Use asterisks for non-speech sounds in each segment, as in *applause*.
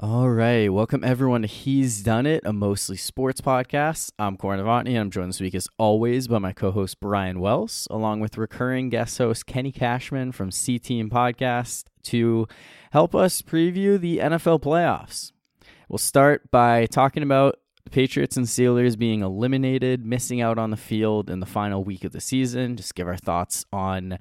All right. Welcome, everyone, to He's Done It, a mostly sports podcast. I'm Corey Novotny, and I'm joined this week, as always, by my co host, Brian Wells, along with recurring guest host, Kenny Cashman from C Team Podcast, to help us preview the NFL playoffs. We'll start by talking about the Patriots and Steelers being eliminated, missing out on the field in the final week of the season, just give our thoughts on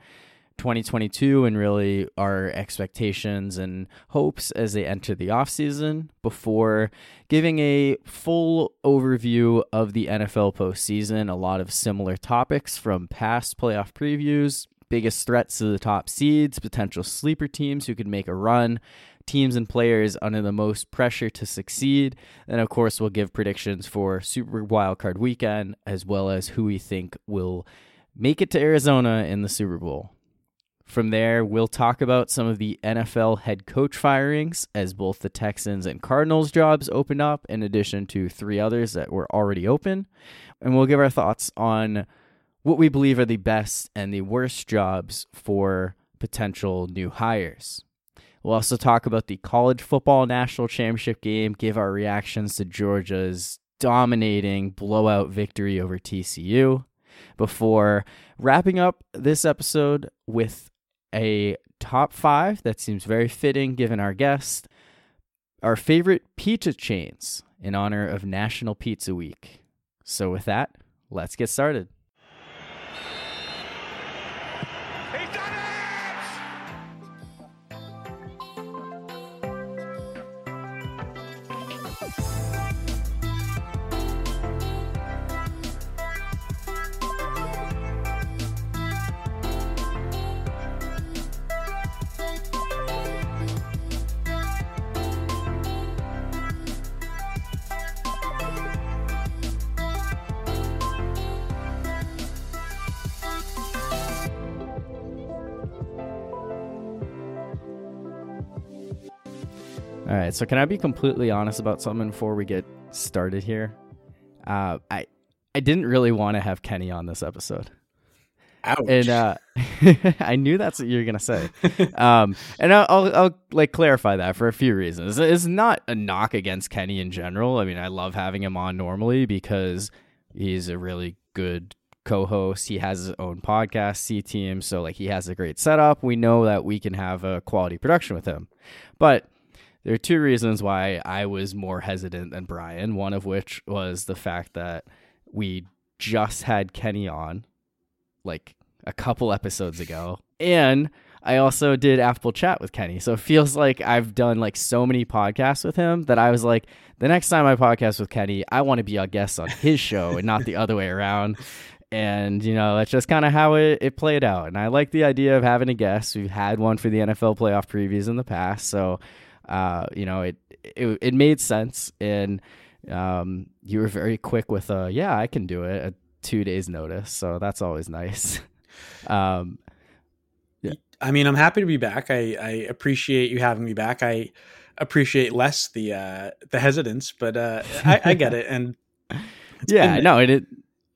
2022 and really our expectations and hopes as they enter the offseason before giving a full overview of the NFL postseason. A lot of similar topics from past playoff previews, biggest threats to the top seeds, potential sleeper teams who could make a run, teams and players under the most pressure to succeed. And of course, we'll give predictions for Super Wildcard weekend as well as who we think will make it to Arizona in the Super Bowl. From there, we'll talk about some of the NFL head coach firings as both the Texans and Cardinals jobs open up, in addition to three others that were already open. And we'll give our thoughts on what we believe are the best and the worst jobs for potential new hires. We'll also talk about the college football national championship game, give our reactions to Georgia's dominating blowout victory over TCU before wrapping up this episode with a top five that seems very fitting given our guest. Our favorite pizza chains in honor of National Pizza Week. So, with that, let's get started. So can I be completely honest about something before we get started here? Uh, I I didn't really want to have Kenny on this episode. Ouch. And uh, *laughs* I knew that's what you were gonna say. *laughs* um, and I'll, I'll, I'll like clarify that for a few reasons. It's not a knock against Kenny in general. I mean, I love having him on normally because he's a really good co-host. He has his own podcast, C Team, so like he has a great setup. We know that we can have a quality production with him, but there are two reasons why I was more hesitant than Brian. One of which was the fact that we just had Kenny on like a couple episodes ago. And I also did Apple Chat with Kenny. So it feels like I've done like so many podcasts with him that I was like, the next time I podcast with Kenny, I want to be a guest on his show and not the other way around. And, you know, that's just kind of how it, it played out. And I like the idea of having a guest. We've had one for the NFL playoff previews in the past. So uh, you know, it, it it made sense, and um, you were very quick with, uh, yeah, I can do it at two days' notice, so that's always *laughs* nice. um, yeah. I mean, I'm happy to be back. I, I appreciate you having me back. I appreciate less the uh, the hesitance, but uh, I, I get it, and *laughs* yeah, been, no, it, it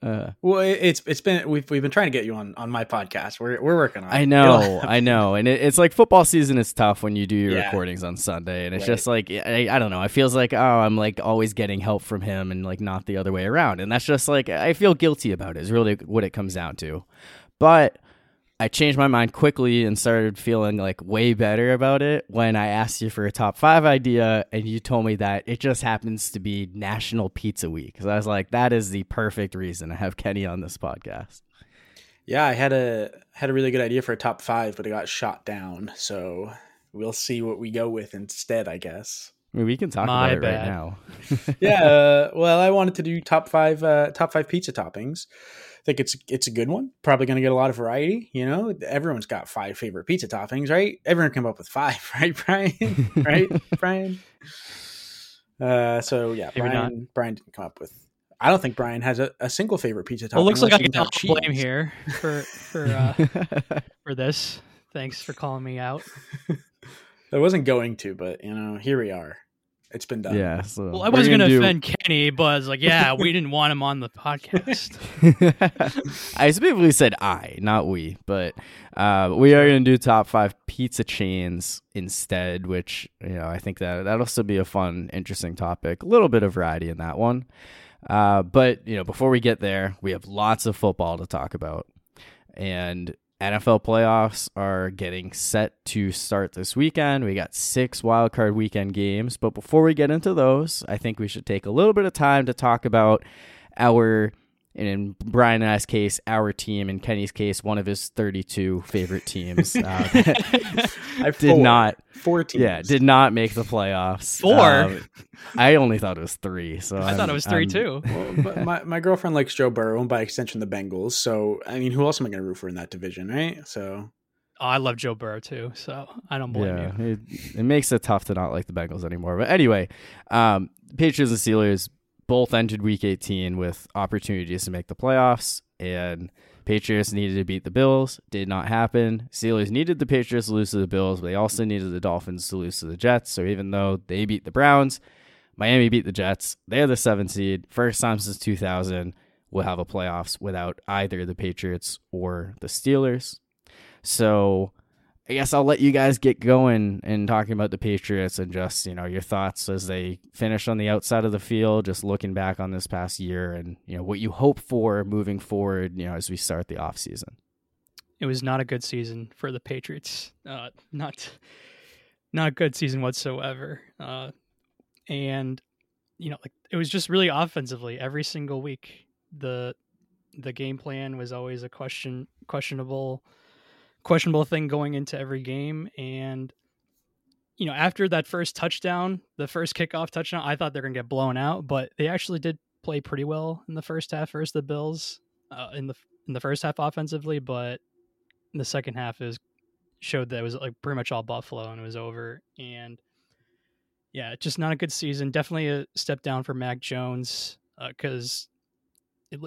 uh, well, it's it's been we've we've been trying to get you on on my podcast. We're we're working on. I know, I know, and it, it's like football season is tough when you do your yeah. recordings on Sunday, and it's right. just like I, I don't know. It feels like oh, I'm like always getting help from him, and like not the other way around, and that's just like I feel guilty about it. Is really what it comes down to, but I changed my mind quickly and started feeling like way better about it when I asked you for a top five idea and you told me that it just happens to be National Pizza Week. Because I was like, that is the perfect reason to have Kenny on this podcast. Yeah, I had a had a really good idea for a top five, but it got shot down. So we'll see what we go with instead, I guess. I mean, we can talk my about bad. it right now. *laughs* *laughs* yeah, uh, well, I wanted to do top five uh, top five pizza toppings think it's it's a good one. Probably going to get a lot of variety. You know, everyone's got five favorite pizza toppings, right? Everyone come up with five, *laughs* right, Brian? *laughs* right, Brian. Uh, so yeah, Maybe Brian. Not. Brian didn't come up with. I don't think Brian has a, a single favorite pizza topping. Well, looks like I can got blame here for for uh, *laughs* for this. Thanks for calling me out. I wasn't going to, but you know, here we are. It's been done. Yeah. So Well, I wasn't gonna gonna do- offend Kenny, but I was like, yeah, we didn't want him on the podcast. *laughs* I specifically said I, not we, but uh, we are going to do top five pizza chains instead, which you know I think that that'll still be a fun, interesting topic. A little bit of variety in that one, uh, but you know before we get there, we have lots of football to talk about, and NFL playoffs are getting set to start this weekend. We got six wildcard weekend games, but before we get into those, I think we should take a little bit of time to talk about our and in Brian and I's case, our team. In Kenny's case, one of his 32 favorite teams uh, *laughs* I did four. not, four teams. yeah, did not make the playoffs. Four? Um, I only thought it was three. So I thought it was 3 too. Well, but my, my girlfriend likes Joe Burrow and by extension the Bengals. So I mean, who else am I going to root for in that division, right? So Oh, I love Joe Burrow too, so I don't blame Yeah, you. it, it makes it tough to not like the Bengals anymore. But anyway, um, Patriots and Steelers both entered Week 18 with opportunities to make the playoffs, and Patriots needed to beat the Bills. Did not happen. Steelers needed the Patriots to lose to the Bills, but they also needed the Dolphins to lose to the Jets. So even though they beat the Browns, Miami beat the Jets. They're the seven seed. First time since 2000 we'll have a playoffs without either the Patriots or the Steelers. So I guess I'll let you guys get going and talking about the Patriots and just, you know, your thoughts as they finish on the outside of the field, just looking back on this past year and, you know, what you hope for moving forward, you know, as we start the off season. It was not a good season for the Patriots. Uh, not not a good season whatsoever. Uh, and you know, like it was just really offensively every single week. The the game plan was always a question questionable questionable thing going into every game. And you know after that first touchdown the first kickoff touchdown i thought they're going to get blown out but they actually did play pretty well in the first half versus the bills uh, in the in the first half offensively but the second half is showed that it was like pretty much all buffalo and it was over. And yeah just not a good season. Definitely a step down for mac jones because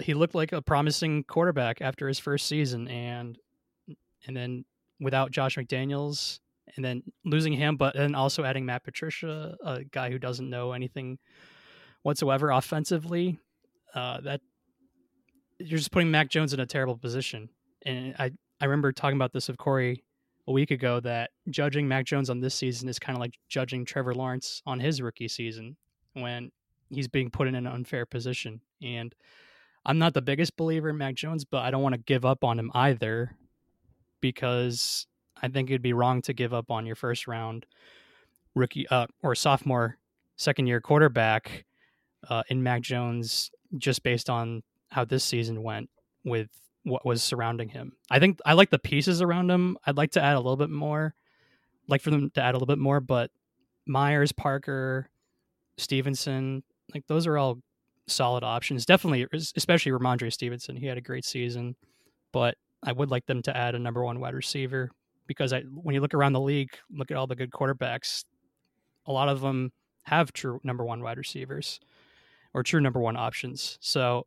he looked like a promising quarterback after his first season. And and then without Josh McDaniels and then losing him but then also adding Matt Patricia a guy who doesn't know anything whatsoever offensively uh, that you're just putting Mac Jones in a terrible position. And I I remember talking about this with Corey a week ago that judging Mac Jones on this season is kind of like judging Trevor Lawrence on his rookie season when he's being put in an unfair position. And I'm not the biggest believer in Mac Jones, but I don't want to give up on him either because I think it'd be wrong to give up on your first round rookie uh, or sophomore second year quarterback uh, in Mac Jones just based on how this season went with what was surrounding him. I think I like the pieces around him. I'd like to add a little bit more, like for them to add a little bit more, but Myers, Parker, Stevenson, like those are all solid options. Definitely, especially Rhamondre Stevenson. He had a great season, but I would like them to add a number one wide receiver because I, when you look around the league, look at all the good quarterbacks, a lot of them have true number one wide receivers or true number one options. So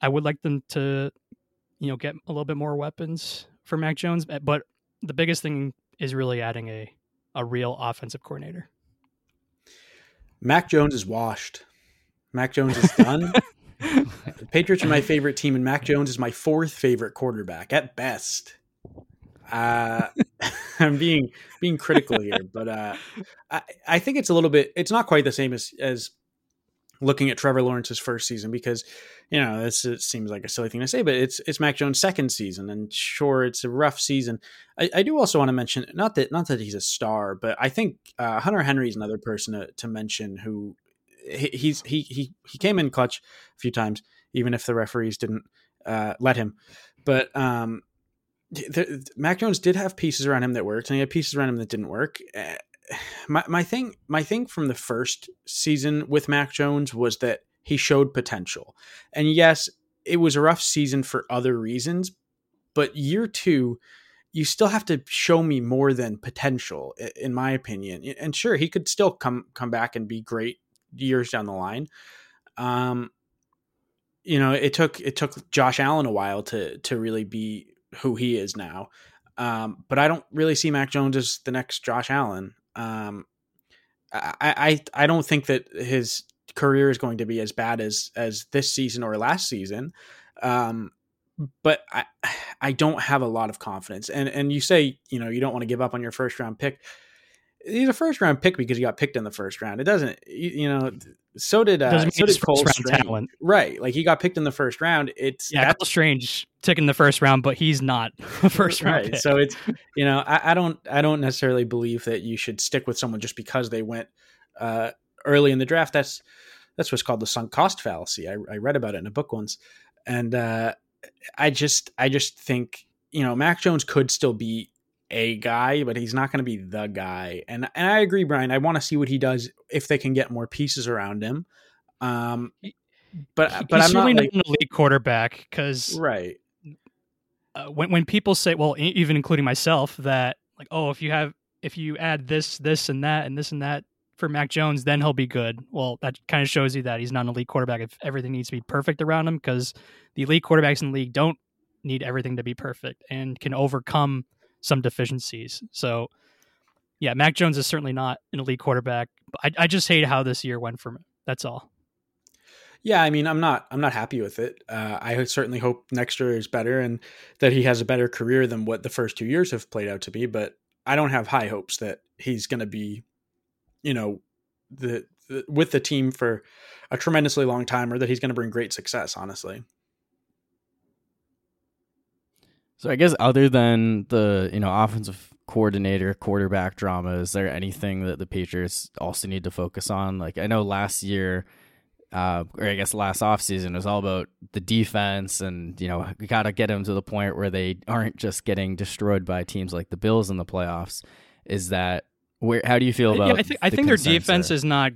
I would like them to, you know, get a little bit more weapons for Mac Jones. Eh, but the biggest thing is really adding a, a real offensive coordinator. Mac Jones is washed. Mac Jones is done. *laughs* Patriots are my favorite team, and Mac Jones is my fourth favorite quarterback at best. Uh, *laughs* I'm being being critical here, but uh, I I think it's a little bit. It's not quite the same as as looking at Trevor Lawrence's first season because you know this it seems like a silly thing to say, but it's it's Mac Jones' second season, and sure, it's a rough season. I, I do also want to mention not that not that he's a star, but I think uh, Hunter Henry is another person to, to mention who he, he's he he he came in clutch a few times, even if the referees didn't uh, let him. But um, the, Mac Jones did have pieces around him that worked, and he had pieces around him that didn't work. Uh, my my thing my thing from the first season with Mac Jones was that he showed potential, and yes, it was a rough season for other reasons, but year two. You still have to show me more than potential, in my opinion. And sure, he could still come come back and be great years down the line. Um, you know, it took it took Josh Allen a while to to really be who he is now. Um, but I don't really see Mac Jones as the next Josh Allen. Um, I, I I don't think that his career is going to be as bad as as this season or last season. Um, but I I don't have a lot of confidence. And and you say you know you don't want to give up on your first round pick. He's a first round pick because he got picked in the first round. It doesn't you, you know. So did uh, so did Cole Strange. Talent. Right, like he got picked in the first round. It's yeah, Cole Strange took in the first round, but he's not *laughs* a first round. Right, pick. so it's you know I, I don't I don't necessarily believe that you should stick with someone just because they went uh, early in the draft. That's that's what's called the sunk cost fallacy. I, I read about it in a book once, and uh, I just I just think you know Mac Jones could still be a guy, but he's not going to be the guy. And and I agree, Brian. I want to see what he does if they can get more pieces around him. Um, but but he's I'm really not, like, not an elite quarterback because right. Uh, when when people say, well, even including myself, that like, oh, if you have if you add this, this, and that, and this and that for Mac Jones, then he'll be good. Well, that kind of shows you that he's not an elite quarterback if everything needs to be perfect around him because the elite quarterbacks in the league don't need everything to be perfect and can overcome some deficiencies. So, yeah, Mac Jones is certainly not an elite quarterback. I, I just hate how this year went for him. That's all. Yeah, I mean, I'm not, I'm not happy with it. Uh, I certainly hope next year is better and that he has a better career than what the first two years have played out to be. But I don't have high hopes that he's going to be you know the, the with the team for a tremendously long time or that he's going to bring great success honestly so i guess other than the you know offensive coordinator quarterback drama is there anything that the patriots also need to focus on like i know last year uh, or I guess last offseason was all about the defense and, you know, we got to get them to the point where they aren't just getting destroyed by teams like the Bills in the playoffs. Is that where how do you feel about? Yeah, I think I think their defense there? is not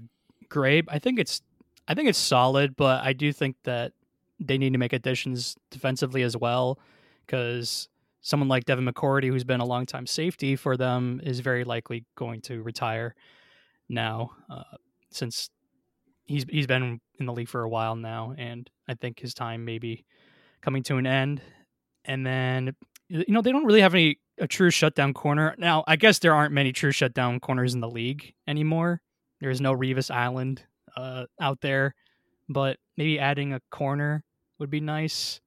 great. I think it's I think it's solid, but I do think that they need to make additions defensively as well because someone like Devin McCourty, who's been a long time safety for them, is very likely going to retire now uh, since he's he's been in the league for a while now, and I think his time may be coming to an end. And then you know they don't really have any a true shutdown corner. Now, I guess there aren't many true shutdown corners in the league anymore. There is no Revis Island uh, out there, but maybe adding a corner would be nice.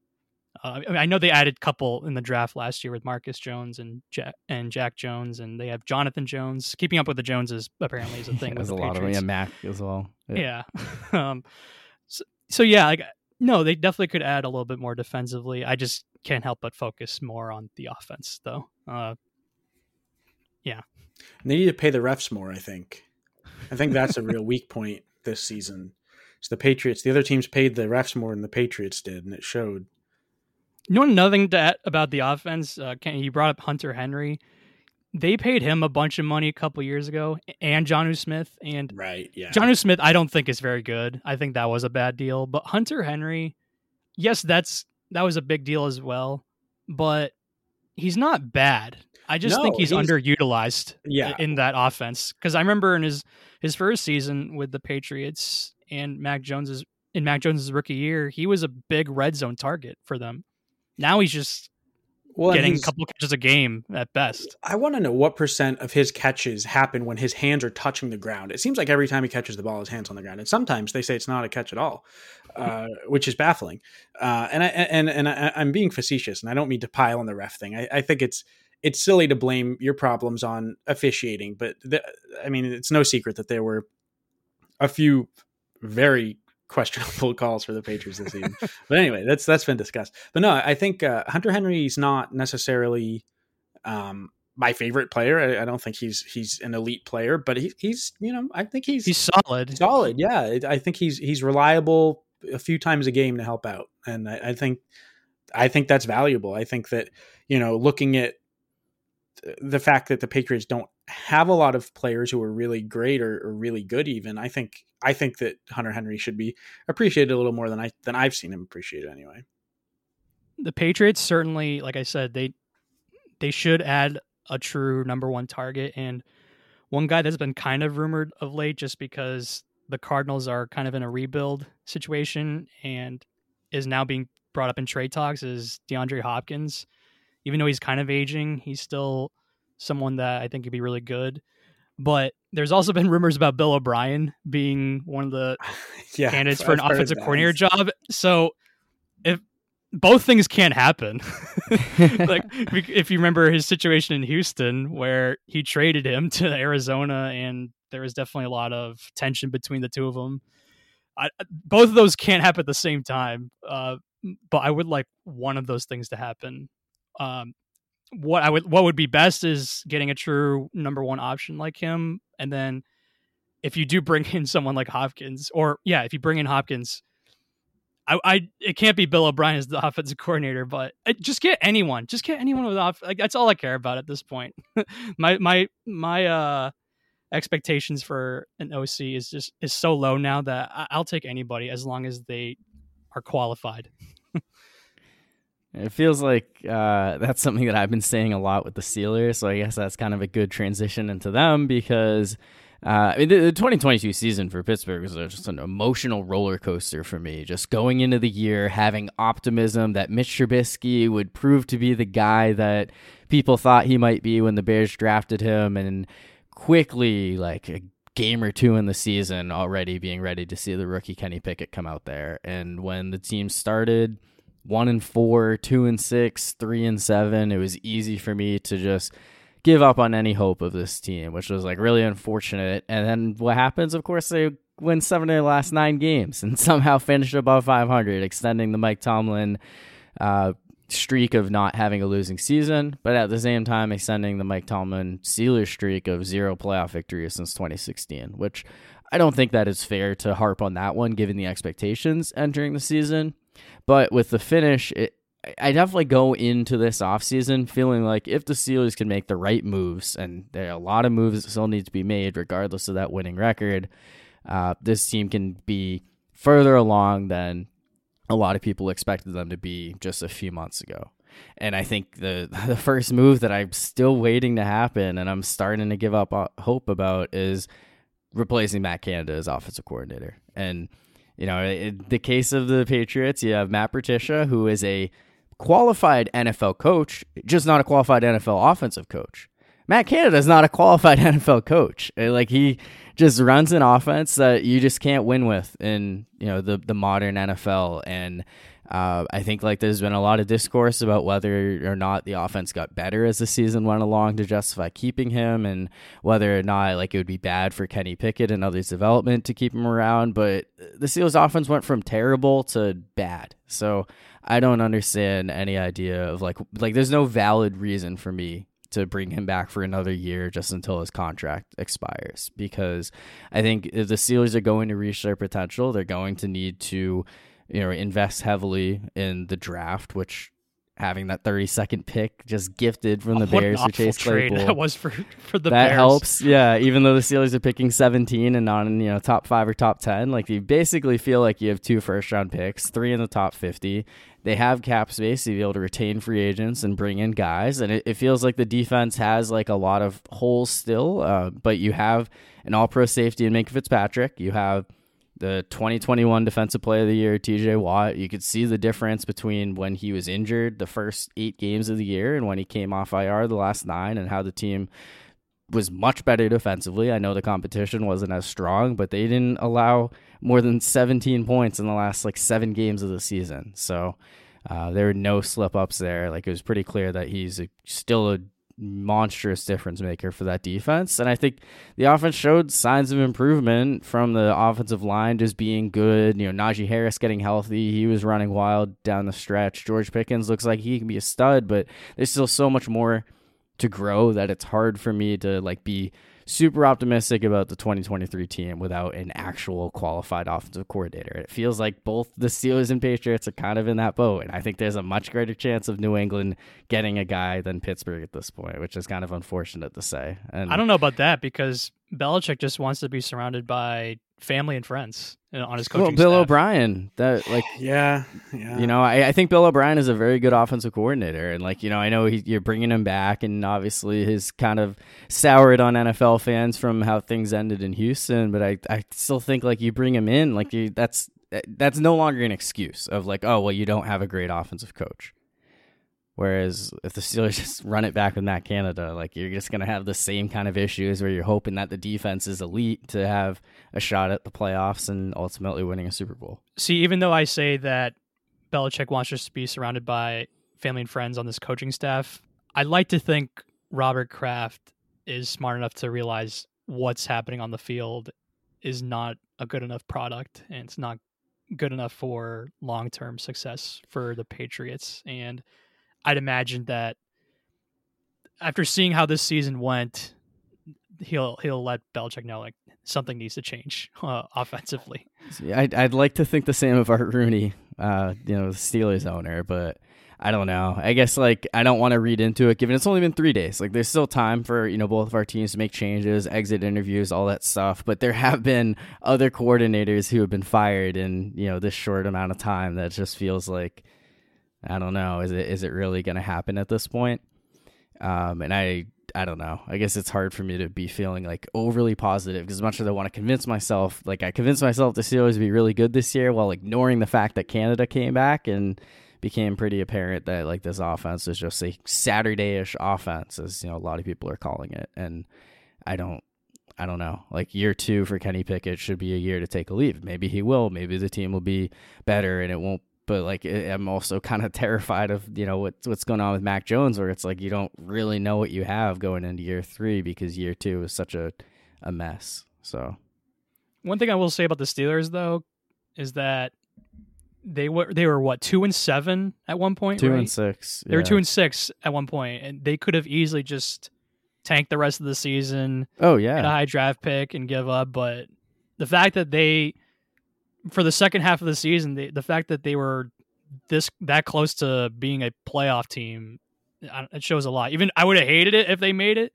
Uh, I, mean, I, know they added a couple in the draft last year with Marcus Jones and Jack, and Jack Jones, and they have Jonathan Jones. Keeping up with the Joneses apparently is a *laughs* thing. There's a lot of them. Yeah, Mac as well. Yeah. yeah. *laughs* um, so, so yeah, like no, they definitely could add a little bit more defensively. I just can't help but focus more on the offense, though. Uh, yeah, they need to pay the refs more. I think. I think that's a real weak point this season. So the Patriots, the other teams paid the refs more than the Patriots did, and it showed. You know nothing to, about the offense. Uh, Ken, you brought up Hunter Henry. They paid him a bunch of money a couple years ago, and Jonnu Smith. And right, yeah, Jonnu Smith, I don't think is very good. I think that was a bad deal. But Hunter Henry, yes, that's that was a big deal as well. But he's not bad. I just no, think he's, he's, underutilized yeah. in that offense. Because I remember in his his first season with the Patriots and Mac Jones's in Mac Jones's rookie year, he was a big red zone target for them. Now he's just well, getting a couple catches a game at best. I want to know what percent of his catches happen when his hands are touching the ground. It seems like every time he catches the ball, his hands on the ground, and sometimes they say it's not a catch at all, *laughs* uh, which is baffling. Uh, and I and and I, am being facetious, and I don't mean to pile on the ref thing. I, I, think it's it's silly to blame your problems on officiating, but the, I mean, it's no secret that there were a few very questionable *laughs* calls for the Patriots this season. but anyway, that's that's been discussed. But no, I think uh, Hunter Henry's not necessarily um, my favorite player. I, I, don't think he's he's an elite player, but he, he's you know I think he's he's solid. Solid, yeah. I think he's he's reliable a few times a game to help out, and I, I think I think that's valuable. I think that you know looking at the fact that the Patriots don't have a lot of players who are really great or, or, really good even i think i think that hunter henry should be appreciated a little more than i than i've seen him appreciated anyway. The patriots certainly like i said they they should add a true number one target and one guy that's been kind of rumored of late just because the cardinals are kind of in a rebuild situation and is now being brought up in trade talks is deandre hopkins. Even though he's kind of aging he's still someone that I think could be really good. But there's also *laughs* been rumors about Bill O'Brien being one of the *laughs* yeah, candidates for an offensive coordinator job. So if both things can't happen, *laughs* like if you remember his situation in Houston where he traded him to Arizona and there was definitely a lot of tension between the two of them. I, both of those can't happen at the same time. Uh, but I would like one of those things to happen. Um, what I would what would be best is getting a true number one option like him, and then if you do bring *laughs* in someone like Hopkins, or yeah, if you bring in Hopkins, I, I it can't be Bill O'Brien as the *laughs* offensive coordinator, but uh, just get anyone, just get anyone with off. Like that's all I care about at this point. *laughs* my my my uh expectations for an OC is just is so low now that I'll take anybody as long as they are qualified. It feels like uh, that's something that I've been saying a lot with the Steelers, so I guess that's kind of a good transition into them because uh, I mean, the, the 2022 season for Pittsburgh was just an emotional roller coaster for me. Just going into the year, having optimism that Mitch Trubisky would prove to be the guy that people thought he might be when the Bears drafted him, and quickly, like a game or two in the season, already being ready to see the rookie Kenny Pickett come out there. And when the team started one and four, two and six, three and seven, it was easy for me to just give up on any hope of this team, which was like really unfortunate. And then what happens? Of course, they win seven of their last nine games *laughs* and somehow finish above 500, extending the Mike Tomlin uh, streak of not having a losing season, but at the same time extending the Mike Tomlin Steelers streak of zero playoff victories since 2016, which I don't think that is fair to harp on that one given the expectations entering the season. But with the finish, it, I definitely go into this offseason feeling like if the Steelers can make the right moves, and there are a lot of moves that still need to be made regardless of that winning record, uh, this team can be further along than a lot of people expected them to be just a few months ago. And I think the *laughs* the first move that I'm still waiting to happen, and I'm starting to give up uh, hope about, is replacing Matt Canada as offensive coordinator. And you know, in the case of the Patriots, you have Matt Patricia, who is a qualified NFL coach, just not a qualified NFL offensive coach. Matt Canada is not a qualified *laughs* NFL coach. Uh, like he just runs an offense that you just can't win with in you know the the modern NFL. And uh, I think like there's been a lot of discourse about whether or not the offense got better as the season went along to justify keeping him, and whether or not like it would be bad for Kenny Pickett and others' development to keep him around. But the Steelers' offense went from terrible to bad. So I don't understand any idea of like like there's no valid reason for me to bring him back for another year just until his contract expires because I think if the Steelers are going to reach their potential, they're going to need to you know invest heavily in the draft, which having that 32nd pick just gifted from the What Bears awful Chase trade Claypool. that was for for the that Bears. helps. Yeah, even though the Steelers are picking 17 and not in, you know, top 5 or top 10, like you basically feel like you have two first round picks, three in the top 50. They have cap space to be able to retain free agents and bring in guys, and it, it feels like the defense has like a lot of holes still. Uh, but you have an All-Pro safety in Minkah Fitzpatrick. You have the 2021 Defensive Player of the Year, TJ Watt. You could see the difference between when he was injured the first eight games of the year and when he came off IR the last nine, and how the team was much better defensively. I know the competition wasn't as strong, but they didn't allow more than 17 points in the last like seven games of the season. So uh, there were no slip ups there. Like it was pretty clear that he's a, still a monstrous difference maker for that defense. And I think the offense showed signs of improvement from the offensive line just being good. You know, Najee Harris getting healthy. He was running wild down the stretch. George Pickens looks like he can be a stud, but there's still so much more to grow that it's hard for me to like be super optimistic about the 2023 team without an actual qualified offensive coordinator. It feels like both the Steelers and Patriots are kind of in that boat, and I think there's a much greater chance of New England getting a guy than Pittsburgh at this point, which is kind of unfortunate to say. And I don't know about that because Belichick just wants to be surrounded by family and friends uh, on his coaching well, Bill staff. O'Brien, that *sighs* like Yeah, yeah. You know, I, I think Bill O'Brien is a very good offensive coordinator, and like you know, I know he, you're bringing him back, and obviously his kind of soured on NFL fans from how things ended in Houston. But I, I still think like you bring him in, like you, that's that's no longer an excuse of like, oh well, you don't have a great offensive coach. Whereas if the Steelers *laughs* just run it back with Matt Canada, like you're just going to have the same kind of issues where you're hoping that the defense is elite to have a shot at the playoffs and ultimately winning a Super Bowl. See, even though I say that Belichick wants us to be surrounded by family and friends on this coaching staff, I like to think Robert Kraft is smart enough to realize what's happening on the field is not a good enough product and it's not good enough for long term success for the Patriots. And I'd imagine that after seeing how this season went, he'll he'll let Belichick know like something needs to change *laughs* uh, offensively. I'd, I'd like to think the same of Art Rooney, uh, you know, the Steelers owner, but I don't know. I guess like I don't want to read into it, given it's only been three days. Like there's still time for you know both of our teams to make changes, exit interviews, all that stuff. But there have been other coordinators who have been fired in you know this short amount of time. That just feels like I don't know. Is it is it really going to happen at this point? Um, and I I don't know. I guess it's hard for me to be feeling like overly positive because as much as I want to convince myself, like I convinced myself the Steelers would be really good this year, while ignoring the fact that Canada came back and became pretty apparent that like this offense is just a Saturday-ish offense, as you know a lot of people are calling it, and I don't. I don't know. Like year two for Kenny Pickett should be a year to take a leave. Maybe he will. Maybe the team will be better and it won't but like I'm also *laughs* kind of terrified of you know what's what's going on with Mac Jones, where it's like you don't really know what you have going into year three because year two is such a a mess. So, one thing I will say about the Steelers though is that they were they were what two and seven at one point. Two right? and six. They were two and six at one point, and they could have easily just tanked the rest of the season. Oh yeah, a high draft pick and give up. But the fact that they, for the second half of the season, they, the fact that they were this that close to being a playoff team, it shows a lot. Even I would have hated it if they made it,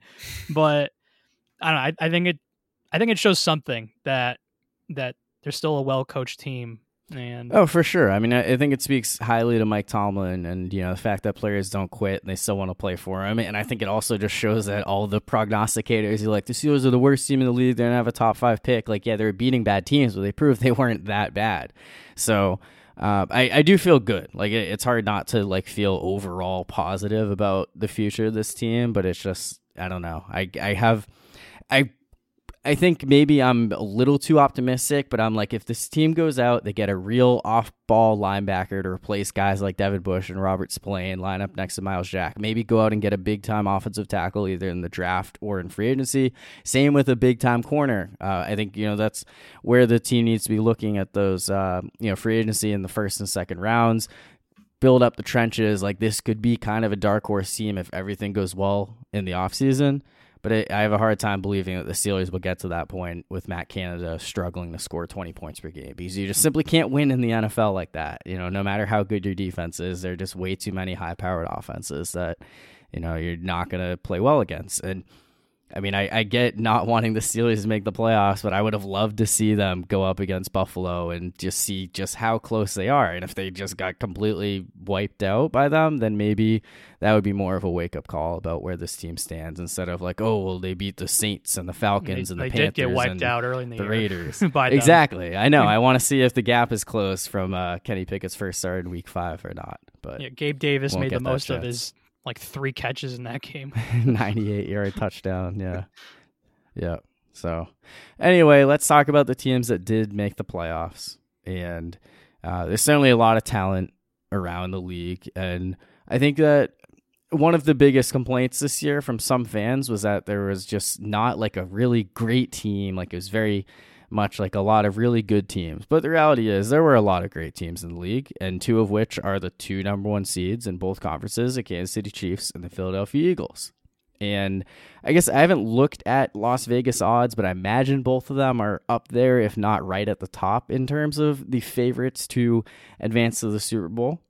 but I don't know. I, I think it, I think it shows something that that they're still a well coached team and oh, for sure. I mean, I, think it speaks highly to Mike Tomlin, and you know the fact that players don't quit and they still want to play for him. And I think it also just shows that all the prognosticators, like the Steelers are the worst team in the league. They don't have a top five pick. Like, yeah, they're beating bad teams, but they proved they weren't that bad. So. Uh, I, I do feel good. Like it, it's hard not to like feel overall positive about the future of this team, but it's just I don't know. I I have I I think maybe I'm a little too optimistic, but I'm like, if this team goes out, they get a real off ball linebacker to replace guys like Devin Bush and Robert Spillane, line up next to Myles Jack. Maybe go out and get a big time offensive tackle either in the draft or in free agency. Same with a big time corner. Uh, I think, you know, that's where the team needs to be looking at those, uh, you know, free agency in the first and second rounds build up the trenches. Like this could be kind of a dark horse team if everything goes well in the offseason. But it, I have a hard time believing that the Steelers will get to that point with Matt Canada struggling to score 20 points per game because you just simply can't win in the NFL like that. You know, no matter how good your defense is, there are just way too many high powered offenses that, you know, you're not going to play well against. And I mean, I, I get not wanting the Steelers to make the playoffs, but I would have loved to see them go up against Buffalo and just see just how close they are. And if they just got completely wiped out by them, then maybe that would be more of a wake up call about where this team stands instead of like, oh, well, they beat the Saints and the Falcons they, and the they Panthers. They did get wiped out early in the, the Raiders. *laughs* exactly. I know. I *laughs* want to see if the gap is close from uh, Kenny Pickett's first start in Week Five or not. But yeah, Gabe Davis made the most chance. of his like three catches in that game. *laughs* 98 yard *laughs* touchdown. Yeah. Yeah. So, anyway, let's talk about the teams that did make the playoffs. And uh, there's certainly a lot of talent around the league. And I think that one of the biggest complaints this year from some fans was that there was just not like a really great team. Like it was very much like a lot of really good teams. But the reality is, there were a lot of great teams in the league, and two of which are the two number one seeds in both conferences the Kansas City Chiefs and the Philadelphia Eagles. And I guess I haven't looked at Las Vegas odds, but I imagine both of them are up there, if not right at the top, in terms of the favorites to advance to the Super Bowl.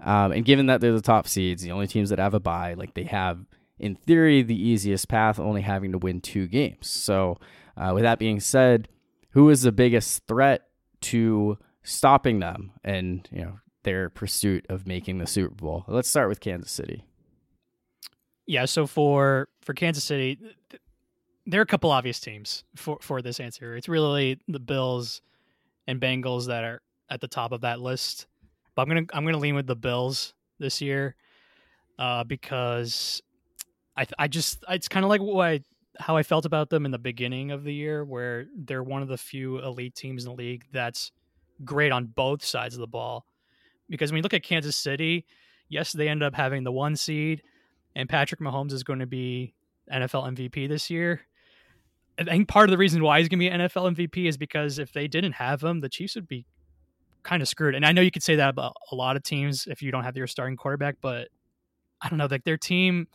Um, and given that they're the top seeds, the only teams that have a bye, like they have, in theory, the easiest path, only having to win two games. So, uh, with that being said, who is the biggest threat to stopping them and you know their pursuit of making the Super Bowl? Let's start with Kansas City. Yeah, so for for Kansas City, there are a couple obvious teams for for this answer. It's really the Bills and Bengals that are at the top of that list. But I'm gonna I'm gonna lean with the Bills this year. uh, because I I just it's kind of like what I, how I felt about them in the beginning of the year, where they're one of the few elite teams in the league that's great on both sides of the ball. Because when you look at Kansas City, yes, they end up having the one seed, and Patrick Mahomes is going to be NFL MVP this year. I think part of the reason why he's going to be NFL MVP is because if they didn't have him, the Chiefs would be kind of screwed. And I know you could say that about a lot of teams if you don't have your starting quarterback, but I don't know, like their team,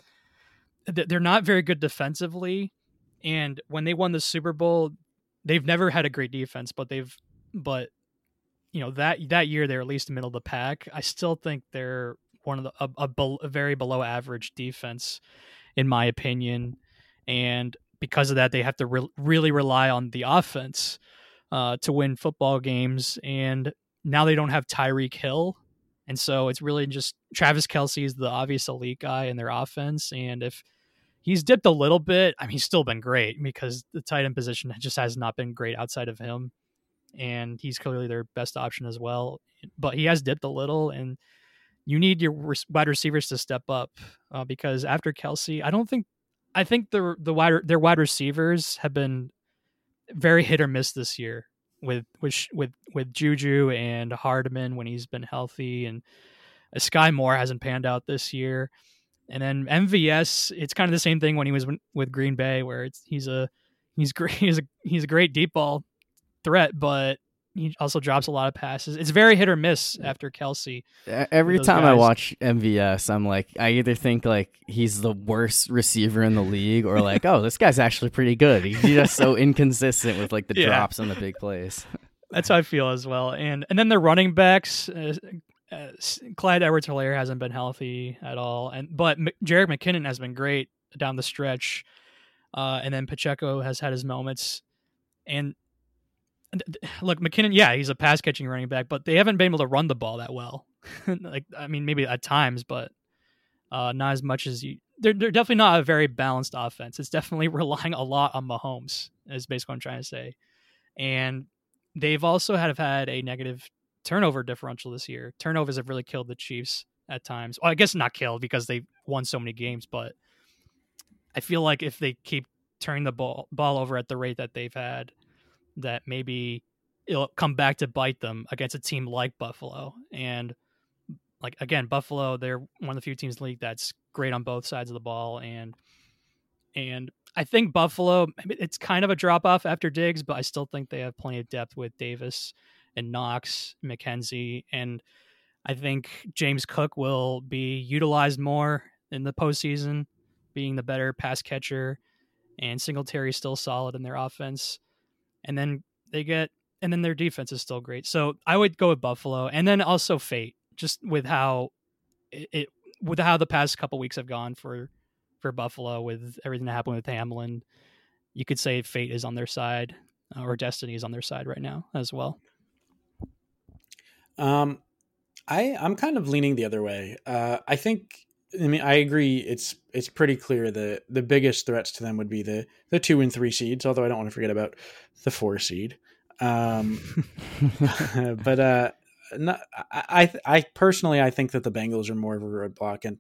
they're not very good defensively. And when they won the Super Bowl, they've never had a great defense, but they've, but you know that that year they're at least middle of the pack. I still think they're one of the a, a, a very below average defense, in my opinion, and because of that, they have to re- really rely on the offense uh, to win football games. And now they don't have Tyreek Hill. And so it's really just Travis Kelce is the obvious elite guy in their offense. And if he's dipped a little bit, I mean, he's still been great because the tight end position *laughs* just has not been great outside of him. And he's clearly their best option as well. But he has dipped a little. And you need your wide receivers to step up uh, because after Kelce, I don't think I think the the wide their wide receivers have been very hit or miss this year with with with with Juju and Hardman when he's been healthy, and uh, Sky Skyy Moore hasn't panned out this year. And then MVS, it's kind of the same thing when he was with Green Bay, where it's he's a he's great *laughs* he's a he's a great deep ball threat, but he also drops a lot of passes. It's very hit or miss after Kelce. Every time guys. I watch MVS, I'm like, I either think like he's the worst receiver in the league, or like, oh, this guy's actually pretty good. He's just *laughs* so inconsistent with like the yeah. drops and the big plays. *laughs* That's how I feel as well. And and then the running backs, uh, uh, Clyde Edwards-Helaire hasn't been healthy at all, and but M- McKinnon has been great down the stretch, uh, and then Pacheco has had his moments, and look, McKinnon, yeah, he's a pass catching running back, but they haven't been able to run the ball that well. *laughs* like, I mean, maybe at times, but uh, not as much as you. They're, they're definitely not a very balanced offense. It's definitely *laughs* relying a lot on Mahomes, is basically what I'm trying to say. And they've also have had a negative turnover differential this year. Turnovers have really killed the Chiefs at times. Well, I guess not killed because they won so many games, but I feel like if they keep turning the ball ball over at the rate that they've had, that maybe it'll come back to bite them against a team like Buffalo. And like again, Buffalo, they're one of the few teams in the league that's great on both sides of the ball. And and I think Buffalo, it's kind of a drop off after Diggs, but I still think they have plenty of depth with Davis and Knox, McKenzie, and I think James Cook will be utilized more in the postseason, being the better pass catcher, and Singletary still solid in their offense and then they get and then their defense is still great. So I would go with Buffalo, and then also Fate, just with how it, it with how the past couple weeks have gone for for Buffalo with everything that happened with Hamlin. You could say Fate is on their side, uh, or Destiny is on their side right now as well. Um, I I'm kind of leaning the other way. Uh, I think I mean, I agree. It's it's pretty clear that the biggest threats to them would be the the two and three seeds. Although I don't want to forget about the four seed. Um, *laughs* but uh, not, I I personally I think that the Bengals are more of a roadblock, and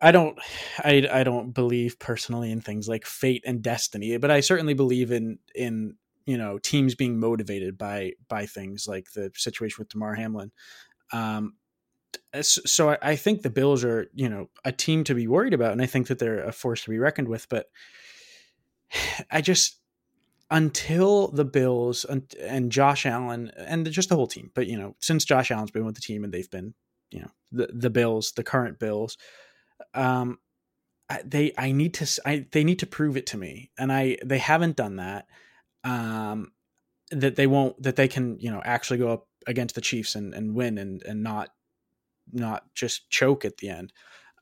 I don't I I don't believe personally in things like fate and destiny, but I certainly believe in in you know teams being motivated by by things like the situation with Damar Hamlin. Um, so I think the Bills are, you know, a team to be worried about, and I think that they're a force to be reckoned with. But *sighs* I just until the Bills and Josh Allen and just the whole team, but you know, since Josh Allen's been with the team and they've been, you know, the the Bills, the current Bills, um, they I need to I they need to prove it to me, and I they haven't done that. Um, that they won't that they can you know actually go up against the Chiefs and, and win and and not not just choke at the end.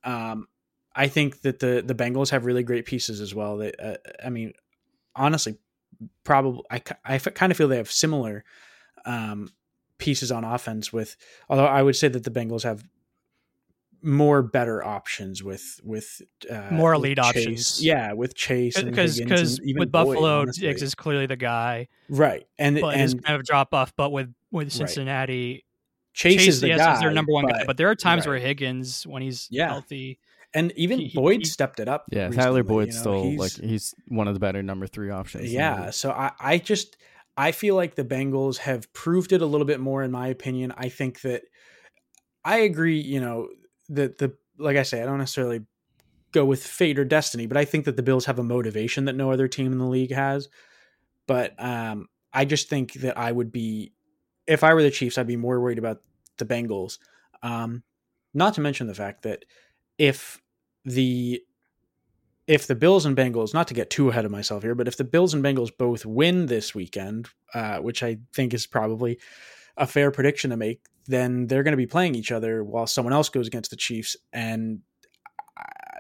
Um, I think that the the Bengals have really great pieces as well. They, uh, I mean, honestly, probably I, I kind of feel they have similar um, pieces on offense. With although I would say that the Bengals have more better options with with uh, more elite options. Yeah, with Chase because because with Buffalo, Diggs is clearly the guy, right? And but and kind of drop off. But with with Cincinnati, Chase, Chase, is the yes, guy, is their number one guy. But there are times right. where Higgins, when he's Yeah. healthy, and even he- he- Boyd he- stepped it up. Yeah, recently, Tyler you know, still he's- like he's one of the better number three options. Yeah, so I, I just I feel like the Bengals have proved it a little bit more in my opinion. I think that I agree, you know, that the like I say, I don't necessarily go with fate or destiny, but I think that the Bills have a motivation that no other team in the league has. But um I just think that I would be if I were the Chiefs, I'd be more worried about the Bengals. Um not to mention the fact that if the if the Bills and Bengals, not to get too ahead of myself here, but if the Bills and Bengals both win this weekend, uh, which I think is probably a fair prediction to make, then they're going to be playing each other while someone else goes against the Chiefs. And,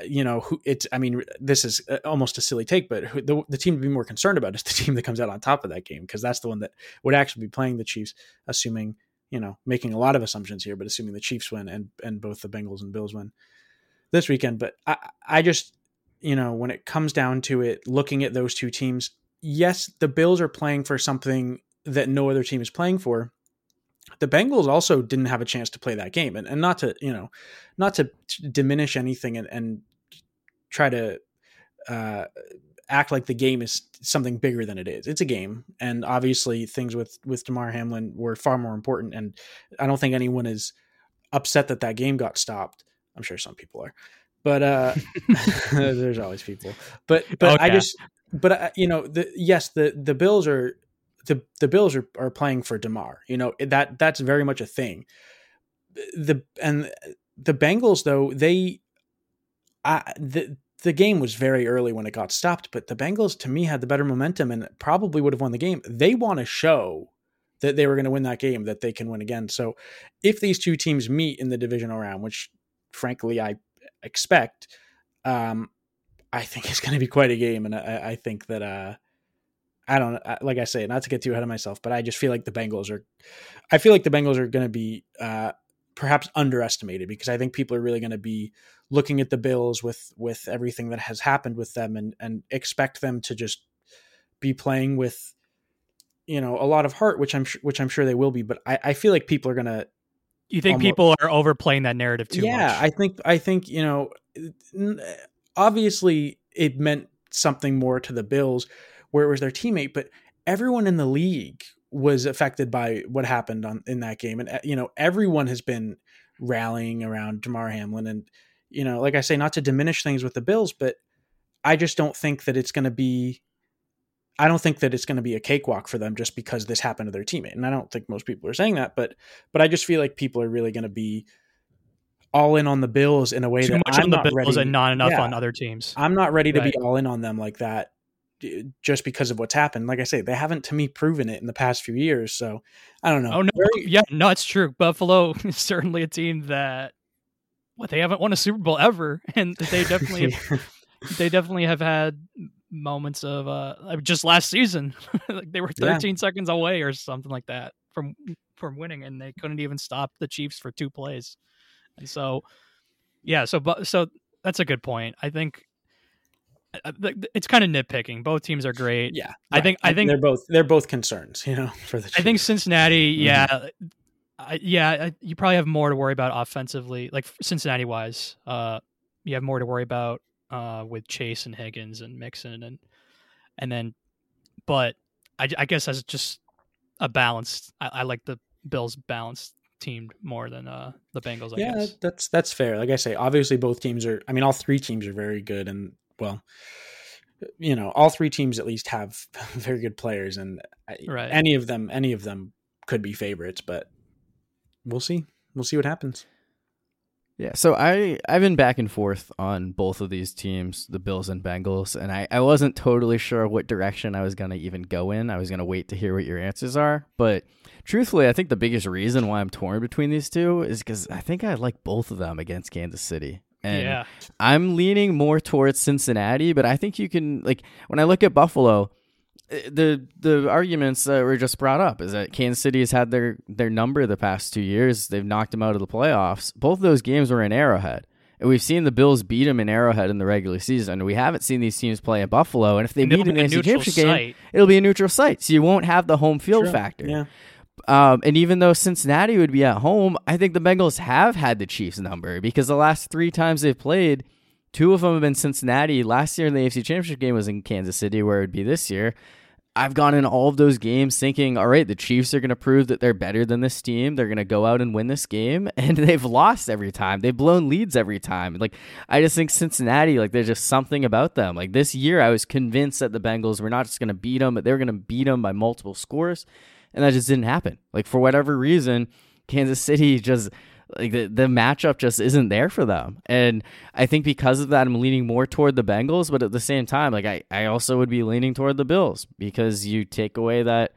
you know, who it's, I mean, this is uh, almost a silly take, but who, the, the team to be more concerned about is the *laughs* team that comes out on top of that game, because that's the one that would actually be playing the Chiefs, assuming, you know, making a lot of assumptions here, but assuming the Chiefs win and, and both the Bengals and Bills win this weekend. But I, I just, you know, when it comes down to it, looking at those two teams, yes, the Bills are playing for something that no other team is playing for. The Bengals also didn't have a chance to play that game, and, and not to you know, not to diminish anything and, and try to uh, act like the game is something bigger than it is. It's a game, and obviously things with with Damar Hamlin were far more important. And I don't think anyone is upset that that game got stopped. I'm sure some people are, but uh, *laughs* *laughs* there's always people. But but I just but uh, you know the yes the the Bills are the the Bills are, are playing for Damar. You know that that's very much a thing. The and the Bengals though they, I the the game was very early when it got stopped, but the Bengals to me had the better momentum and probably would have won the game. They want to show that they were going to win that game, that they can win again. So if these two teams meet in the divisional round, which frankly I expect, um, I think it's going to be quite a game, and I, I think that uh, I don't like I say, not to get too ahead of myself, but I just feel like the Bengals are, I feel like the Bengals are going to be uh, perhaps underestimated because I think people are really going to be looking at the Bills with with everything that has happened with them and and expect them to just be playing with you know a lot of heart, which I'm which I'm sure they will be, but I, I feel like people are going to you think Almo- people are overplaying that narrative too yeah, much? I think I think you know, obviously it meant something more to the Bills, where it was their teammate, but everyone in the league was affected by what happened on in that game, and uh, you know everyone has been rallying around Damar Hamlin, and you know, like I say, not to diminish things with the Bills, but I just don't think that it's going to be. I don't think that it's going to be a cakewalk for them just because this happened to their teammate, and I don't think most people are saying that, but but I just feel like people are really going to be all in on the Bills in a way too that much I'm on the not Bills ready. and not enough Yeah. on other teams. I'm not ready to Right. be all in on them like that just because of what's happened. Like I say, they haven't to me proven it in the past few years. So I don't know. Oh no, Very- yeah, no, it's true. Buffalo *laughs* is certainly a team that what they haven't won a Super Bowl ever, *laughs* and they definitely *laughs* have, they definitely have had moments of uh just last season like they were Yeah. 13 seconds away or something like that from from winning and they couldn't even stop the Chiefs for two plays. And so yeah, so but so that's a good point. I think th- th- it's kind of nitpicking. Both teams are great. yeah, I think- I think- they're both they're both concerns. *laughs* You know, for the I think. Cincinnati, Mhm. yeah, I, yeah, I, you probably have more to worry about offensively, like Cincinnati wise. Uh, you have more to worry about uh, with Chase and Higgins and Mixon and and then, but I, I guess as just a balanced, I, I like the Bills balanced team more than uh, the Bengals. I yeah, guess. that's that's fair. Like I say, obviously both teams are. I mean, all three teams are very good, and well, you know, all three teams at least have *laughs* very good players, and Right. any of them, any of them could be favorites, but we'll see. We'll see what happens. Yeah, so I I've been back and forth on both of these teams, the Bills and Bengals, and I, I wasn't totally sure what direction I was gonna even go in. I was gonna wait to hear what your answers are, but truthfully, I think the biggest reason why I'm torn between these two is because I think I like both of them against Kansas City, and yeah, I'm leaning more towards Cincinnati, but I think you can like when I look at Buffalo, eh, the the arguments that were just brought up is that Kansas City has had their their number the past two years. They've knocked them out of the playoffs. Both of those games were in Arrowhead. And we've seen the Bills beat them in Arrowhead in the regular season. We haven't seen these teams play in Buffalo. And if they And it'll meet in the a NFC neutral Championship game, site. it'll be a neutral site. So you won't have the home field True. factor. Yeah. Um, and even though Cincinnati would be at home, I think the Bengals have had the Chiefs number because the last three times they've played, two of them have been Cincinnati. Last year in the AFC Championship game was in Kansas City, where it would be this year. I've gone in all of those games thinking, all right, the Chiefs are going to prove that they're better than this team. They're going to go out and win this game. *laughs* And they've lost every time. They've blown leads every time. Like, I just think Cincinnati, like, there's just something about them. Like, this year, I was convinced that the Bengals were not just going to beat them, but they were going to beat them by multiple scores. And that just didn't happen. Like, for whatever reason, Kansas City just like the, the matchup just isn't there for them. And I think because of that, I'm leaning more toward the Bengals. But at the same time, like I, I also would be leaning toward the Bills because you take away that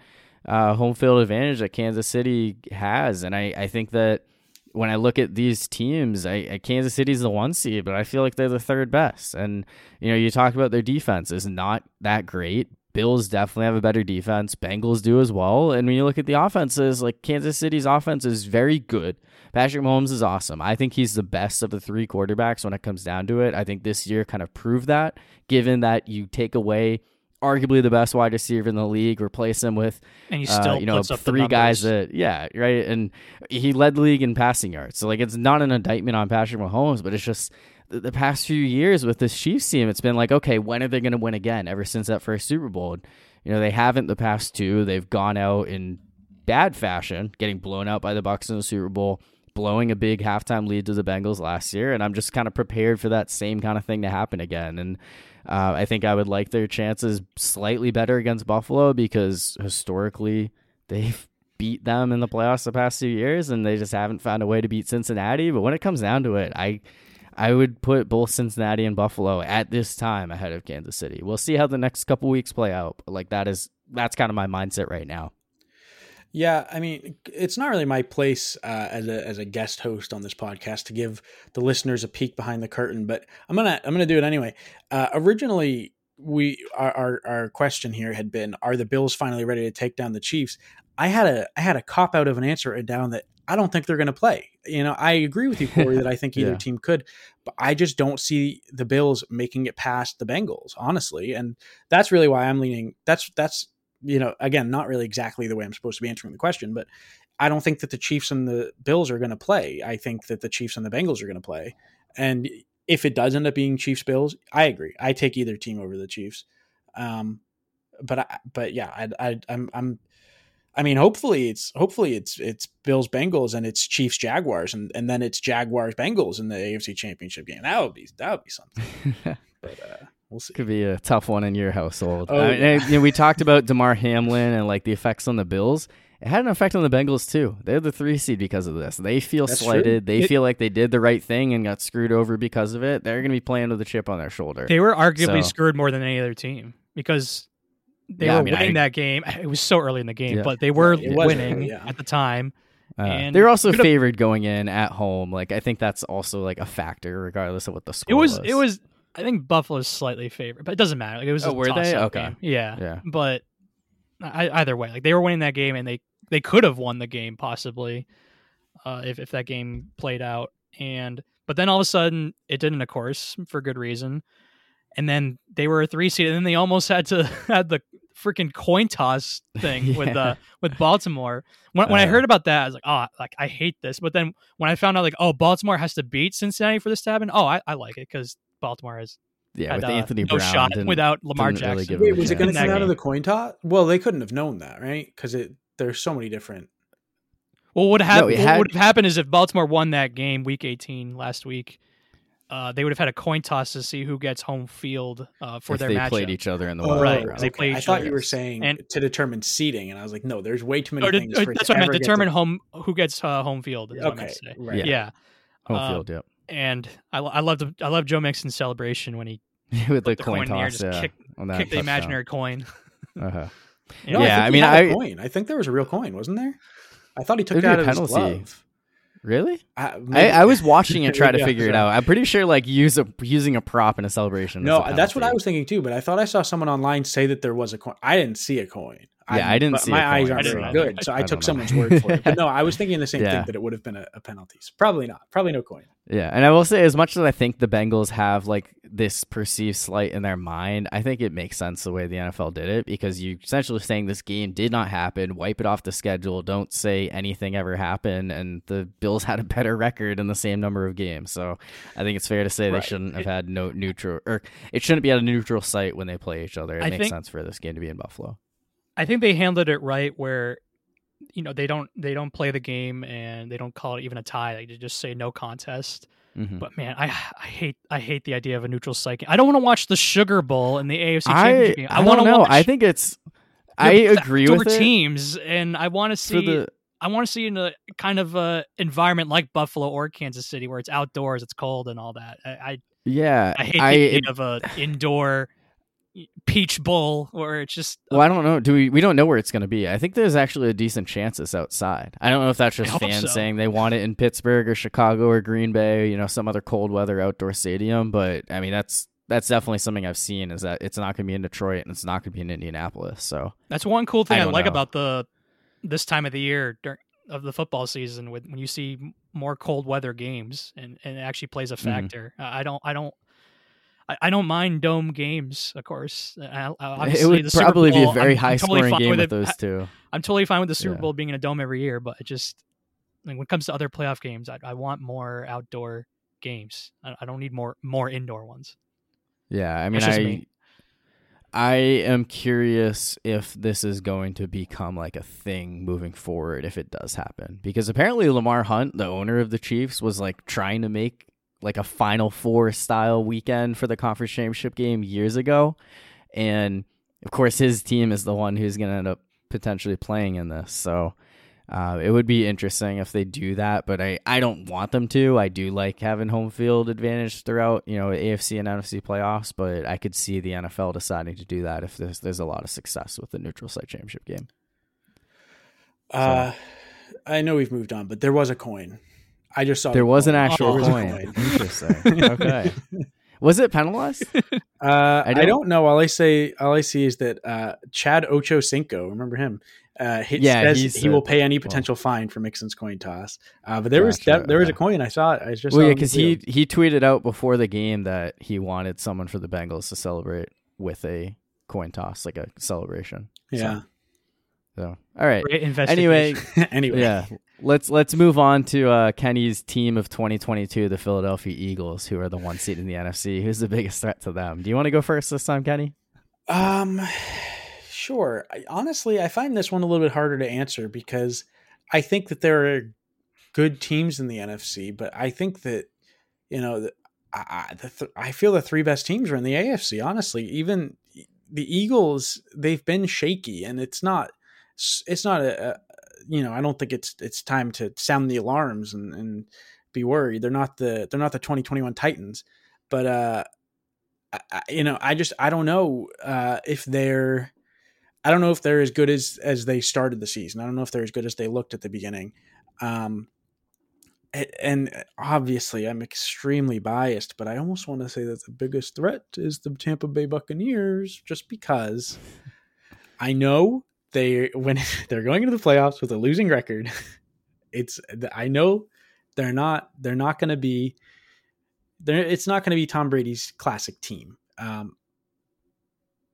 uh, home field advantage that Kansas City has. And I, I think that when I look at these teams, I, I Kansas City's the one seed, but I feel like they're the third best. And you know, you talk about their defense is not that great. Bills definitely have a better defense. Bengals do as well. And when you look at the offenses, like Kansas City's offense is very good. Patrick Mahomes is awesome. I think he's the best of the three quarterbacks when it comes down to it. I think this year kind of proved that, given that you take away arguably the best wide receiver in the league, replace him with and he still uh, you know three guys that yeah right, and he led the league in passing yards. So like it's not an indictment on Patrick Mahomes, but it's just the past few years with this Chiefs team, it's been like, okay, when are they going to win again? Ever since that first Super Bowl, you know, they haven't the past two. They've gone out in bad fashion, getting blown out by the Bucks in the Super Bowl, blowing a big halftime lead to the Bengals last year, and I'm just kind of prepared for that same kind of thing to happen again. And uh, I think I would like their chances slightly better against Buffalo because historically they've beat them in the playoffs the past few years, and they just haven't found a way to beat Cincinnati. But when it comes down to it, I I would put both Cincinnati and Buffalo at this time ahead of Kansas City. We'll see how the next couple weeks play out. But like that is that's kind of my mindset right now. Yeah, I mean, it's not really my place uh, as a as a guest host on this podcast to give the listeners a peek behind the curtain, but I'm gonna I'm gonna do it anyway. Uh, originally, we our, our our question here had been, are the Bills finally ready to take down the Chiefs? I had a I had a cop out of an answer down that I don't think they're going to play. You know, I agree with you, *laughs* Corey, that I think either yeah. team could, but I just don't see the Bills making it past the Bengals, honestly. And that's really why I'm leaning. That's that's you know, again, not really exactly the way I'm supposed to be answering the question, but I don't think that the Chiefs and the Bills are going to play. I think that the Chiefs and the Bengals are going to play. And if it does end up being Chiefs Bills, I agree. I take either team over the Chiefs. Um, but I, but yeah, I, I I'm I'm I mean, hopefully it's hopefully it's it's Bills Bengals and it's Chiefs Jaguars and, and then it's Jaguars Bengals in the AFC Championship game. That would be that would be something. *laughs* but uh, we'll see. Could be a tough one in your household. Oh, I mean, you know, we talked about Damar Hamlin and like the effects on the Bills. It had an effect on the Bengals too. They're the three seed because of this. They feel That's slighted. True. They it, feel like they did the right thing and got screwed over because of it. They're going to be playing with a chip on their shoulder. They were arguably so. screwed more than any other team because they yeah, were I mean, winning I, that game. *laughs* It was so early in the game, yeah. but they were winning yeah. at the time. Uh, and they're also favored going in at home. Like I think that's also like a factor, regardless of what the score it was. was. It was. I think Buffalo's slightly favored, but it doesn't matter. Like it was. Oh, were they? Okay. Game. Yeah. Yeah. But I, either way, like they were winning that game, and they they could have won the game possibly, uh, if if that game played out. And but then all of a sudden it didn't, of course, for good reason and then they were a three seed, and then they almost had to *laughs* had the freaking coin toss *laughs* thing yeah. with uh with Baltimore. When, when uh, I heard about that, I was like, oh, like I hate this. But then when I found out like, oh, Baltimore has to beat Cincinnati for this to happen, oh, I, I like it because Baltimore has yeah, had, with uh, Anthony no Brown shot without Lamar Jackson. Really Wait, was it going to come out of the coin toss? Well, they couldn't have known that, right? Because it there's so many different. Well, what, hap- no, had... what would have happened is if Baltimore won that game, Week 18 last week, uh, they would have had a coin toss to see who gets home field uh, for if their they matchup. played each other in the oh, right. They played. I thought other. you were saying and, to determine seating, and I was like, no, there's way too many to, things. that's what I meant. Determine to... home who gets uh, home field. okay, right. Yeah, yeah. home uh, field. Yep. And I, I love the I love Joe Mixon's celebration when he *laughs* with the, the, coin, coin toss, in just yeah, kick, kick the imaginary coin. *laughs* uh-huh. You know, yeah, I, I mean, I coin. I think there was a real coin, wasn't there? I thought he took it out of his glove. Really? I, I, I, was watching it *laughs* try to figure it out. I'm pretty sure like use a using a prop in a celebration. No, a that's what I was thinking too. But I thought I saw someone online say that there was a coin. I didn't see a coin. Yeah, I didn't see My eyes aren't very I- good, so I I, took someone's word for it. But *laughs* no, I was thinking the same Yeah. thing that it would have been a, a penalty. So probably not. Probably no coin. Yeah, and I will say, as much as I think the Bengals have like this perceived slight in their mind, I think it makes sense the way the NFL did it because you essentially saying this game did not happen, wipe it off the schedule, don't say anything ever happened, and the Bills *laughs* had a better record in the same number of games. So I think it's fair to say they shouldn't have had no neutral, or it shouldn't be at a neutral site when they play each other. It I makes sense for this game to be in Buffalo. I think they handled it right where you know they don't they don't play the game and they don't call it even a tie. They just say no contest. Mhm. But man, I I hate I hate the idea of a neutral site. game. I don't want to watch the Sugar Bowl in the AFC I, Championship game. I, want to know. watch I think it's. I agree with it. teams, and I want to see the, I want to see in a kind of a environment like Buffalo or Kansas City where it's outdoors, it's cold and all that. I I, yeah, I hate the I, idea of a indoor peach bowl where it's just Well, I don't know. Do we? We don't know where it's going to be. I think there's actually a decent chance it's outside. I don't know if that's just fans so. saying they want it in Pittsburgh or Chicago or Green Bay, you know, some other cold weather outdoor stadium. But I mean, that's that's definitely something I've seen is that it's not going to be in Detroit and it's not going to be in Indianapolis. So That's one cool thing I I, like know. about the this time of the year dur- of the football season with when you see more cold weather games and, and it actually plays a Mhm. factor. I I don't I don't I, I don't mind dome games, of course. I, I, it obviously would probably be a Bowl, very I'm- high I'm totally scoring game with with those I- two. I'm totally fine with the Super Yeah. Bowl being in a dome every year, but it just like when it comes to other playoff games, I, I want more outdoor games. I, I don't need more more indoor ones. Yeah, I mean, I me. I am curious if this is going to become like a thing moving forward if it does happen because apparently Lamar Hunt, the owner of the Chiefs, was like trying to make like a Final Four style weekend for the conference championship game years ago, and of course his team is the one who's going to end up potentially playing in this. So uh, it would be interesting if they do that, but I, I don't want them to. I do like having home field advantage throughout, you know, AFC and NFC playoffs, but I could see the NFL deciding to do that if there's there's a lot of success with the neutral site championship game. Uh, I know we've moved on, but there was a coin. I just saw There the was an actual There was coin. Interesting. *laughs* Okay. Was it penalized? *laughs* Uh, I, don't- don't, know. All I say, all I see is that uh, Chad Ocho Cinco, remember him? Uh, he Yeah, says he he said- will pay any well- potential fine for Mixon's coin toss. Uh, but there was that, there was a coin. I saw it. I just well, yeah, it on the because he he tweeted out before the game that he wanted someone for the Bengals to celebrate with a coin toss, like a celebration. yeah. So, all right. Great Anyway, investigation. *laughs* anyway, yeah let's let's move on to uh, kenny's team of 2022 the philadelphia eagles who are the one seed in the nfc who's the biggest threat to them do you want to go first this time kenny Um, sure. I, honestly, I find this one a little bit harder to answer because I think that there are good teams in the NFC, but I think that you know, the, I, I- the th- I feel the three best teams are in the AFC. Honestly, even the Eagles, they've been shaky, and it's not, it's not a, a you know, I don't think it's it's time to sound the alarms and and be worried. They're not the they're not the 2021 Titans, but uh I, you know, I just I don't know uh, if they're I don't know if they're as good as as they started the season. I don't know if they're as good as they looked at the beginning. Um, and obviously, I'm extremely biased, but I almost want to say that the biggest threat is the Tampa Bay Buccaneers, just because I know they when *laughs* they're going into the playoffs with a losing record. *laughs* It's I know they're not they're not going to be they're, it's not going to be Tom Brady's classic team. Um,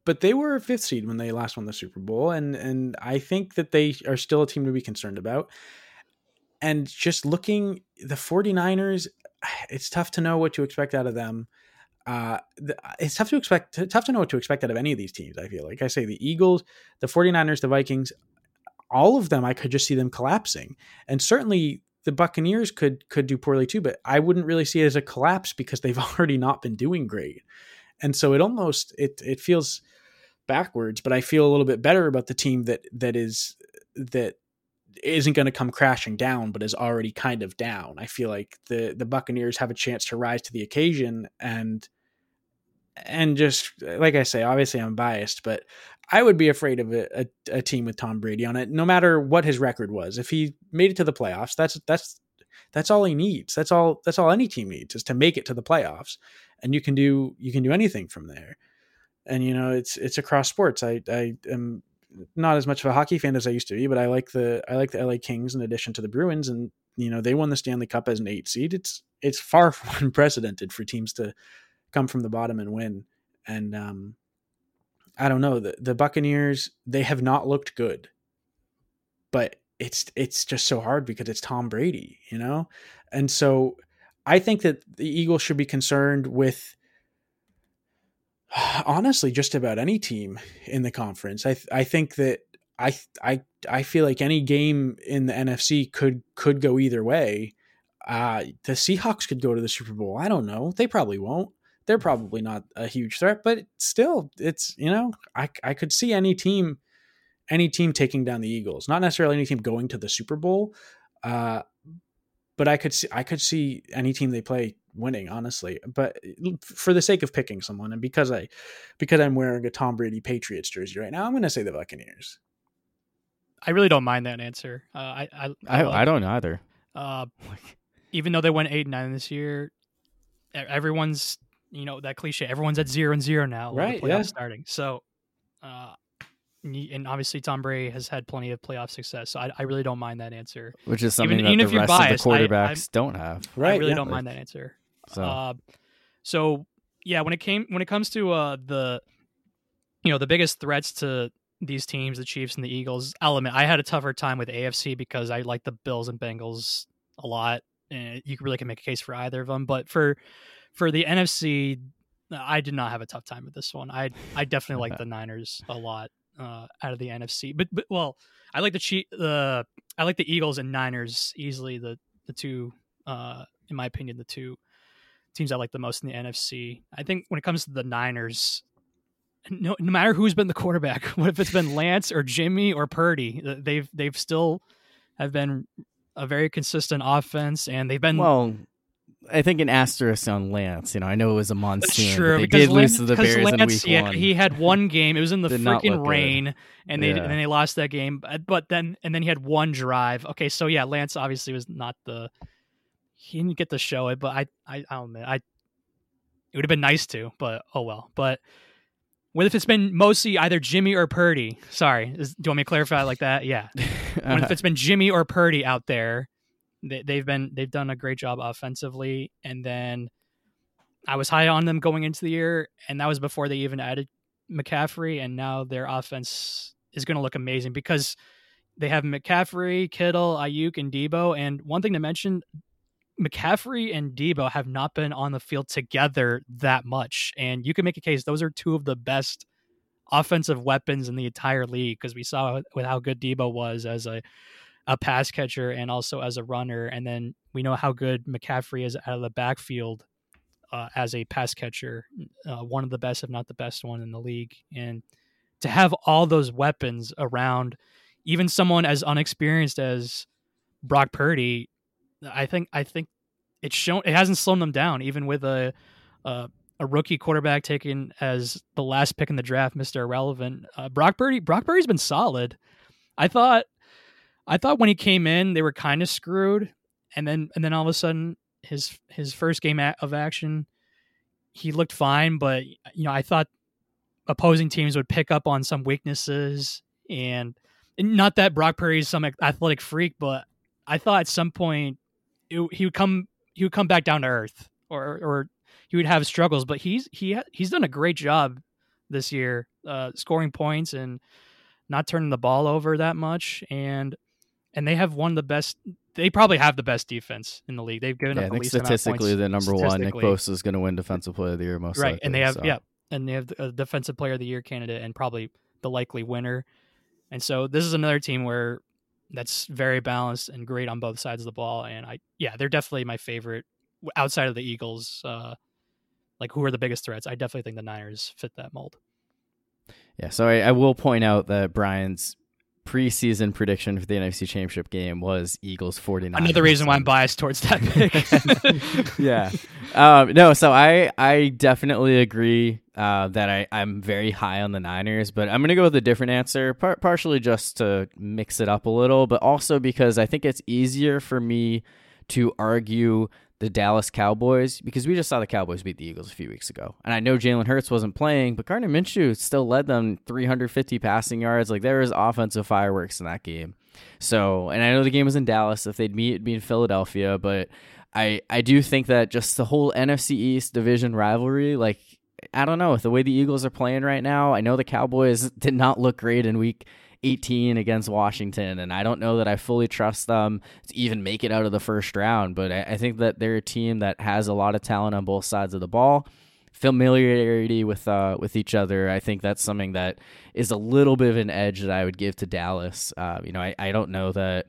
but they were a fifth seed when they last won the Super Bowl, and and I think that they are still a team to be concerned about. And just looking the 49ers, *sighs* it's tough to know what to expect out of them. Uh, it's tough to expect tough to know what to expect out of any of these teams. I feel like I say the Eagles, the 49ers, the Vikings, all of them I could just see them collapsing. And certainly the Buccaneers could could do poorly too, but I wouldn't really see it as a collapse because they've *laughs* already not been doing great. And so it almost it it feels backwards, but I feel a little bit better about the team that that is that isn't going to come crashing down, but is already kind of down. I feel like the the Buccaneers have a chance to rise to the occasion and and just like I say, obviously I'm biased, but I would be afraid of a, a, a team with Tom Brady on it, no matter what his record was. If he made it to the playoffs, that's that's that's all he needs. That's all that's all any team needs is to make it to the playoffs, and you can do you can do anything from there. And you know it's it's across sports. I I am not as much of a hockey fan as I used to be, but I like the I like the LA Kings in addition to the Bruins, and you know they won the Stanley Cup as an eight seed. It's it's far *laughs* from unprecedented for teams to come from the bottom and win. And um, I don't know the the Buccaneers they have not looked good, but it's it's just so hard because it's Tom Brady, you know, and so I think that the Eagles should be concerned with *sighs* honestly just about any team in the conference. I I think that I I I feel like any game in the NFC could could go either way. Uh, the Seahawks could go to the Super Bowl. I don't know. They probably won't. They're probably not a huge threat, but still, it's you know I I could see any team any team taking down the Eagles. Not necessarily any team going to the Super Bowl, uh, but I could see I could see any team they play winning, honestly. But for the sake of picking someone, and because I because I'm wearing a Tom Brady Patriots jersey right now, I'm going to say the Buccaneers. I really don't mind that answer. Uh, I I I, I, I don't either. Uh, *laughs* even though they went eight nine this year, everyone's you know that cliche. Everyone's at zero and zero now. Right. Yeah. Starting. So, uh, and obviously Tom Brady has had plenty of playoff success, so I, I really don't mind that answer. Which is something even, that even the rest biased, of the quarterbacks I, don't have. Right, I really yeah. don't mind that answer. So, uh, so yeah, when it came when it comes to uh, the, you know, the biggest threats to these teams, the Chiefs and the Eagles, element, I had a tougher time with AFC because I like the Bills and Bengals a lot, and you really can make a case for either of them. But for for the NFC, I did not have a tough time with this one. I I definitely like the *laughs* Niners a lot uh, out of the NFC. But but well, I like the cheat the I like the Eagles and Niners easily the the two uh, in my opinion the two teams I like the most in the NFC. I think when it comes to the Niners, no, no matter who's been the quarterback, *laughs* what if it's been Lance or Jimmy or Purdy, they've they've still have been a very consistent offense, and they've been well. I think an asterisk on Lance. You know, I know it was a monsoon. True, they did Lance, lose to the Bears Lance, in week yeah, one. He had one game. It was in the *laughs* freaking rain, good. and they yeah. and then they lost that game. Uh, but then and then he had one drive. Okay, so yeah, Lance obviously was not the. He didn't get to show it, but I I, I don't know. I it would have been nice to, but oh well. But what if it's been mostly either Jimmy or Purdy? Sorry, is, do you want me to clarify like that? Yeah. *laughs* what if uh-huh. it's been Jimmy or Purdy out there? They, they've been they've done a great job offensively, and then I was high on them going into the year, and that was before they even added McCaffrey, and now their offense is going to look amazing because they have McCaffrey, Kittle, Aiyuk, and Deebo. And one thing to mention, McCaffrey and Deebo have not been on the field together that much, and you can make a case those are two of the best offensive weapons in the entire league because we saw with how good Deebo was as a a pass catcher and also as a runner. And then we know how good McCaffrey is out of the backfield uh, as a pass catcher, uh, one of the best, if not the best one in the league. And to have all those weapons around, even someone as unexperienced as Brock Purdy, I think I think it's shown it hasn't slowed them down, even with a a, a rookie quarterback taken as the last pick in the draft, Mister Irrelevant. Uh, Brock Purdy, Brock Purdy's been solid. I thought I thought when he came in, they were kind of screwed, and then and then all of a sudden, his his first game of action, he looked fine. But you know, I thought opposing teams would pick up on some weaknesses, and, and not that Brock Purdy is some athletic freak, but I thought at some point it, he would come he would come back down to earth, or or he would have struggles. But he's he he's done a great job this year, uh, scoring points and not turning the ball over that much, and and they have one of the best. They probably have the best defense in the league. They've given yeah, up. I think statistically, the number one. Nick Bosa is going to win Defensive Player of the Year most right, likely, and they have so. yeah, and they have a Defensive Player of the Year candidate and probably the likely winner. And so this is another team where that's very balanced and great on both sides of the ball. And I yeah, they're definitely my favorite outside of the Eagles. Uh, like who are the biggest threats? I definitely think the Niners fit that mold. Yeah, so I, I will point out that Brian's preseason prediction for the NFC Championship game was Eagles 49. Another reason why I'm biased towards that pick. *laughs* yeah. Um, no, so I I definitely agree uh, that I, I'm very high on the Niners, but I'm going to go with a different answer, par- partially just to mix it up a little, but also because I think it's easier for me to argue the Dallas Cowboys because we just saw the Cowboys beat the Eagles a few weeks ago. And I know Jalen Hurts wasn't playing, but Gardner Minshew still led them 350 passing yards. Like there was offensive fireworks in that game. So, and I know the game was in Dallas. If they'd meet, it'd be in Philadelphia. But I, I do think that just the whole NFC East division rivalry, like, I don't know, with the way the Eagles are playing right now, I know the Cowboys *laughs* did not look great in week 18 against Washington, and I don't know that I fully trust them to even make it out of the first round. But I, I think that they're a team that has a lot of talent on both sides of the ball familiarity with uh, with each other. I think that's something that is a little bit of an edge that I would give to Dallas. Uh, you know, I, I don't know that.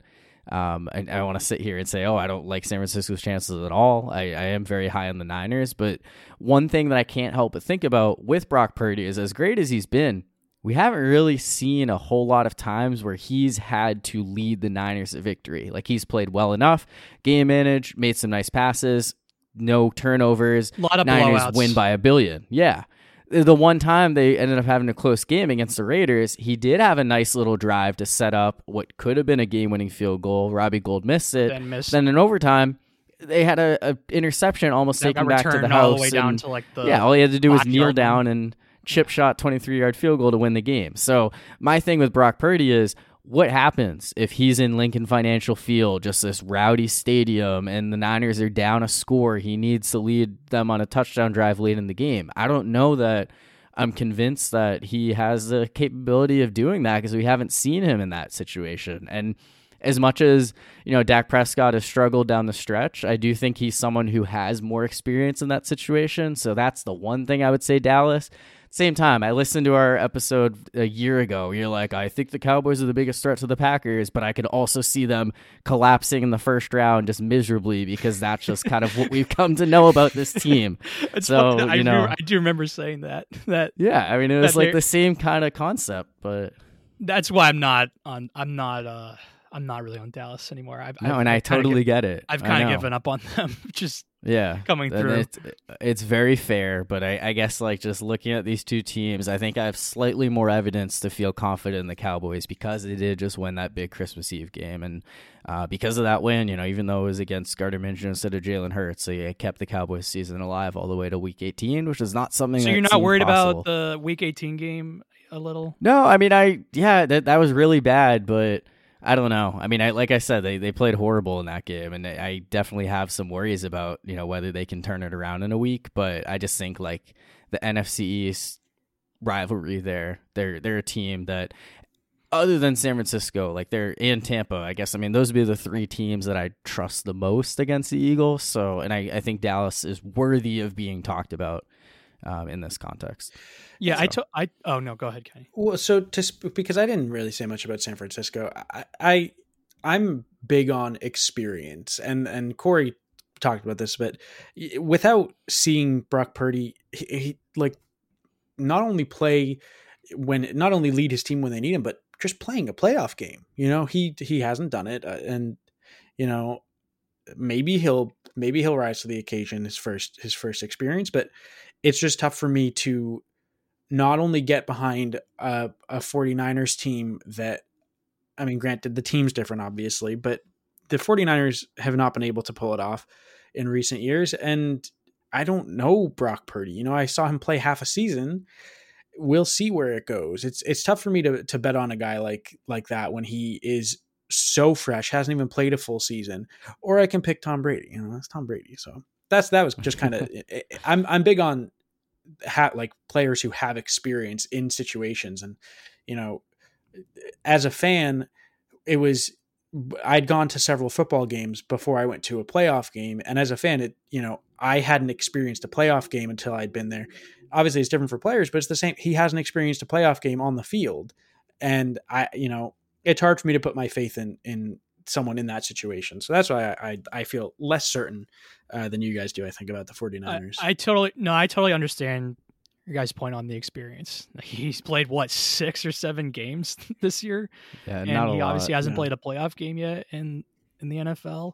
Um, I, I want to sit here and say, oh, I don't like San Francisco's chances at all. I, I am very high on the Niners, but one thing that I can't help but think about with Brock Purdy is as great as he's been, we haven't really seen a whole lot of times where he's had to lead the Niners to victory. Like he's played well enough, game managed, made some nice passes, no turnovers. A lot of Niners blowouts. win by a billion. Yeah. The one time they ended up having a close game against the Raiders, he did have a nice little drive to set up what could have been a game-winning field goal. Robbie Gould missed it. Then missed. Then in overtime, they had a, a interception almost That taken back to the house. the and- like the yeah, all he had to do was kneel down and chip shot 23 yard field goal to win the game. So my thing with Brock Purdy is what happens if he's in Lincoln Financial Field, just this rowdy stadium, and the Niners are down a score? He needs to lead them on a touchdown drive late in the game. I don't know that I'm convinced that he has the capability of doing that because we haven't seen him in that situation. And as much as you know Dak Prescott has struggled down the stretch, I do think he's someone who has more experience in that situation. So that's the one thing I would say Dallas. Same time, I listened to our episode a year ago. You're like, I think the Cowboys are the biggest threat to the Packers, but I could also see them collapsing in the first round just miserably because that's just kind of what we've come to know about this team. *laughs* So, funny, I, you do, know- I do remember saying that. That Yeah, I mean, it was like the same kind of concept, but that's why I'm not on. I'm not. uh I'm not really on Dallas anymore. I've, no, I've, and I totally gi- get it. I've kind of given up on them. *laughs* Just Yeah, coming through. It's, it's very fair, but I, I guess like just looking at these two teams, I think I have slightly more evidence to feel confident in the Cowboys because they did just win that big Christmas Eve game, and uh, because of that win, you know, even though it was against Gardner Minshew instead of Jalen Hurts, they kept the Cowboys season alive all the way to Week 18, which is not something. so you're not worried possible. about the Week 18 game a little? No, I mean, I yeah, that that was really bad, but I don't know. I mean, I like I said, they they played horrible in that game, and I definitely have some worries about you know whether they can turn it around in a week. But I just think like the NFC East rivalry there, they're they're a team that. Other than San Francisco, like they're in Tampa, I guess. I mean, those would be the three teams that I trust the most against the Eagles. So, and I, I think Dallas is worthy of being talked about um, in this context. Yeah, I So- to- I oh no, go ahead, Kenny. Well, so to sp- because I didn't really say much about San Francisco, I, I I'm big on experience, and and Corey talked about this, but y- without seeing Brock Purdy, he, he like not only play when not only lead his team when they need him, but just playing a playoff game. You know, he he hasn't done it, uh, and you know maybe he'll maybe he'll rise to the occasion his first his first experience, but it's just tough for me to not only get behind a, a 49ers team that I mean granted the team's different obviously but the 49ers have not been able to pull it off in recent years and I don't know Brock Purdy. You know I saw him play half a season. We'll see where it goes. It's it's tough for me to to bet on a guy like like that when he is so fresh hasn't even played a full season or I can pick Tom Brady you know that's Tom Brady so that's that was just *laughs* kind of eh, eh, I'm I'm big on ha- like players who have experience in situations and you know as a fan it was I'd gone to several football games before I went to a playoff game and as a fan it you know I hadn't experienced a playoff game until I'd been there. Obviously it's different for players but it's the same he hasn't experienced a playoff game on the field and I you know it's hard for me to put my faith in in someone in that situation so that's why I I, I feel less certain uh, than you guys do I think about the 49ers I, I totally no, I totally understand your guys' point on the experience. *laughs* He's played what six or seven games *laughs* this year, Yeah, and not a he lot. obviously hasn't yeah. played a playoff game yet in in the NFL.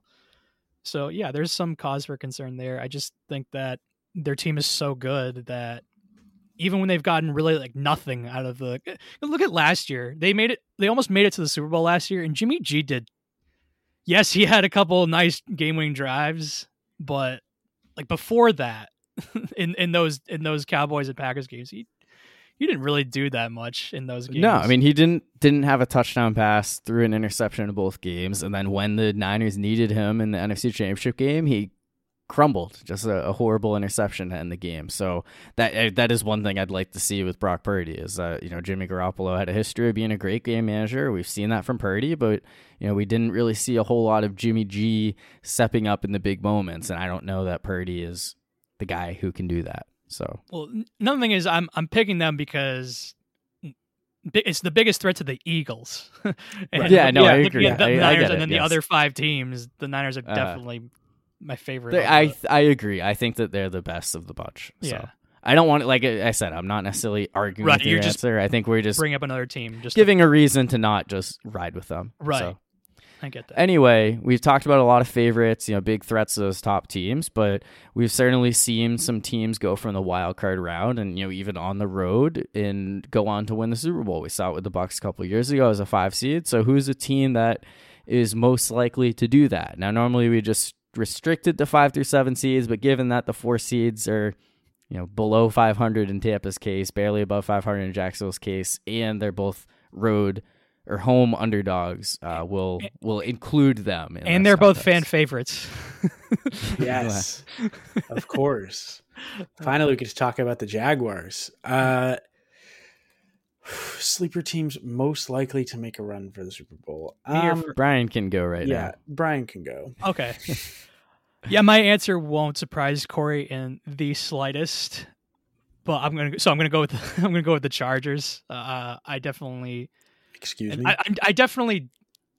So yeah, there's some cause for concern there. I just think that their team is so good that even when they've gotten really like nothing out of the look at last year, they made it. They almost made it to the Super Bowl last year, and Jimmy G did yes, he had a couple nice game-winning drives, but like before that, *laughs* in in those in those Cowboys and Packers games, he he didn't really do that much in those games. No, I mean he didn't didn't have a touchdown pass, threw an interception in both games, and then when the Niners needed him in the NFC Championship game, he crumbled. Just a, a horrible interception to end the game. So that eh, that is one thing I'd like to see with Brock Purdy is that you know Jimmy Garoppolo had a history of being a great game manager. We've seen that from Purdy, but you know we didn't really see a whole lot of Jimmy G stepping up in the big moments, and I don't know that Purdy is the guy who can do that. So well, another thing is I'm I'm picking them because it's the biggest threat to the Eagles. *laughs* and, yeah, no, yeah, I agree. the I, Niners I get and then it, the other five teams, the Niners are Uh, definitely my favorite. They- I the- I agree. I think that they're the best of the bunch. So. Yeah. I don't want like I said. I'm not necessarily arguing Right, with your answer. I think we're just bring up another team. Just to- giving a reason to not just ride with them. Right. So, I get that. anyway, we've talked about a lot of favorites, you know, big threats to those top teams, but we've certainly seen some teams go from the wild card round and you know even on the road and go on to win the Super Bowl. We saw it with the Bucks a couple years ago as a five seed. So who's a team that is most likely to do that? Now, normally we just restrict it to five through seven seeds, but given that the four seeds are you know below 500 in Tampa's case, barely above 500 in Jacksonville's case, and they're both road or home underdogs. Uh, will will include them, in and they're both fan favorites. *laughs* Yes, *laughs* of course. Finally, we get to talk about the Jaguars. Uh, *sighs* sleeper teams most likely to make a run for the Super Bowl. Um, Brian can go right yeah, now. Brian can go. Okay. *laughs* yeah, my answer won't surprise Corey in the slightest. But I'm gonna so I'm gonna go with *laughs* I'm gonna go with the Chargers. Uh, I definitely Excuse me. I, I I definitely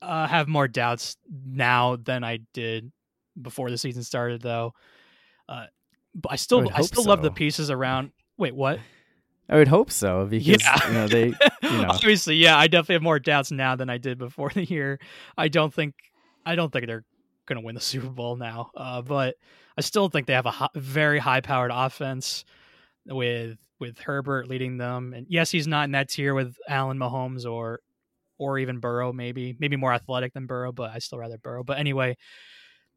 uh, have more doubts now than I did before the season started, though. Uh, but I still would I, hope still love the pieces around. Wait, what? I would hope so because Yeah. you know they *laughs* you know Obviously, yeah, I definitely have more doubts now than I did before *laughs* the year. I don't think I don't think they're going to win the Super Bowl now. Uh, but I still think they have a hi- very high-powered offense with with Herbert leading them. And yes, he's not in that tier with Allen Mahomes or or even Burrow maybe. Maybe more athletic than Burrow, but I still rather Burrow. But anyway,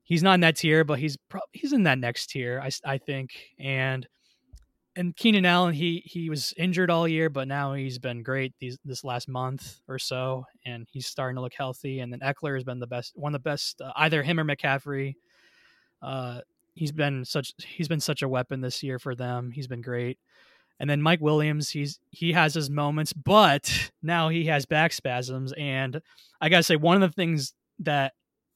he's not in that tier, but he's pro- he's in that next tier, I I think. And and Keenan Allen, he he was injured all year, but now he's been great these this last month or so, and he's starting to look healthy. And then Ekeler has been the best, one of the best, uh, either him or McCaffrey. Uh, he's been such he's been such a weapon this year for them. He's been great. And then Mike Williams, he's he has his moments, but *laughs* now he has back spasms. And I gotta say, one of the things that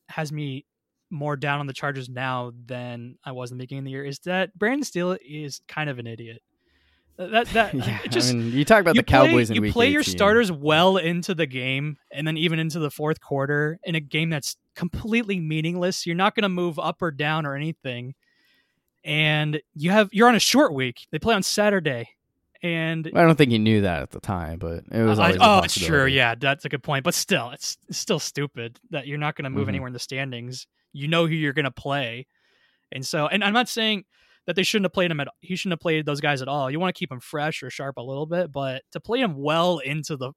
has me more down on the Chargers now than I was in the beginning of the year is that Brandon Staley is kind of an idiot. That that *laughs* yeah. just I mean, you talk about you the Cowboys play, you play your starters well into the game and then even into the fourth quarter in a game that's completely meaningless you're not going to move up or down or anything and you have you're on a short week they play on saturday and I don't think he knew that at the time, but it was. I- Always a oh it's true yeah that's a good point but still it's, it's still stupid that you're not going to move Mhm. anywhere in the standings you know who you're going to play and so and i'm not saying that they shouldn't have played him at he shouldn't have played those guys at all you want to keep him fresh or sharp a little bit but to play him well into the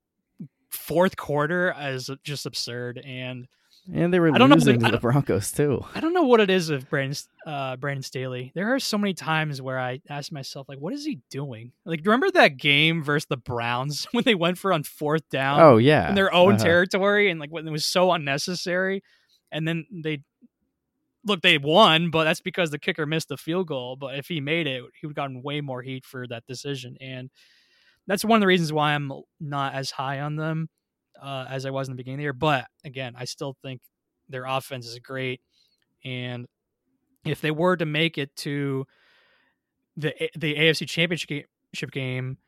fourth quarter is just absurd and and they were I don't know losing the- to the Broncos too. I don't know what it is with Brandon uh, Brandon Staley. There are so many times where I ask myself, like, what is he doing? Like, remember that game versus the Browns *laughs* when they went for on fourth down Oh yeah, in their own Uh-huh. territory and like when it was so unnecessary, and then they look they won, but that's because the kicker missed the field goal. But if he made it, he would have gotten way more heat for that decision, and that's one of the reasons why I'm not as high on them uh, as I was in the beginning of the year. But again, I still think their offense is great, and if they were to make it to the the AFC Championship game,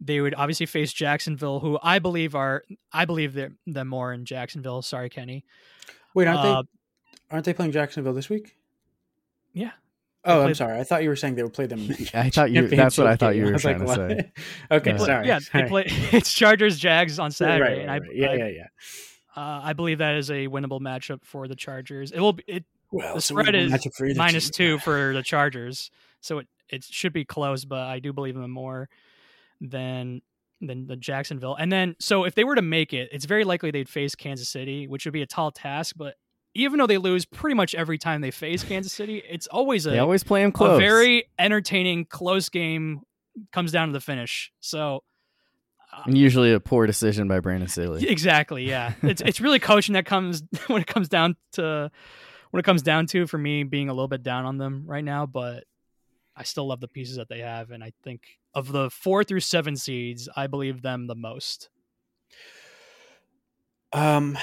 they would obviously face Jacksonville, who I believe are I believe them more in Jacksonville. Sorry, Kenny. Wait, aren't Uh, they aren't they playing Jacksonville this week? Yeah. Oh, I'm sorry. I thought you were saying they would play them. *laughs* in I thought you- *laughs* that's what I thought you were I was trying to say. *laughs* okay, Yeah. sorry. Yeah, they sorry. play. It's Chargers Jags on Saturday, Right, right, and I, right. Yeah, I, yeah, yeah. Uh, I believe that is a winnable matchup for the Chargers. It will be it Well, The spread winnable is for minus team. two for the Chargers, so it it should be close. But I do believe in them more than than the Jacksonville. And then so if they were to make it, it's very likely they'd face Kansas City, which would be a tall task. But even though they lose pretty much every time they face Kansas City, it's always a They always play them close. a very entertaining close game comes down to the finish. So and usually a poor decision by Brandon Staley. *laughs* exactly, yeah. it's it's really coaching that comes *laughs* when it comes down to when it comes down to for me being a little bit down on them right now, but I still love the pieces that they have and I think of the 4 through 7 seeds, I believe them the most. Um,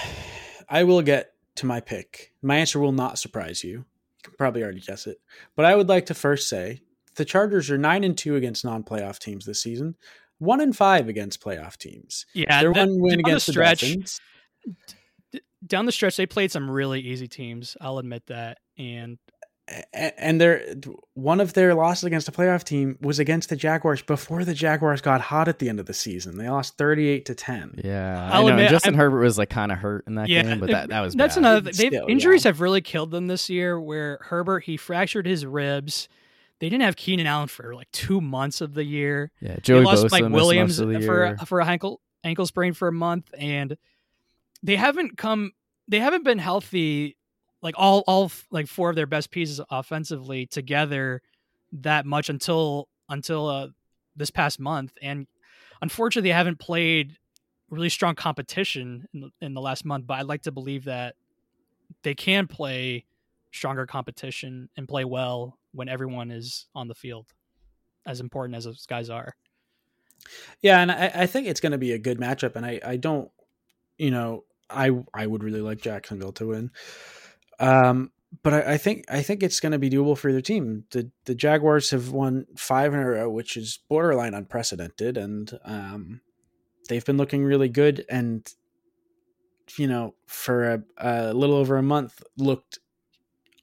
I will get to my pick. My answer will not surprise you. You can probably already guess it. But I would like to first say the Chargers are nine and two against non-playoff teams this season. One and five against playoff teams. Yeah, Their the- one win the against the, stretch- Dolphins. Down the stretch they played some really easy teams, I'll admit that. And And their one of their losses against a playoff team was against the Jaguars before the Jaguars got hot at the end of the season. They lost thirty-eight to ten. Yeah, I'll I know. admit, Justin I'm- Herbert was like kind of hurt in that Yeah, game, but that, that was That's bad. another. They've, Still, injuries yeah. have really killed them this year. Where Herbert he fractured his ribs. They didn't have Keenan Allen for like two months of the year. Yeah, They Joey lost Bosa Mike Williams most of the uh, for uh, for a ankle ankle sprain for a month, and they haven't come. They haven't been healthy. Like all all like four of their best pieces offensively together that much until until uh, this past month, and unfortunately, they haven't played really strong competition in the, in the last month. But I'd like to believe that they can play stronger competition and play well when everyone is on the field, as important as those guys are. Yeah, and I, I think it's going to be a good matchup. And I, I don't, you know, I I would really like Jacksonville to win. Um, but I, I think I think it's going to be doable for either team. The the Jaguars have won five in a row, which is borderline unprecedented, and um, they've been looking really good. And you know, for a, a little over a month, looked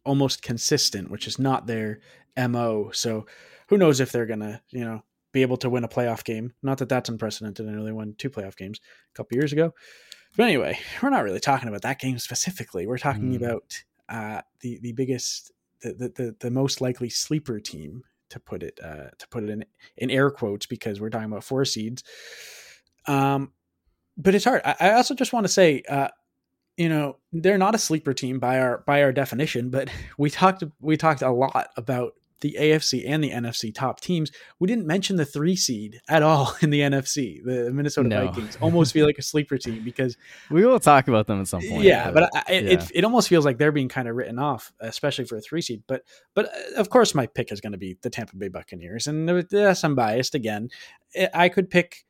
almost consistent, which is not their mo. So who knows if they're gonna, you know, be able to win a playoff game. Not that that's unprecedented. I know they won two playoff games a couple years ago. But anyway, we're not really talking about that game specifically. We're talking Mm. about uh, the the biggest, the, the the the most likely sleeper team to put it uh, to put it in in air quotes because we're talking about four seeds. Um, but it's hard. I, I also just want to say, uh, you know, they're not a sleeper team by our by our definition. But *laughs* we talked we talked a lot about the AFC and the NFC top teams. We didn't mention the three seed at all *laughs* in the NFC. The Minnesota No. Vikings almost feel like a sleeper team because *laughs* we will talk about them at some point. yeah, but I, it, yeah. it it almost feels like they're being kind of written off, especially for a three seed. But but uh, of course, my pick is going to be the Tampa Bay Buccaneers, and yes, I'm biased again. I- I could pick.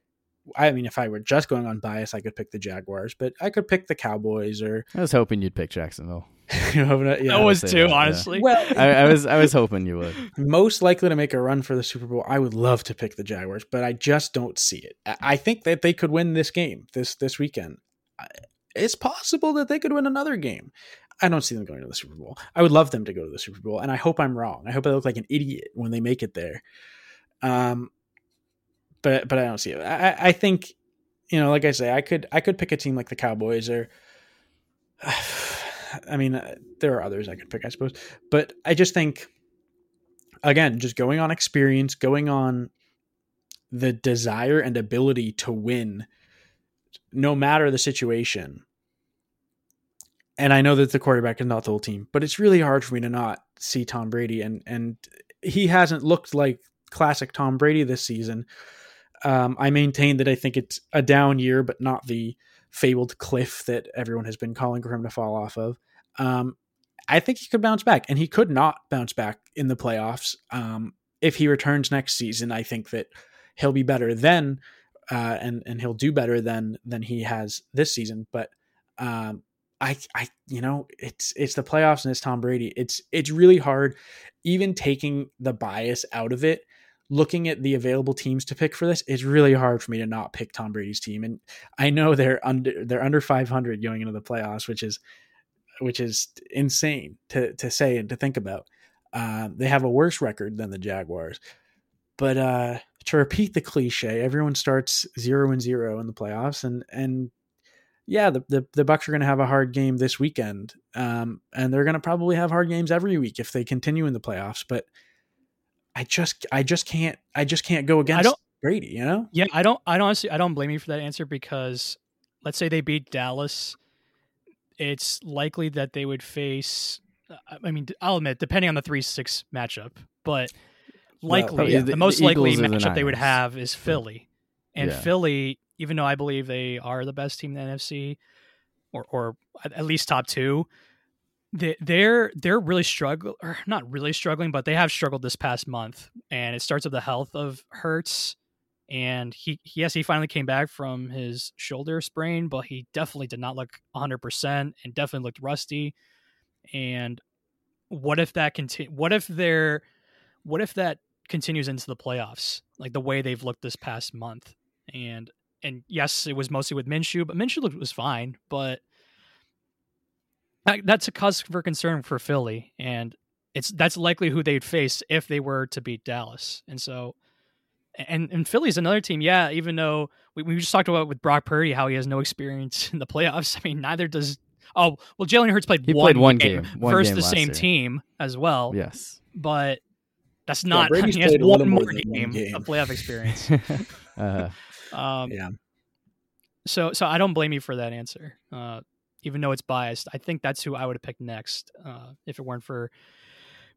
I mean, if I were just going on bias, I could pick the Jaguars, but I could pick the Cowboys or I was hoping you'd pick Jacksonville. *laughs* you know, yeah. that was too, that, yeah. honestly. well, I, I was I was hoping you would. most likely to make a run for the Super Bowl, I would love to pick the Jaguars, but I just don't see it. I- I think that they could win this game this this weekend. It's possible that they could win another game. I don't see them going to the Super Bowl. I would love them to go to the Super Bowl, and I hope I'm wrong. I hope I look like an idiot when they make it there. Um, but but I don't see it. I, I- I think, you know, like I say, I could I could pick a team like the Cowboys or. *sighs* I mean, uh, there are others I could pick, I suppose, but I just think again, just going on experience, going on the desire and ability to win no matter the situation. And I know that the quarterback is not the whole team, but it's really hard for me to not see Tom Brady and and he hasn't looked like classic Tom Brady this season. Um, I maintain that I think it's a down year, but not the fabled cliff that everyone has been calling for him to fall off of. Um, I think he could bounce back, and he could not bounce back in the playoffs. Um, if he returns next season, I think that he'll be better then, uh, and and he'll do better than than he has this season. But um, I I you know it's it's the playoffs and it's Tom Brady. It's it's really hard, even taking the bias out of it. Looking at the available teams to pick for this, it's really hard for me to not pick Tom Brady's team. And I know they're under they're under 500 going into the playoffs, which is which is insane to to say and to think about. Um, they have a worse record than the Jaguars, but uh, to repeat the cliche, everyone starts zero and zero in the playoffs, and and yeah, the the, the Bucs are going to have a hard game this weekend, um, and they're going to probably have hard games every week if they continue in the playoffs. But I just I just can't I just can't go against don't- Brady, you know. Yeah, I don't. I don't honestly. I don't blame you for that answer because let's say they beat Dallas. it's likely that they would face. uh, I mean, I'll admit, depending on the three six matchup, but likely probably the, the- most the likely or the matchup they would have is Philly, and Yeah. Philly, even though I believe they are the best team in the NFC, or or at least top two, they, they're they're really struggling, or not really struggling, but they have struggled this past month, and it starts with the health of Hurts. And he, yes, he finally came back from his shoulder sprain, but he definitely did not look 100% and definitely looked rusty. And what if that continue? What if they're, what if that continues into the playoffs, like the way they've looked this past month? And and yes, it was mostly with Minshew, but Minshew looked was fine. But that's a cause for concern for Philly, and it's that's likely who they'd face if they were to beat Dallas. And so, and and Philly's another team. Yeah, even though we, we just talked about with Brock Purdy how he has no experience *laughs* in the playoffs. *laughs* I mean, neither does. Oh well, Jalen Hurts played He one played one game, game, one versus game the same year. team as well. Yes. But that's not. *laughs* Brady's he has a one more more than one game, game. of playoff experience. uh, Um, Yeah. So so I don't blame you for that answer, uh, even though it's biased. I think that's who I would have picked next uh, if it weren't for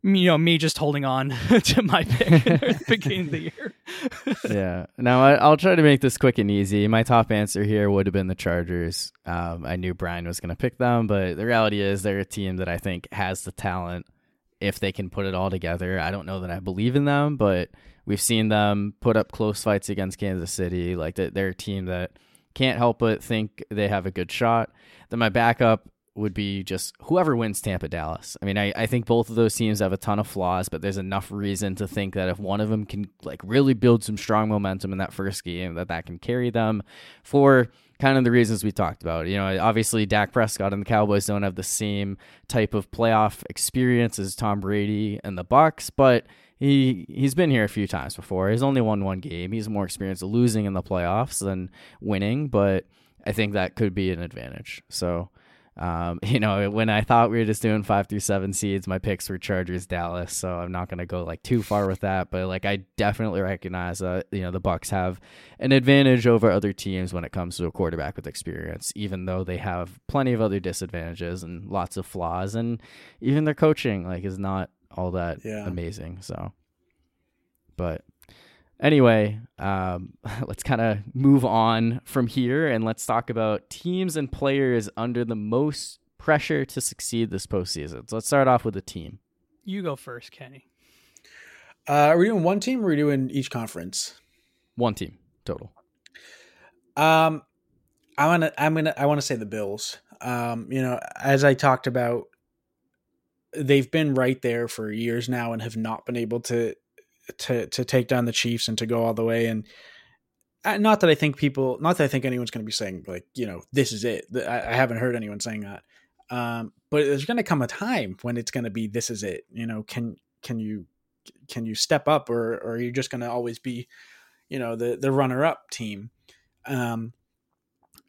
me, you know me just holding on *laughs* to my pick *laughs* at the beginning of the *laughs* year. yeah. Now I, I'll try to make this quick and easy. My top answer here would have been the Chargers. Um, I knew Brian was going to pick them, but the reality is they're a team that I think has the talent if they can put it all together. I don't know that I believe in them, but we've seen them put up close fights against Kansas City. Like they're a team that can't help but think they have a good shot. Then my backup would be just whoever wins Tampa Dallas. I mean, I, I think both of those teams have a ton of flaws, but there's enough reason to think that if one of them can like really build some strong momentum in that first game, that that can carry them for kind of the reasons we talked about. You know, obviously Dak Prescott and the Cowboys don't have the same type of playoff experience as Tom Brady and the Bucs, but he he's been here a few times before. He's only won one game. He's more experienced losing in the playoffs than winning, but I think that could be an advantage. So, um, *laughs* you know, when I thought we were just doing five through seven seeds, my picks were Chargers, Dallas. So I'm not going to go like too far with that, but like I definitely recognize that you know the Bucs have an advantage over other teams when it comes to a quarterback with experience, even though they have plenty of other disadvantages and lots of flaws, and even their coaching like is not all that Yeah. amazing. So, but anyway, um, *laughs* let's kind of move on from here and let's talk about teams and players under the most pressure to succeed this postseason. So let's start off with the team. you go first, Kenny. Uh, are we doing one team or are we doing each conference? One team total. Um, I want to. I'm gonna. I want to say the Bills. Um, you know, as I talked about, they've been right there for years now and have not been able to to to take down the Chiefs and to go all the way. And uh, not that I think people, not that I think anyone's going to be saying like, you know, this is it. I, I haven't heard anyone saying that. Um, but there's going to come a time when it's going to be this is it. You know, can can you can you step up or or are you just going to always be, you know, the the runner up team? Um,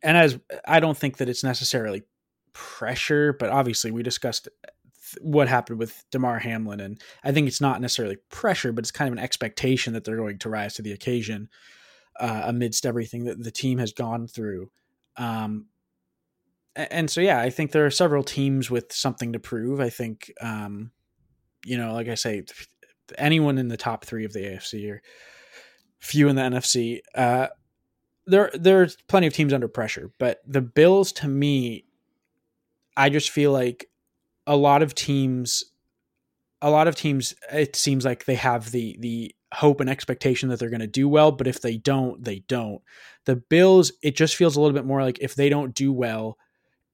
and as I don't think that it's necessarily pressure, but obviously we discussed what happened with Damar Hamlin, and I think it's not necessarily pressure, but it's kind of an expectation that they're going to rise to the occasion uh, amidst everything that the team has gone through. Um, and so, yeah, I think there are several teams with something to prove. I think, um, you know, like I say, anyone in the top three of the AFC or few in the NFC. Uh, there, there's plenty of teams under pressure, but the Bills, to me, I just feel like a lot of teams, a lot of teams, it seems like they have the the hope and expectation that they're going to do well, but if they don't, they don't. The Bills, it just feels a little bit more like if they don't do well,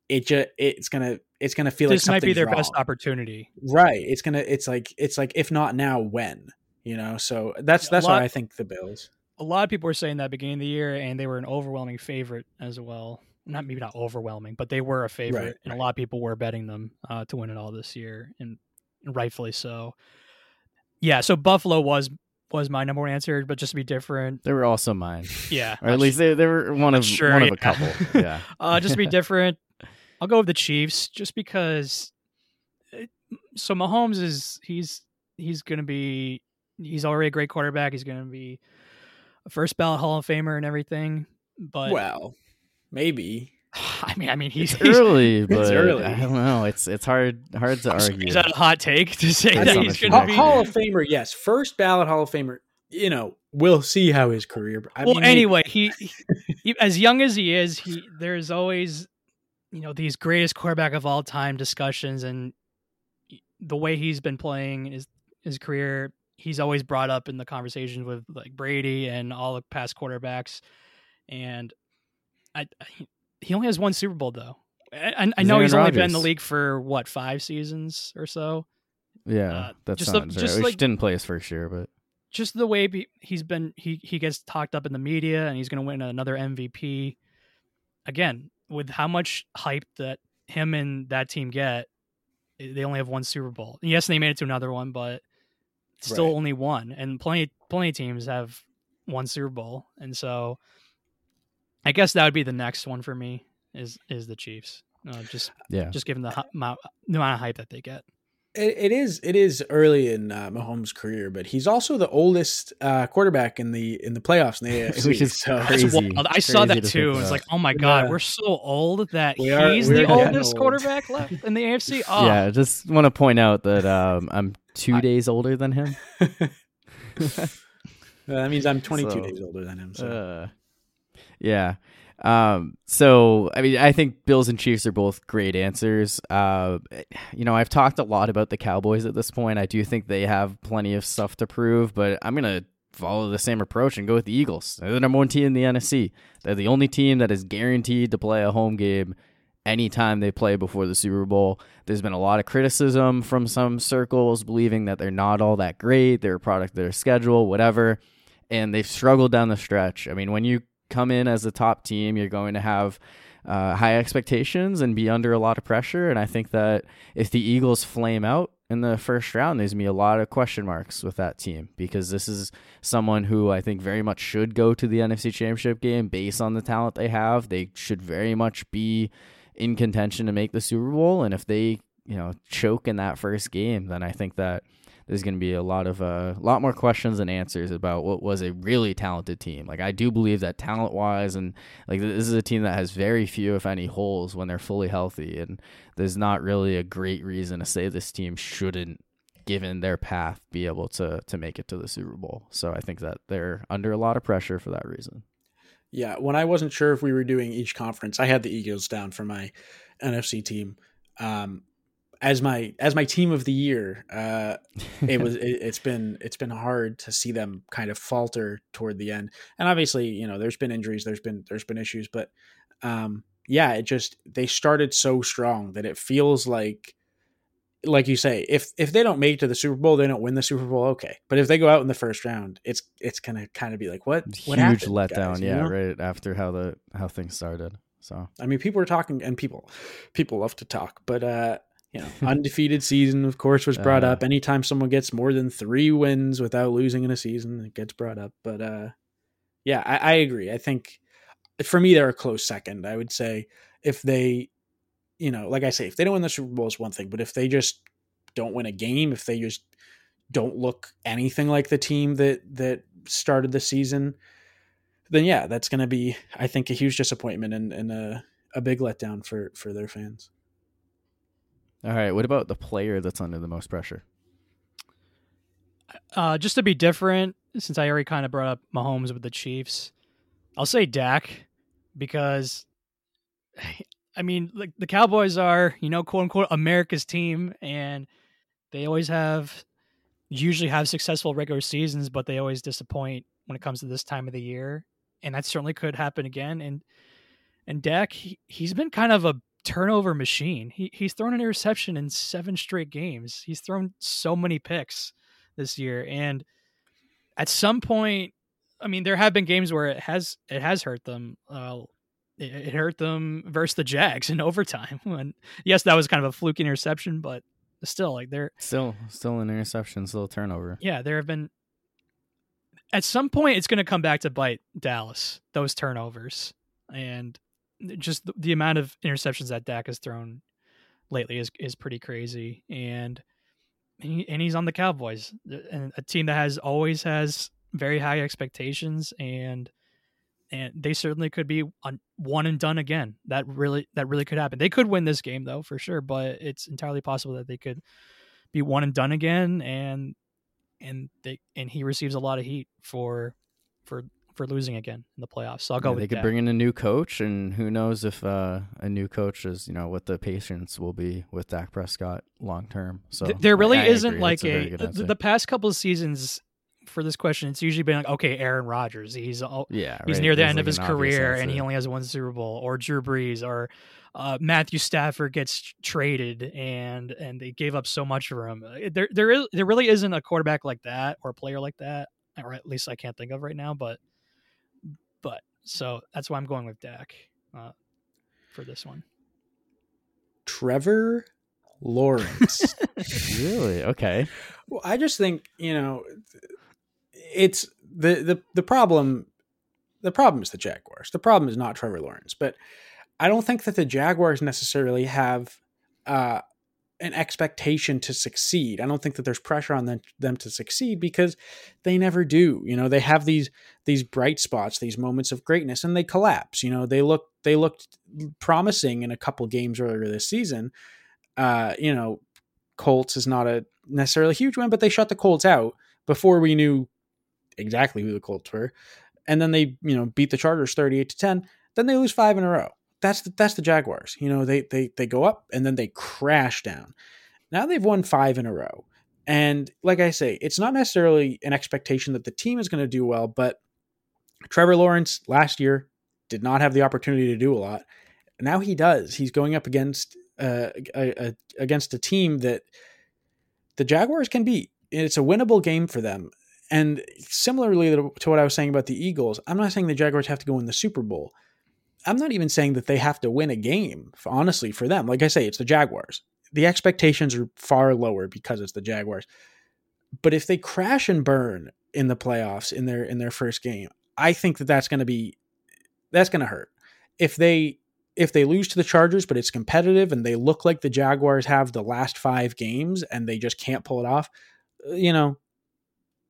it just it's gonna it's gonna feel like this might be their wrong. best opportunity. Right. It's gonna. It's like. It's like if not now, when? You know. So that's that's lot- why I think the Bills. A lot of people were saying that beginning of the year, and they were an overwhelming favorite as well. Not maybe not overwhelming, but they were a favorite, Right, and a lot of people were betting them uh, to win it all this year, and rightfully so. Yeah, so Buffalo was was my number one answer, but just to be different, They were also mine, yeah, or at least they, they were one of Sure, one of a couple. *laughs* Yeah. uh, just to be *laughs* different, I'll go with the Chiefs just because. It, so Mahomes is he's he's gonna be he's already a great quarterback. He's gonna be a first ballot Hall of Famer and everything. But well, maybe. *sighs* I mean, I mean, he's *laughs* It's early, but early. I don't know. It's it's hard hard to argue. Is that a hot take to say That's that he's going to be? Hall of Famer, yes, first ballot Hall of Famer. You know, we'll see how his career. I well, mean, anyway, he, he, as young as he is, he there's always, you know, these greatest quarterback of all time discussions, and the way he's been playing his his career, he's always brought up in the conversations with like Brady and all the past quarterbacks, and I, I he only has one Super Bowl though. I, I- know Aaron he's only been in the league for what five seasons or so. yeah, uh, that just the- sounds just right. like- didn't play his first year, but just the way be- he's been he he gets talked up in the media and he's going to win another MVP again with how much hype that him and that team get eh, they only have one Super Bowl. Yes, they made it to another one, but still Right. only one. And plenty plenty of teams have one Super Bowl. And so I guess that would be the next one for me is is the Chiefs. Uh, just yeah, just given the, hu- amount, the amount of hype that they get. it, it is it is early in uh, Mahomes' career, but he's also the oldest uh, quarterback in the in the playoffs in the *laughs* AFC. Which is so Crazy. wild. I saw Crazy that to too. think It's like, oh my god, Yeah. we're so old that We are- he's the oldest old. quarterback left in the AFC. Oh, *laughs* yeah. Just want to point out that um, I'm two I- days older than him. *laughs* That means I'm 22 So, days older than him. So Uh, yeah. Um, so I mean, I think Bills and Chiefs are both great answers. Uh, you know, I've talked a lot about the Cowboys at this point. I do think they have plenty of stuff to prove, but I'm gonna follow the same approach and go with the Eagles. They're the number one team in the NFC. They're the only team that is guaranteed to play a home game anytime they play before the Super Bowl. There's been a lot of criticism from some circles believing that they're not all that great. They're a product of their schedule, whatever. And they've struggled down the stretch. I mean, when you come in as a top team, you're going to have uh, high expectations and be under a lot of pressure. And I think that if the Eagles flame out in the first round, there's going to be a lot of question marks with that team because this is someone who I think very much should go to the NFC Championship game based on the talent they have. They should very much be in contention to make the Super Bowl. And if they, you know, choke in that first game, then I think that there's going to be a lot of a uh, lot more questions and answers about what was a really talented team. Like I do believe that talent wise, and like this is a team that has very few, if any, holes when they're fully healthy, and there's not really a great reason to say this team shouldn't, given their path, be able to to make it to the Super Bowl. So I think that they're under a lot of pressure for that reason. yeah, when I wasn't sure if we were doing each conference, I had the Eagles down for my NFC team. Um, as my as my team of the year, uh, it *laughs* was it, it's been it's been hard to see them kind of falter toward the end and obviously you know there's been injuries there's been there's been issues but um yeah it just they started so strong that it feels like like you say if if they don't make it to the super bowl they don't win the super bowl okay but if they go out in the first round it's it's gonna kind of be like what what Huge happened, letdown, guys, you yeah, know? right after how the how things started. So I mean, people were talking, and people people love to talk, but uh, you know, *laughs* undefeated season, of course, was brought Uh. up. Anytime someone gets more than three wins without losing in a season, it gets brought up. But uh, yeah, I, I agree. I think for me, they're a close second. I would say if they, you know, like I say, if they don't win the Super Bowl is one thing, but if they just don't win a game, if they just don't look anything like the team that that started the season, then yeah, that's going to be, I think, a huge disappointment and, and a, a big letdown for for their fans. All right, what about the player that's under the most pressure? Uh, just to be different, since I already kind of brought up Mahomes with the Chiefs, I'll say Dak because, *sighs* I mean, like the Cowboys are, you know, quote unquote, America's team, and they always have, usually have successful regular seasons, but they always disappoint when it comes to this time of the year, and that certainly could happen again. And and Dak, he, he's been kind of a turnover machine. He he's thrown an interception in seven straight games. He's thrown so many picks this year and at some point i mean there have been games where it has it has hurt them uh, it, it hurt them versus the jags in *laughs* overtime when yes that was kind of a fluke interception but still like they're Still, still an interception, still a turnover. yeah there have been at some point it's going to come back to bite dallas those turnovers and just the, the amount of interceptions that Dak has thrown lately is is pretty crazy and he, and he's on the Cowboys uh, and a team that has always has very high expectations and and they certainly could be on one and done again. That really that really could happen. They could win this game though for sure, but it's entirely possible that they could be one and done again, and and they and he receives a lot of heat for for for losing again in the playoffs. So I'll go Yeah, with they could Dak. bring in a new coach, and who knows if uh, a new coach is, you know, what the patience will be with Dak Prescott long term. So Th- there really I- I isn't agree. like That's very a, the, the past couple of seasons for this question. It's usually been like, okay, Aaron Rodgers, he's all, yeah, he's right. near the There's end of his an career and he only has one Super Bowl, or Drew Brees, or uh, Matthew Stafford gets traded and and they gave up so much for him. Uh, There there is there really isn't a quarterback like that or a player like that, or at least I can't think of right now. But so that's why I'm going with Dak uh, for this one. Trevor Lawrence. *laughs* really okay. Well, I just think you know, it's the the the problem. The problem is the Jaguars. The problem is not Trevor Lawrence, but I don't think that the Jaguars necessarily have uh, an expectation to succeed. I don't think that there's pressure on them them to succeed because they never do. You know, they have these these bright spots, these moments of greatness, and they collapse. You know, they look they looked promising in a couple games earlier this season. Uh, you know, Colts is not a necessarily a huge win, but they shut the Colts out before we knew exactly who the Colts were. And then they, you know, beat the Chargers 38 to 10. Then they lose five in a row. That's the, that's the Jaguars. You know, they they they go up and then they crash down. Now they've won five in a row. And like I say, it's not necessarily an expectation that the team is going to do well, but Trevor Lawrence last year did not have the opportunity to do a lot. Now he does. He's going up against uh, a, a, against a team that the Jaguars can beat. It's a winnable game for them. And similarly to what I was saying about the Eagles, I'm not saying the Jaguars have to go in the Super Bowl. I'm not even saying that they have to win a game, honestly, for them. Like I say, it's the Jaguars. The expectations are far lower because it's the Jaguars. But if they crash and burn in the playoffs in their in their first game, I think that that's going to be that's going to hurt. If they if they lose to the Chargers, but it's competitive and they look like the Jaguars have the last five games and they just can't pull it off, uh, you know,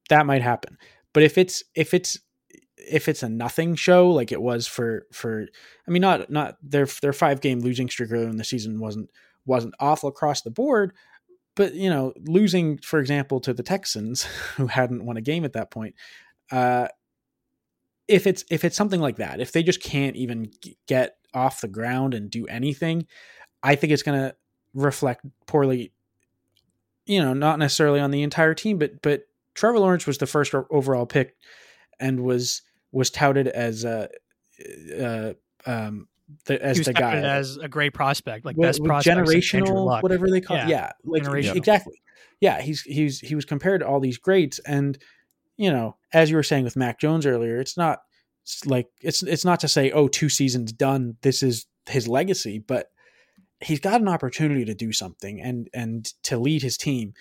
that might happen. But if it's if it's if it's a nothing show like it was for for I mean not not their their five game losing streak earlier in the season wasn't wasn't awful across the board, but you know losing for example to the Texans *laughs* who hadn't won a game at that point, uh, if it's if it's something like that, if they just can't even get off the ground and do anything, I think it's going to reflect poorly. You know, not necessarily on the entire team, but but Trevor Lawrence was the first overall pick, and was was touted as uh, uh um the, as the guy as a great prospect, like What- best prospect generational whatever they call Yeah. it. Yeah, like exactly. Yeah, he's he's he was compared to all these greats, and you know, as you were saying with Mac Jones earlier, it's not it's like it's it's not to say oh two seasons done this is his legacy, but he's got an opportunity to do something and and to lead his team.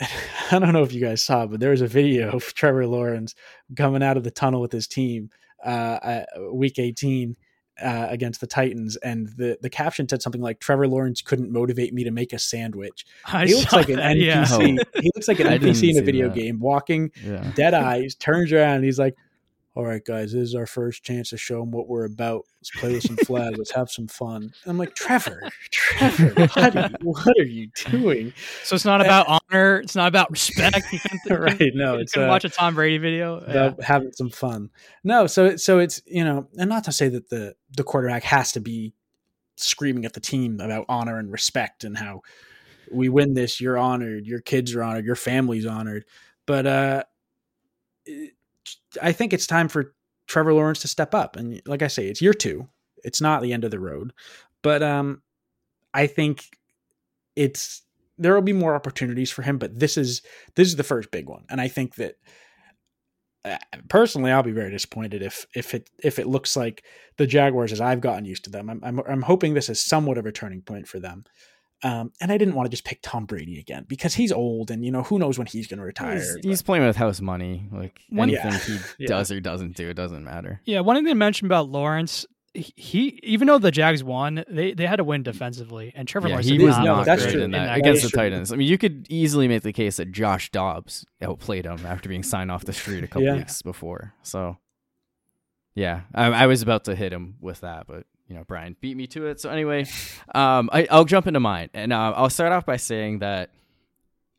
*laughs* I don't know if you guys saw, but there was a video of Trevor Lawrence coming out of the tunnel with his team, uh, uh week eighteen uh, against the Titans, and the the caption said something like "Trevor Lawrence couldn't motivate me to make a sandwich." I He looks like an that, yeah. NPC. He looks like an *laughs* I NPC in a video that. game, walking Yeah. dead eyes, turns around, and he's like, "All right, guys, this is our first chance to show them what we're about. Let's play with some flags. Let's have some fun." And I'm like, "Trevor, *laughs* Trevor, what are you, *laughs* what are you doing?" So it's not about honor. It's not about respect. *laughs* Right? No, you it's uh, watch a Tom Brady video. Yeah. about having some fun. No, so so it's you know, and not to say that the the quarterback has to be screaming at the team about honor and respect and how we win this, you're honored, your kids are honored, your family's honored. But uh it- I think it's time for Trevor Lawrence to step up. And like I say, it's year two. It's not the end of the road. But um I think it's there will be more opportunities for him, but this is this is the first big one. And I think that uh, personally, I'll be very disappointed if if it if it looks like the Jaguars as I've gotten used to them. I'm I'm, I'm hoping this is somewhat of a turning point for them. Um, and I didn't want to just pick Tom Brady again because he's old and you know who knows when he's going to retire. He's, he's playing with house money. Like One- anything Yeah. he *laughs* Yeah. does or doesn't do, it doesn't matter. Yeah, one thing to mention about Lawrence, he, he even though the Jags won, they, they had to win defensively, and Trevor Yeah, Lawrence he was not not that's great true. in that, that against game. the Titans. I mean, you could easily make the case that Josh Dobbs outplayed him after being signed off the street a couple Yeah. weeks before. So Yeah, I, I was about to hit him with that, but you know, Brian beat me to it. So anyway, um, I, will jump into mine, and uh, I'll start off by saying that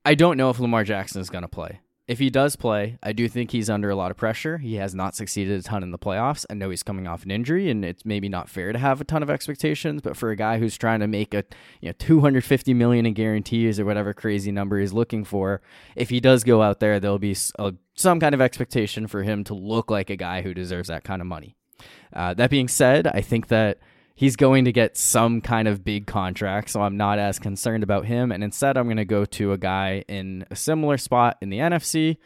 I don't know if Lamar Jackson is going to play if he does play, I do think he's under a lot of pressure. He has not succeeded a ton in the playoffs. I know he's coming off an injury, and it's maybe not fair to have a ton of expectations. But for a guy who's trying to make a you know 250 million in guarantees or whatever crazy number he's looking for, if he does go out there, there'll be a, some kind of expectation for him to look like a guy who deserves that kind of money. Uh, that being said, I think that he's going to get some kind of big contract, so I'm not as concerned about him. And instead, I'm going to go to a guy in a similar spot in the NFC.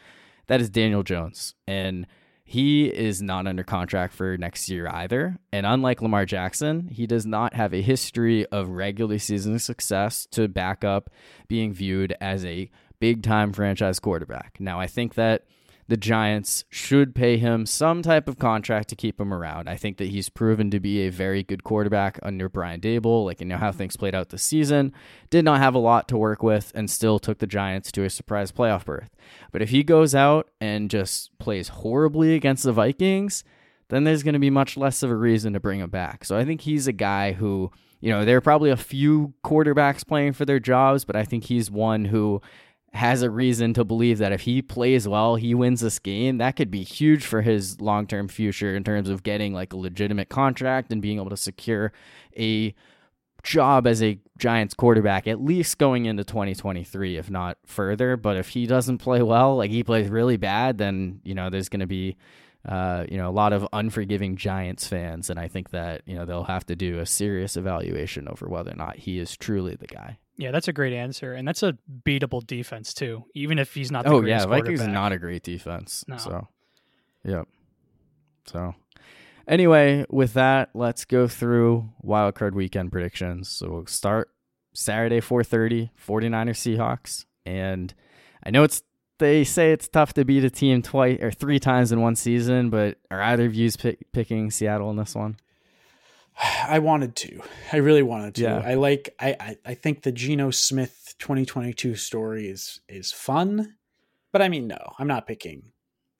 That is Daniel Jones. And he is not under contract for next year either. And unlike Lamar Jackson, he does not have a history of regular season success to back up being viewed as a big time franchise quarterback. Now, I think that the Giants should pay him some type of contract to keep him around. I think that he's proven to be a very good quarterback under Brian Daboll. Like, you know how things played out this season. Did not have a lot to work with and still took the Giants to a surprise playoff berth. But if he goes out and just plays horribly against the Vikings, then there's going to be much less of a reason to bring him back. So I think he's a guy who, you know, there are probably a few quarterbacks playing for their jobs, but I think he's one who has a reason to believe that if he plays well, he wins this game. That could be huge for his long term future in terms of getting like a legitimate contract and being able to secure a job as a Giants quarterback, at least going into 2023, if not further. But if he doesn't play well, like he plays really bad, then, you know, there's going to be. Uh, you know, a lot of unforgiving Giants fans, and I think that you know they'll have to do a serious evaluation over whether or not he is truly the guy. Yeah, that's a great answer, and that's a beatable defense too. Even if he's not. oh yeah, Vikings are not a great defense. No. So, yep. So, anyway, with that, let's go through wildcard weekend predictions. So we'll start Saturday 4:30, 49ers Seahawks, and I know it's they say it's tough to beat a team twice or three times in one season, but are either of you pick, picking Seattle in this one? I wanted to. I really wanted to. Yeah. I like I, I, I think the Geno Smith 2022 story is is fun. But I mean no, I'm not picking.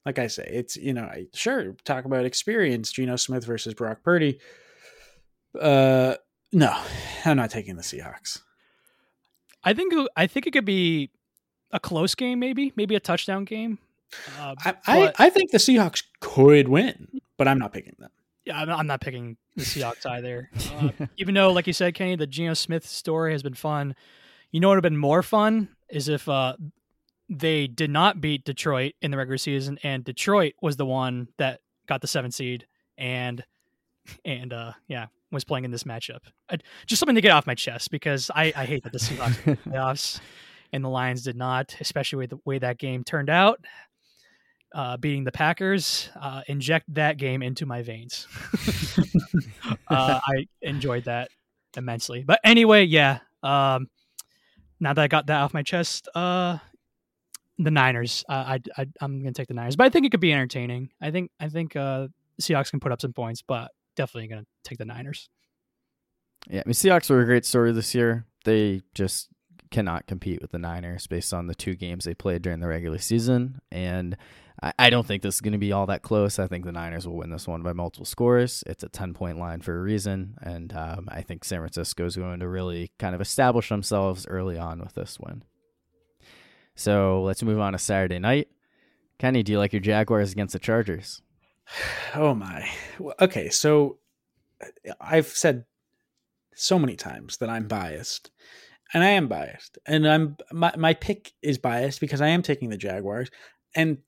Like I say, it's you know, I sure talk about experience, Geno Smith versus Brock Purdy. Uh no, I'm not taking the Seahawks. I think I think it could be a close game, maybe, maybe a touchdown game. Uh, I, I, I think the Seahawks could win, but I'm not picking them yeah, I'm, I'm not picking the Seahawks *laughs* either. Uh, even though, like you said, Kenny, the Geno Smith story has been fun. You know what would have been more fun is if uh, they did not beat Detroit in the regular season, and Detroit was the one that got the seven seed, and and uh, yeah, was playing in this matchup. I, just something to get off my chest because I, I hate that the Seahawks playoffs and the Lions did not, especially with the way that game turned out uh, beating the Packers, uh, inject that game into my veins. *laughs* uh, I enjoyed that immensely. But anyway, yeah. Um, now that I got that off my chest, uh, the Niners. I, I, I'm going to take the Niners, but I think it could be entertaining. I think I think uh, Seahawks can put up some points, but definitely going to take the Niners. Yeah, I mean Seahawks were a great story this year. They just cannot compete with the Niners based on the two games they played during the regular season, and I, don't think this is going to be all that close. I think the Niners will win this one by multiple scores. It's a 10 point line for a reason. And um, I think San Francisco is going to really kind of establish themselves early on with this win. So let's move on to Saturday night. Kenny, do you like your Jaguars against the Chargers? *sighs* Oh, my. Okay. So I've said so many times that I'm biased and I am biased, and I'm my my pick is biased because I am taking the Jaguars, and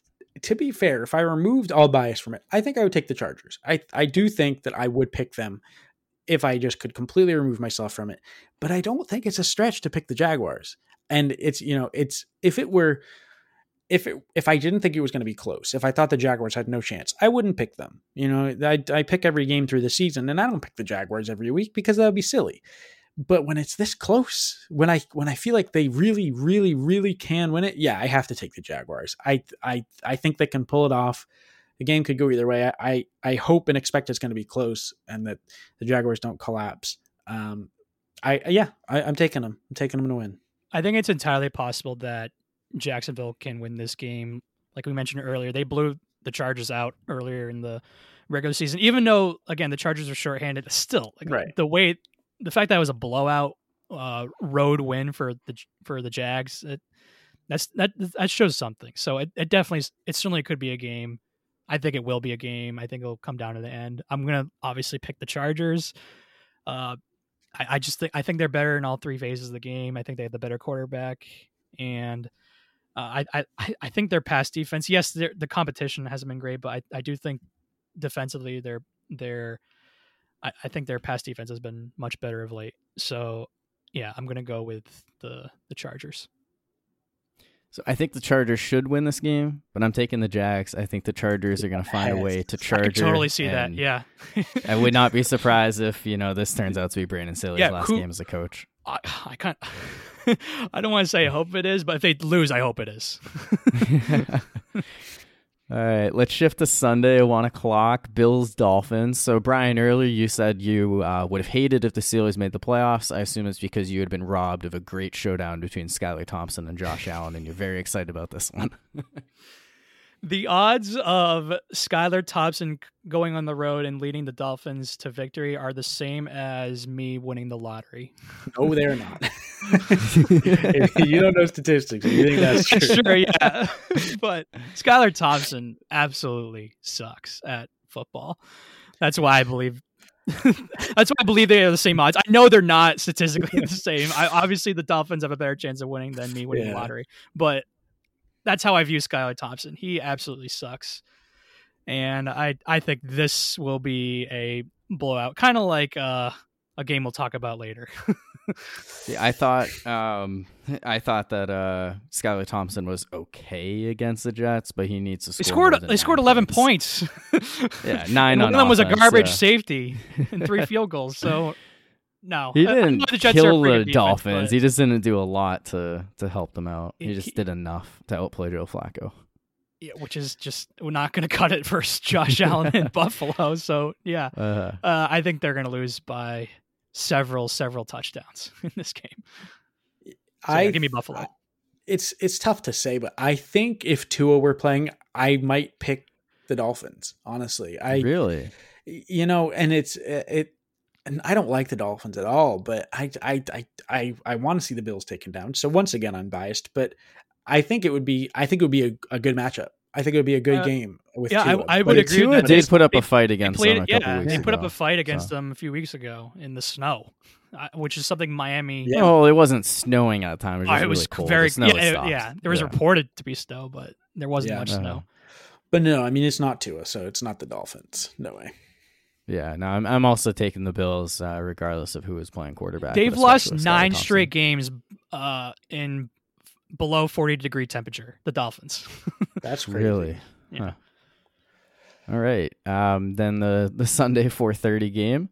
to be fair, if I removed all bias from it, I think I would take the Chargers. I I do think that I would pick them if I just could completely remove myself from it. But I don't think it's a stretch to pick the Jaguars. And it's you know it's if it were if it, if I didn't think it was going to be close, if I thought the Jaguars had no chance, I wouldn't pick them. You know, I, I pick every game through the season, and I don't pick the Jaguars every week because that would be silly but when it's this close when i when i feel like they really really really can win it yeah i have to take the jaguars. I i i think they can pull it off. The game could go either way. I i, I hope and expect it's going to be close and that the jaguars don't collapse. Um i yeah I, i'm taking them i'm taking them to win. I think it's entirely possible that jacksonville can win this game. Like we mentioned earlier they blew the chargers out earlier in the regular season. Even though again the Chargers are shorthanded, still like, Right. the way the fact that it was a blowout uh, road win for the for the Jags, it, that's that that shows something. So it, it definitely it certainly could be a game. I think it will be a game. I think it'll come down to the end. I'm gonna obviously pick the Chargers. Uh, I, I just think I think they're better in all three phases of the game. I think they have the better quarterback, and uh, I, I I think their pass defense. Yes, the competition hasn't been great, but I, I do think defensively they're they're I, I think their pass defense has been much better of late. So yeah, I'm gonna go with the the Chargers. So I think the Chargers should win this game, but I'm taking the Jags. I think the Chargers are going to find a way to I charge. can totally see that. Yeah. I would not be *laughs* surprised if you know this turns out to be Brandon Staley's Yeah, last who- game as a coach. I, I can't. *laughs* I don't want to say I hope it is, but if they lose, I hope it is. *laughs* All right, let's shift to Sunday, at one o'clock. Bills Dolphins. So Brian, earlier you said you uh, would have hated if the Steelers made the playoffs. I assume it's because you had been robbed of a great showdown between Skylar Thompson and Josh Allen, and you're very excited about this one. *laughs* the odds of Skylar Thompson going on the road and leading the Dolphins to victory are the same as me winning the lottery. No, they're not. *laughs* you don't know statistics. You think that's *laughs* true? sure, yeah. *laughs* but Skylar Thompson absolutely sucks at football. That's why I believe. That's why I believe they are the same odds. I know they're not statistically the same. I, obviously, the Dolphins have a better chance of winning than me winning the lottery, but that's how I view Skylar Thompson. He absolutely sucks, and I I think this will be a blowout, kind of like uh, a game we'll talk about later. *laughs* Yeah, I thought um, *laughs* I thought that uh, Skylar Thompson was okay against the Jets, but he needs to They score. scored. They scored eleven points. *laughs* Yeah, nine And on one of them was a garbage uh, safety and three field goals. So no, He I- I know didn't the Jets kill pretty the good defense, Dolphins. but- He just didn't do a lot to to help them out. He He- just he- did enough to outplay Joe Flacco. yeah, which is just we're not going *laughs* to cut it for Josh Allen in *laughs* Buffalo. So yeah, Uh, uh, I think they're going to lose by several several touchdowns *laughs* in this game. So, yeah, I give me Buffalo. I- it's it's tough to say, but I think if Tua were playing, I might pick the Dolphins. Honestly, I really? you know, and it's it. And I don't like the Dolphins at all, but I I I I, I want to see the Bills taken down. So once again, I'm biased, but I think it would be I think it would be a, a good matchup. I think it would be a good Uh, game with yeah, I- Tua. I But would it's- agree with Tua did They- put up a fight against played, them a yeah, couple weeks they ago. put up a fight against so. them a few weeks ago in the snow, uh, which is something Miami. Yeah. Oh, it wasn't snowing at the time. It was, Oh, it was really cold. very the snow yeah, it- yeah. There was Yeah. reported to be snow, but there wasn't Yeah. much Uh-huh. snow. But no, I mean it's not Tua, so it's not the Dolphins. No way. Yeah, no, I'm I'm also taking the Bills, uh, regardless of who is playing quarterback. They've lost especially with Skylar nine straight games uh, in below 40 degree temperature. The Dolphins. *laughs* That's *laughs* crazy. Really? Yeah. Huh. All right. Um, then the the *laughs* Sunday 4:30 game,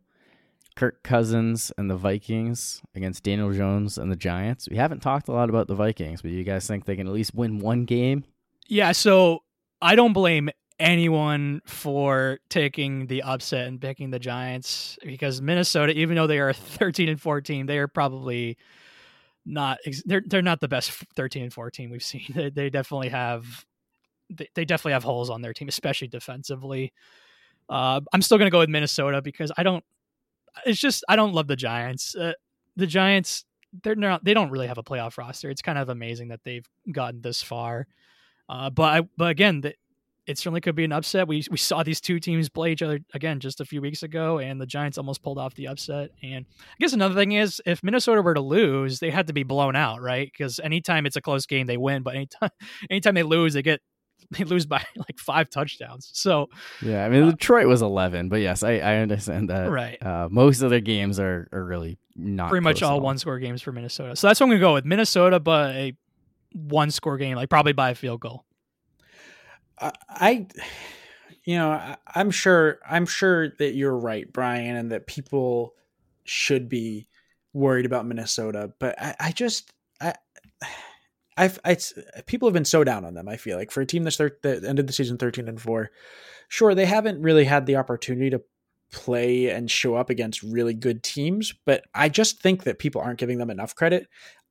Kirk Cousins and the Vikings against Daniel Jones and the Giants. We haven't talked a lot about the Vikings, but you guys think they can at least win one game? yeah, so I don't blame anyone for taking the upset and picking the Giants because Minnesota, even though they are *laughs* 13 and 14, they are probably not they're they're not the best 13 and 14 we've seen. They, they definitely have they, they definitely have holes on their team, especially defensively. Uh, I'm still going to go with Minnesota because I don't. It's just I don't love the Giants. Uh, the Giants they're not they don't really have a playoff roster. It's kind of amazing that they've gotten this far. Uh, but I, but again, the, it certainly could be an upset. We we saw these two teams play each other again just a few weeks ago, and the Giants almost pulled off the upset. And I guess another thing is, if Minnesota were to lose, they had to be blown out, right? Because anytime it's a close game, they win. But anytime *laughs* anytime they lose, they get they lose by *laughs* like five touchdowns. So Yeah, I mean Detroit was 11, but yes, I, I understand that. right, Uh, most of their games are, are really not pretty much close all one score games for Minnesota. So that's what I'm gonna go with Minnesota, but a one score game, like probably by a field goal. I, I you know, I, I'm sure I'm sure that you're right, Brian, and that people should be worried about Minnesota, but I, I just I I've it's people have been so down on them. I feel like for a team that's thir- that ended the season 13 and four, sure they haven't really had the opportunity to play and show up against really good teams, but I just think that people aren't giving them enough credit.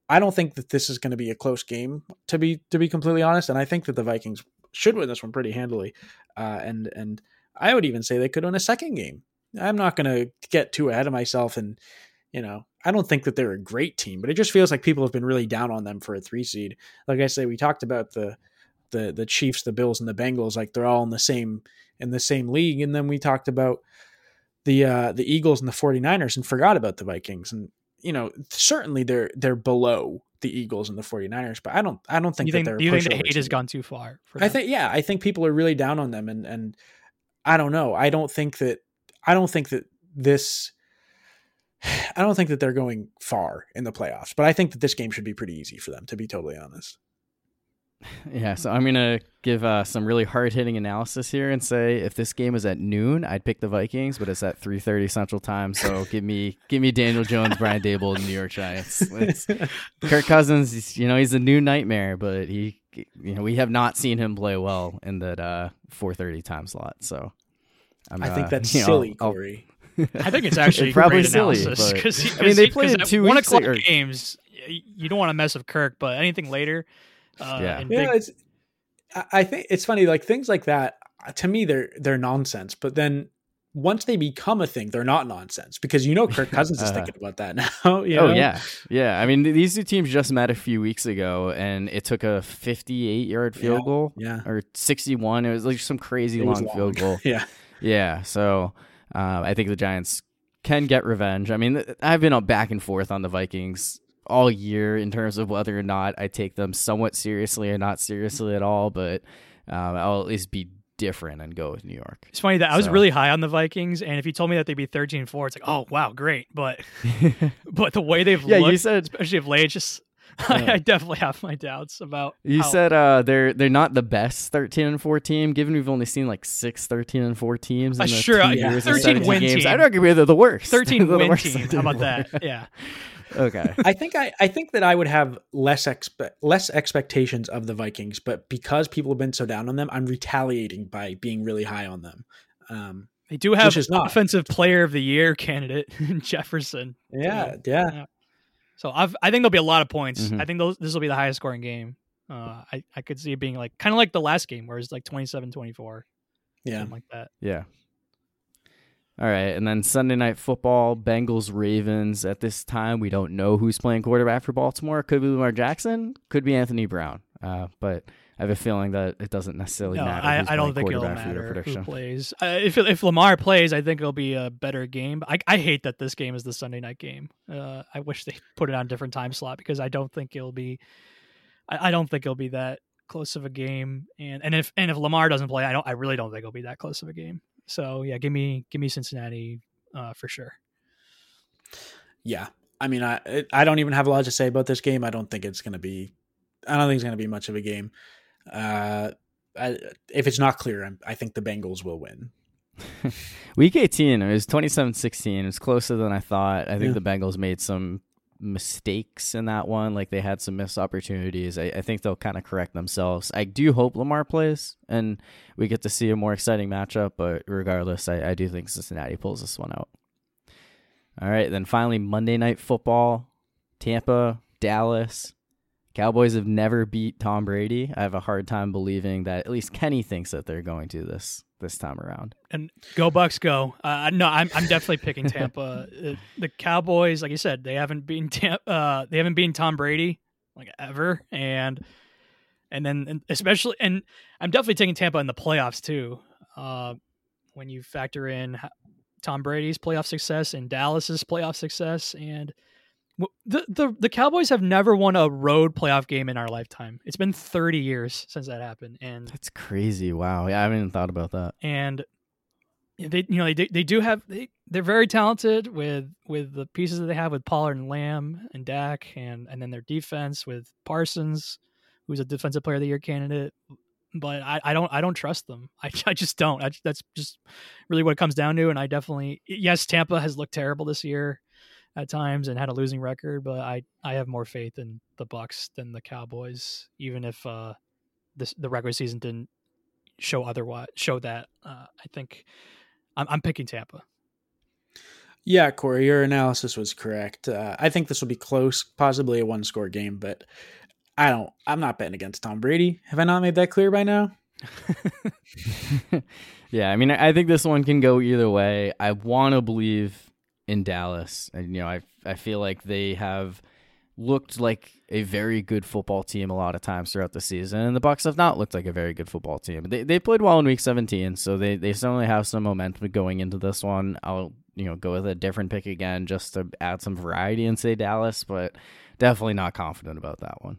I don't think that this is going to be a close game to be to be completely honest, and I think that the Vikings should win this one pretty handily. Uh, and and I would even say they could win a second game. I'm not going to get too ahead of myself and you know, I don't think that they're a great team, but it just feels like people have been really down on them for a three seed. Like I say, we talked about the the the Chiefs, the Bills, and the Bengals, like they're all in the same in the same league. And then we talked about the uh the Eagles and the 49ers and forgot about the Vikings. And, you know, certainly they're they're below the Eagles and the 49ers, but I don't I don't think you that they're you think the hate has gone too far? For I think yeah, I think people are really down on them and and I don't know. I don't think that I don't think that this *sighs* I don't think that they're going far in the playoffs, but I think that this game should be pretty easy for them to be totally honest. Yeah, so I'm gonna give uh, some really hard hitting analysis here and say if this game was at noon, I'd pick the Vikings, but it's at 3:30 Central Time. So *laughs* give me give me Daniel Jones, Brian Daboll, and the New York Giants. *laughs* It's, Kirk Cousins, you know, he's a new nightmare, but he, you know, we have not seen him play well in that uh, 4:30 time slot. So I'm, I think uh, that's you know, silly, I'll- Corey. I think it's actually *laughs* It's probably great silly, because I mean, they played in two one weeks o'clock or- games. You don't want to mess with Kirk, but anything later, uh, Yeah. and Yeah, big- it's I- I think it's funny like things like that to me they're they're nonsense, but then once they become a thing, they're not nonsense because you know Kirk *laughs* Cousins is Uh, thinking about that *laughs* now. *laughs* you Oh yeah, yeah. I mean, these two teams just met a few weeks ago, and it took a 58 yard field Yeah, goal yeah. or 61. It was like some crazy It was long, field goal. yeah. Yeah, so uh, I think the Giants can get revenge. I mean, I've been a back and forth on the Vikings all year in terms of whether or not I take them somewhat seriously or not seriously at all, but um, I'll at least be different and go with New York. it's funny that I was really high on the Vikings, and if you told me that they'd be 13-4, it's like, oh wow, great. But *laughs* but the way they've yeah, looked, you said especially of late, just *laughs* Yeah. I definitely have my doubts about. You how- said uh, they're they're not the best 13 and 4 team, given we've only seen like six 13 and 4 teams in Uh, the sure, two uh, yeah. years *laughs* and 13 17 win games. team. I'd argue they're the worst. 13 the win worst team. 13 How about that? Yeah. Okay. I think I, I think that I would have less expe- less expectations of the Vikings, but because people have been so down on them, I'm retaliating by being really high on them. Um, They do have Which is not. offensive player of the year candidate *laughs* Jefferson. yeah, yeah, So I've, I think there'll be a lot of points. Mhm. I think those, this will be the highest scoring game. Uh, I, I could see it being like kind of like the last game where it's like 27 24, yeah. something like that. Yeah. All right, and then Sunday night football, Bengals Ravens. At this time, we don't know who's playing quarterback for Baltimore. Could be Lamar Jackson, could be Anthony Brown. Uh, but I have a feeling that it doesn't necessarily No, matter. I, I don't think it'll matter who plays. Uh, if if Lamar plays, I think it'll be a better game. I, I hate that this game is the Sunday night game. Uh, I wish they *laughs* put it on a different time slot because I don't think it'll be. I, I don't think it'll be that close of a game. And and if and if Lamar doesn't play, I don't. I really don't think it'll be that close of a game. So yeah, give me give me Cincinnati uh, for sure. Yeah. I mean, I I don't even have a lot to say about this game. I don't think it's going to be. I don't think it's going to be much of a game. Uh, I, if it's not clear, I'm, I think the Bengals will win. *laughs* Week 18, it was 27 16. It's closer than I thought. I think Yeah. the Bengals made some mistakes in that one. Like they had some missed opportunities. I, I think they'll kind of correct themselves. I do hope Lamar plays and we get to see a more exciting matchup. But regardless, I, I do think Cincinnati pulls this one out. All right. Then finally, Monday Night Football, Tampa, Dallas. Cowboys have never beat Tom Brady. I have a hard time believing that at least Kenny thinks that they're going to this this time around. And go Bucs, go! Uh, no, I'm I'm definitely picking Tampa. *laughs* Uh, the Cowboys, like you said, they haven't been Tam- uh, they haven't been Tom Brady like ever, and and then and especially, and I'm definitely taking Tampa in the playoffs too. Uh, when you factor in Tom Brady's playoff success and Dallas's playoff success, and the the the Cowboys have never won a road playoff game in our lifetime. It's been 30 years since that happened, and That's crazy. Wow. Yeah, I haven't even thought about that. and they you know they do, they do have they they're very talented with with the pieces that they have with Pollard and Lamb and Dak and and then their defense with Parsons who's a defensive player of the year candidate but I, I don't I don't trust them *laughs* I, I just don't I, that's just really what it comes down to and I definitely yes Tampa has looked terrible this year at times and had a losing record but I I have more faith in the Bucs than the Cowboys even if uh this the regular season didn't show otherwise show that uh, I think I'm, I'm picking Tampa. Yeah, Corey, your analysis was correct. Uh, I think this will be close, possibly a one score game, but I don't. I'm not betting against Tom Brady. Have I not made that clear by now? *laughs* yeah, I mean, I think this one can go either way. I want to believe in Dallas, and you know, I I feel like they have looked like a very good football team a lot of times throughout the season, and the Bucs have not looked like a very good football team. They they played well in Week 17, so they they certainly have some momentum going into this one. I'll you know go with a different pick again just to add some variety and say Dallas, but definitely not confident about that one.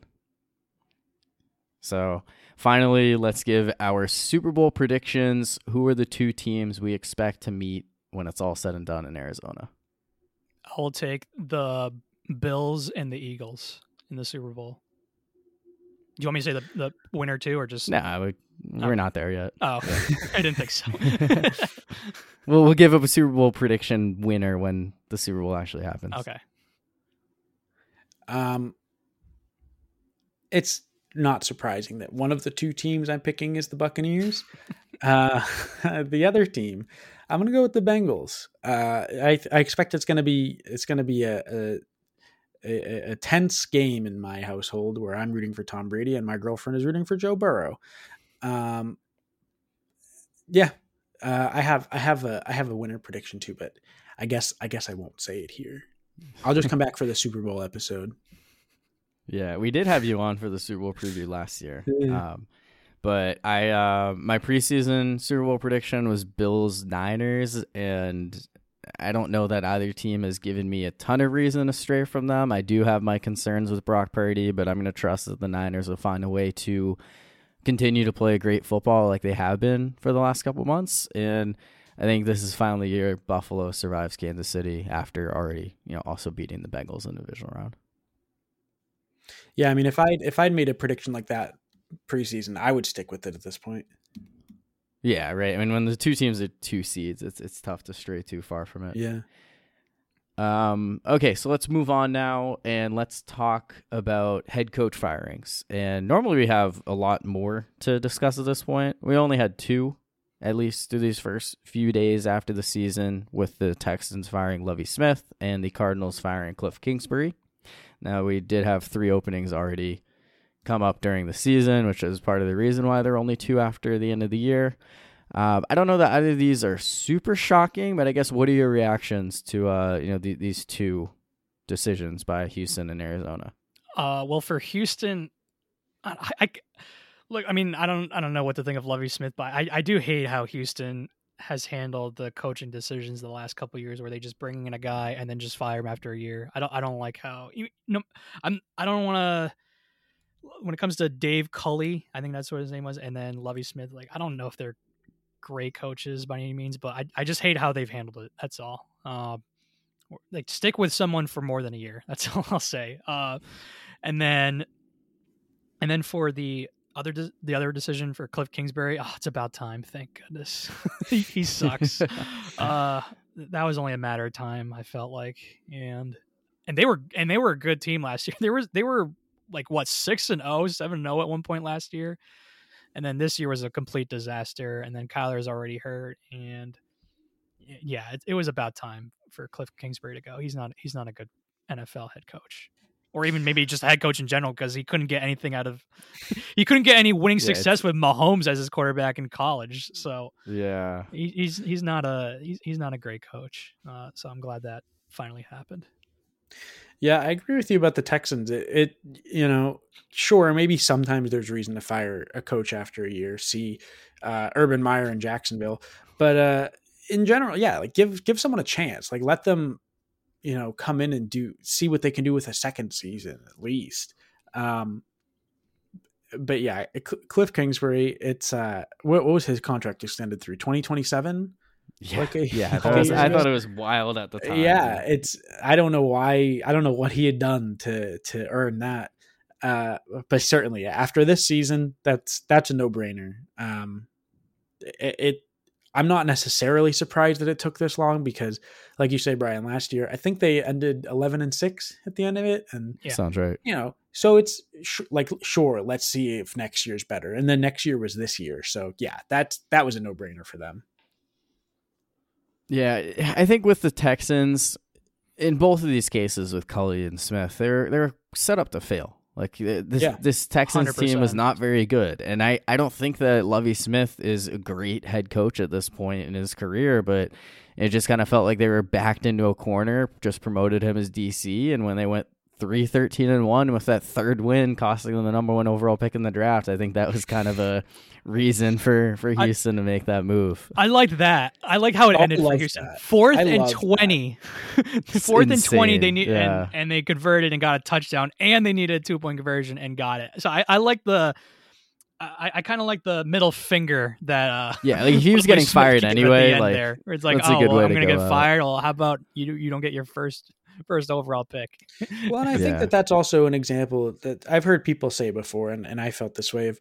So finally, let's give our Super Bowl predictions. Who are the two teams we expect to meet when it's all said and done in Arizona? I'll take the Bills and the Eagles in the Super Bowl. Do you want me to say the, the winner too, or just? Nah, we, we're Oh. not there yet. Oh, I didn't think so. *laughs* Well, we'll give up a Super Bowl prediction winner when the Super Bowl actually happens. okay. Um, it's not surprising that one of the two teams I'm picking is the Buccaneers. *laughs* uh, *laughs* the other team, I'm going to go with the Bengals. Uh, I, I expect it's going to be it's going to be a, a a a tense game in my household where I'm rooting for Tom Brady and my girlfriend is rooting for Joe Burrow. Um, yeah, uh, I have I have a I have a winner prediction too, but I guess I guess I won't say it here. I'll just come back for the Super Bowl episode. *laughs* Yeah, we did have you on for the Super Bowl preview last year. Um, but I uh, my preseason Super Bowl prediction was Bills Niners, and I don't know that either team has given me a ton of reason to stray from them. I do have my concerns with Brock Purdy, but I'm going to trust that the Niners will find a way to continue to play great football like they have been for the last couple months. And I think this is finally the year Buffalo survives Kansas City after already, you know, also beating the Bengals in the divisional round. Yeah, I mean, if I if I'd made a prediction like that preseason, I would stick with it at this point. Yeah, right. I mean, when the two teams are two seeds, it's it's tough to stray too far from it. Yeah. Um, okay, so let's move on now and let's talk about head coach firings. And normally we have a lot more to discuss at this point. We only had two, at least through these first few days after the season, with the Texans firing Lovie Smith and the Cardinals firing Cliff Kingsbury. Now we did have three openings already come up during the season, which is part of the reason why there are only two after the end of the year. Um, I don't know that either of these are super shocking, but I guess what are your reactions to uh, you know the, these two decisions by Houston and Arizona? Uh, well, for Houston, I, I look. I mean, I don't, I don't know what to think of Lovie Smith, but I, I do hate how Houston has handled the coaching decisions the last couple years, where they just bring in a guy and then just fire him after a year. I don't, I don't like how. You know, I'm, I don't want to. When it comes to Dave Culley, I think that's what his name was, and then Lovie Smith. Like, I don't know if they're great coaches by any means, but I, I just hate how they've handled it. That's all. Uh, like stick with someone for more than a year. *laughs* That's all I'll say. Uh, and then, and then for the other de- the other decision for Cliff Kingsbury, oh, it's about time. Thank goodness, *laughs* he, he sucks. *laughs* uh, that was only a matter of time. I felt like, and and they were and they were a good team last year. They were they were like what six and 0, 7 and zero at one point last year, and then this year was a complete disaster. And then Kyler's already hurt, and yeah, it, it was about time for Cliff Kingsbury to go. He's not he's not a good NFL head coach, or even maybe just a head coach in general because he couldn't get anything out of *laughs* he couldn't get any winning Yeah, success with Mahomes as his quarterback in college. So Yeah, he, he's he's not a he's, he's not a great coach. Uh, so I'm glad that finally happened. Yeah, I agree with you about the Texans. It, it, you know, sure, maybe sometimes there's reason to fire a coach after a year. See, uh, Urban Meyer in Jacksonville, but uh, in general, yeah, like give give someone a chance. Like let them, you know, come in and do see what they can do with a second season at least. Um, but yeah, Cliff Kingsbury, it's uh, what, what was his contract extended through? Twenty twenty seven. Yeah, Like a- *laughs* yeah. couple That was, I thought it was wild at the time. Yeah, it's I don't know why I don't know what he had done to to earn that. Uh, but certainly after this season, that's that's a no brainer. Um, it, it I'm not necessarily surprised that it took this long because, like you say, Brian, last year I think they ended 11 and six at the end of it, and Yeah. sounds right. you know, so it's sh- like sure, let's see if next year's better, and then next year was this year, so yeah, that's that was a no brainer for them. Yeah, I think with the Texans, in both of these cases with Culley and Smith, they're they're set up to fail. Like uh, this Yeah. this Texans team was 100%. not very good, and I I don't think that Lovie Smith is a great head coach at this point in his career, but it just kind of felt like they were backed into a corner. Just promoted him as DC, and when they went. 3 13 and 1 with that third win costing them the number 1 overall pick in the draft. I think that was kind of a reason for for I- Houston to make that move. I liked that. I like how it I ended for Houston. that. Fourth I and twenty. *laughs* Fourth and twenty. They need yeah. and, and they converted and got a touchdown, and they needed a two point conversion and got it. So I, I like the. I, I kind of like the middle finger that. uh Yeah, like he was *laughs* getting Smith fired gave the anyway, like, there, where it's like, that's a oh, good well, way I'm to gonna go get out. fired. Well, how about you? You don't get your first first overall pick. Well, and I think Yeah. that that's also an example that I've heard people say before, and, and I felt this way of,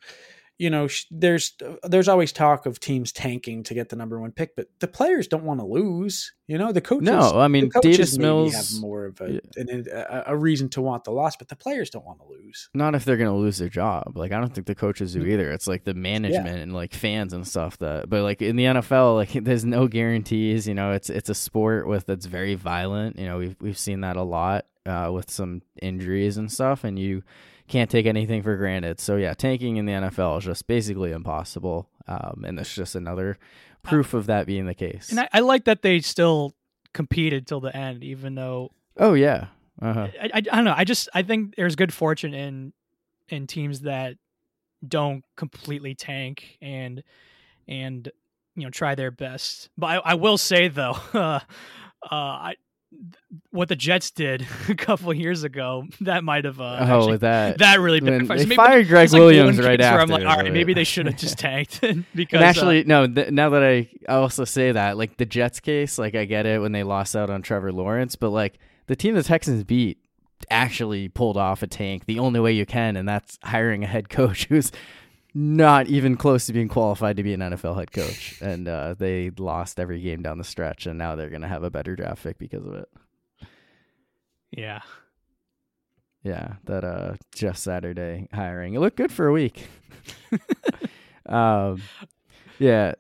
you know, there's there's always talk of teams tanking to get the number one pick, but the players don't want to lose. You know, the coaches. No, I mean Davis Mills have more of a, Yeah. a a reason to want the loss, but the players don't want to lose. not if they're gonna lose their job. Like I don't think the coaches Mm. do either. It's like the management and like fans and stuff that. But like in the NFL, like *laughs* there's no guarantees. You know, it's it's a sport with that's very violent. You know, we've we've seen that a lot uh, with some injuries and stuff, and you can't take anything for granted. So yeah, tanking in the NFL is just basically impossible. Um, and it's just another proof of that being the case. And I, I like that they still competed till the end, even though oh yeah. Uh-huh. I, I, I don't know. I just I think there's good fortune in in teams that don't completely tank and and you know try their best. But I, I will say though, *laughs* uh, uh, I what the Jets did *laughs* a couple years ago that might have uh, oh, actually- that. that really backfired. they maybe fired Gregg like Williams right after. I'm like, all right, maybe they should have just tanked *laughs* because And uh, actually, no. Th- now that I, I also say that, like the Jets case, like I get it when they lost out on Trevor Lawrence, but like the team the Texans beat actually pulled off a tank the only way you can, and that's hiring a head coach *laughs* who's not even close to being qualified to be an NFL head coach. *laughs* And uh, they lost every game down the stretch, and now they're gonna have a better draft pick because of it. yeah. Yeah, that uh Jeff Saturday hiring. It looked good for a week. *laughs* um yeah.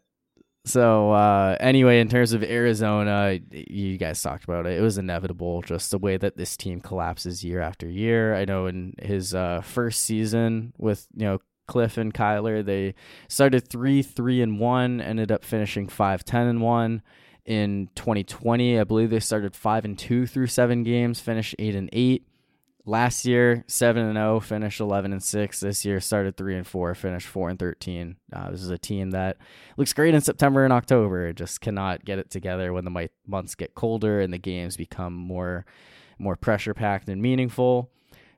So uh anyway, in terms of Arizona, you guys talked about it. It was inevitable just the way that this team collapses year after year. I know in his uh first season with, you know, Cliff and Kyler, they started 3 3 and 1, ended up finishing five ten and 1 in 2020. I believe they started 5 and 2 through 7 games, finished 8 and 8. Last year, seven and zero, finished eleven and six. This year, started three and four, finished four and thirteen. Uh, this is a team that looks great in September and October. Just cannot get it together when the months get colder and the games become more, more pressure packed and meaningful.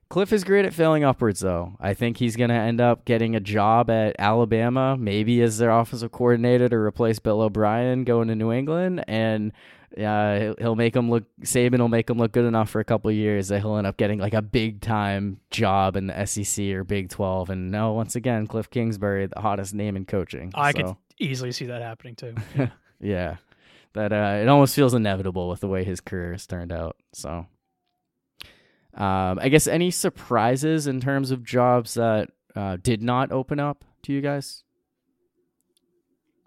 Cliff is great at failing upwards, though. I think he's going to end up getting a job at Alabama, maybe as their offensive coordinator to replace Bill O'Brien going to New England, and uh, he'll- make him look. Saban will make him look good enough for a couple of years that he'll end up getting like a big time job in the SEC or Big Twelve. And no, once again, Cliff Kingsbury, the hottest name in coaching. I So, could easily see that happening too. *laughs* yeah, that uh, it almost feels inevitable with the way his career has turned out. So, um, I guess any surprises in terms of jobs that uh, did not open up to you guys?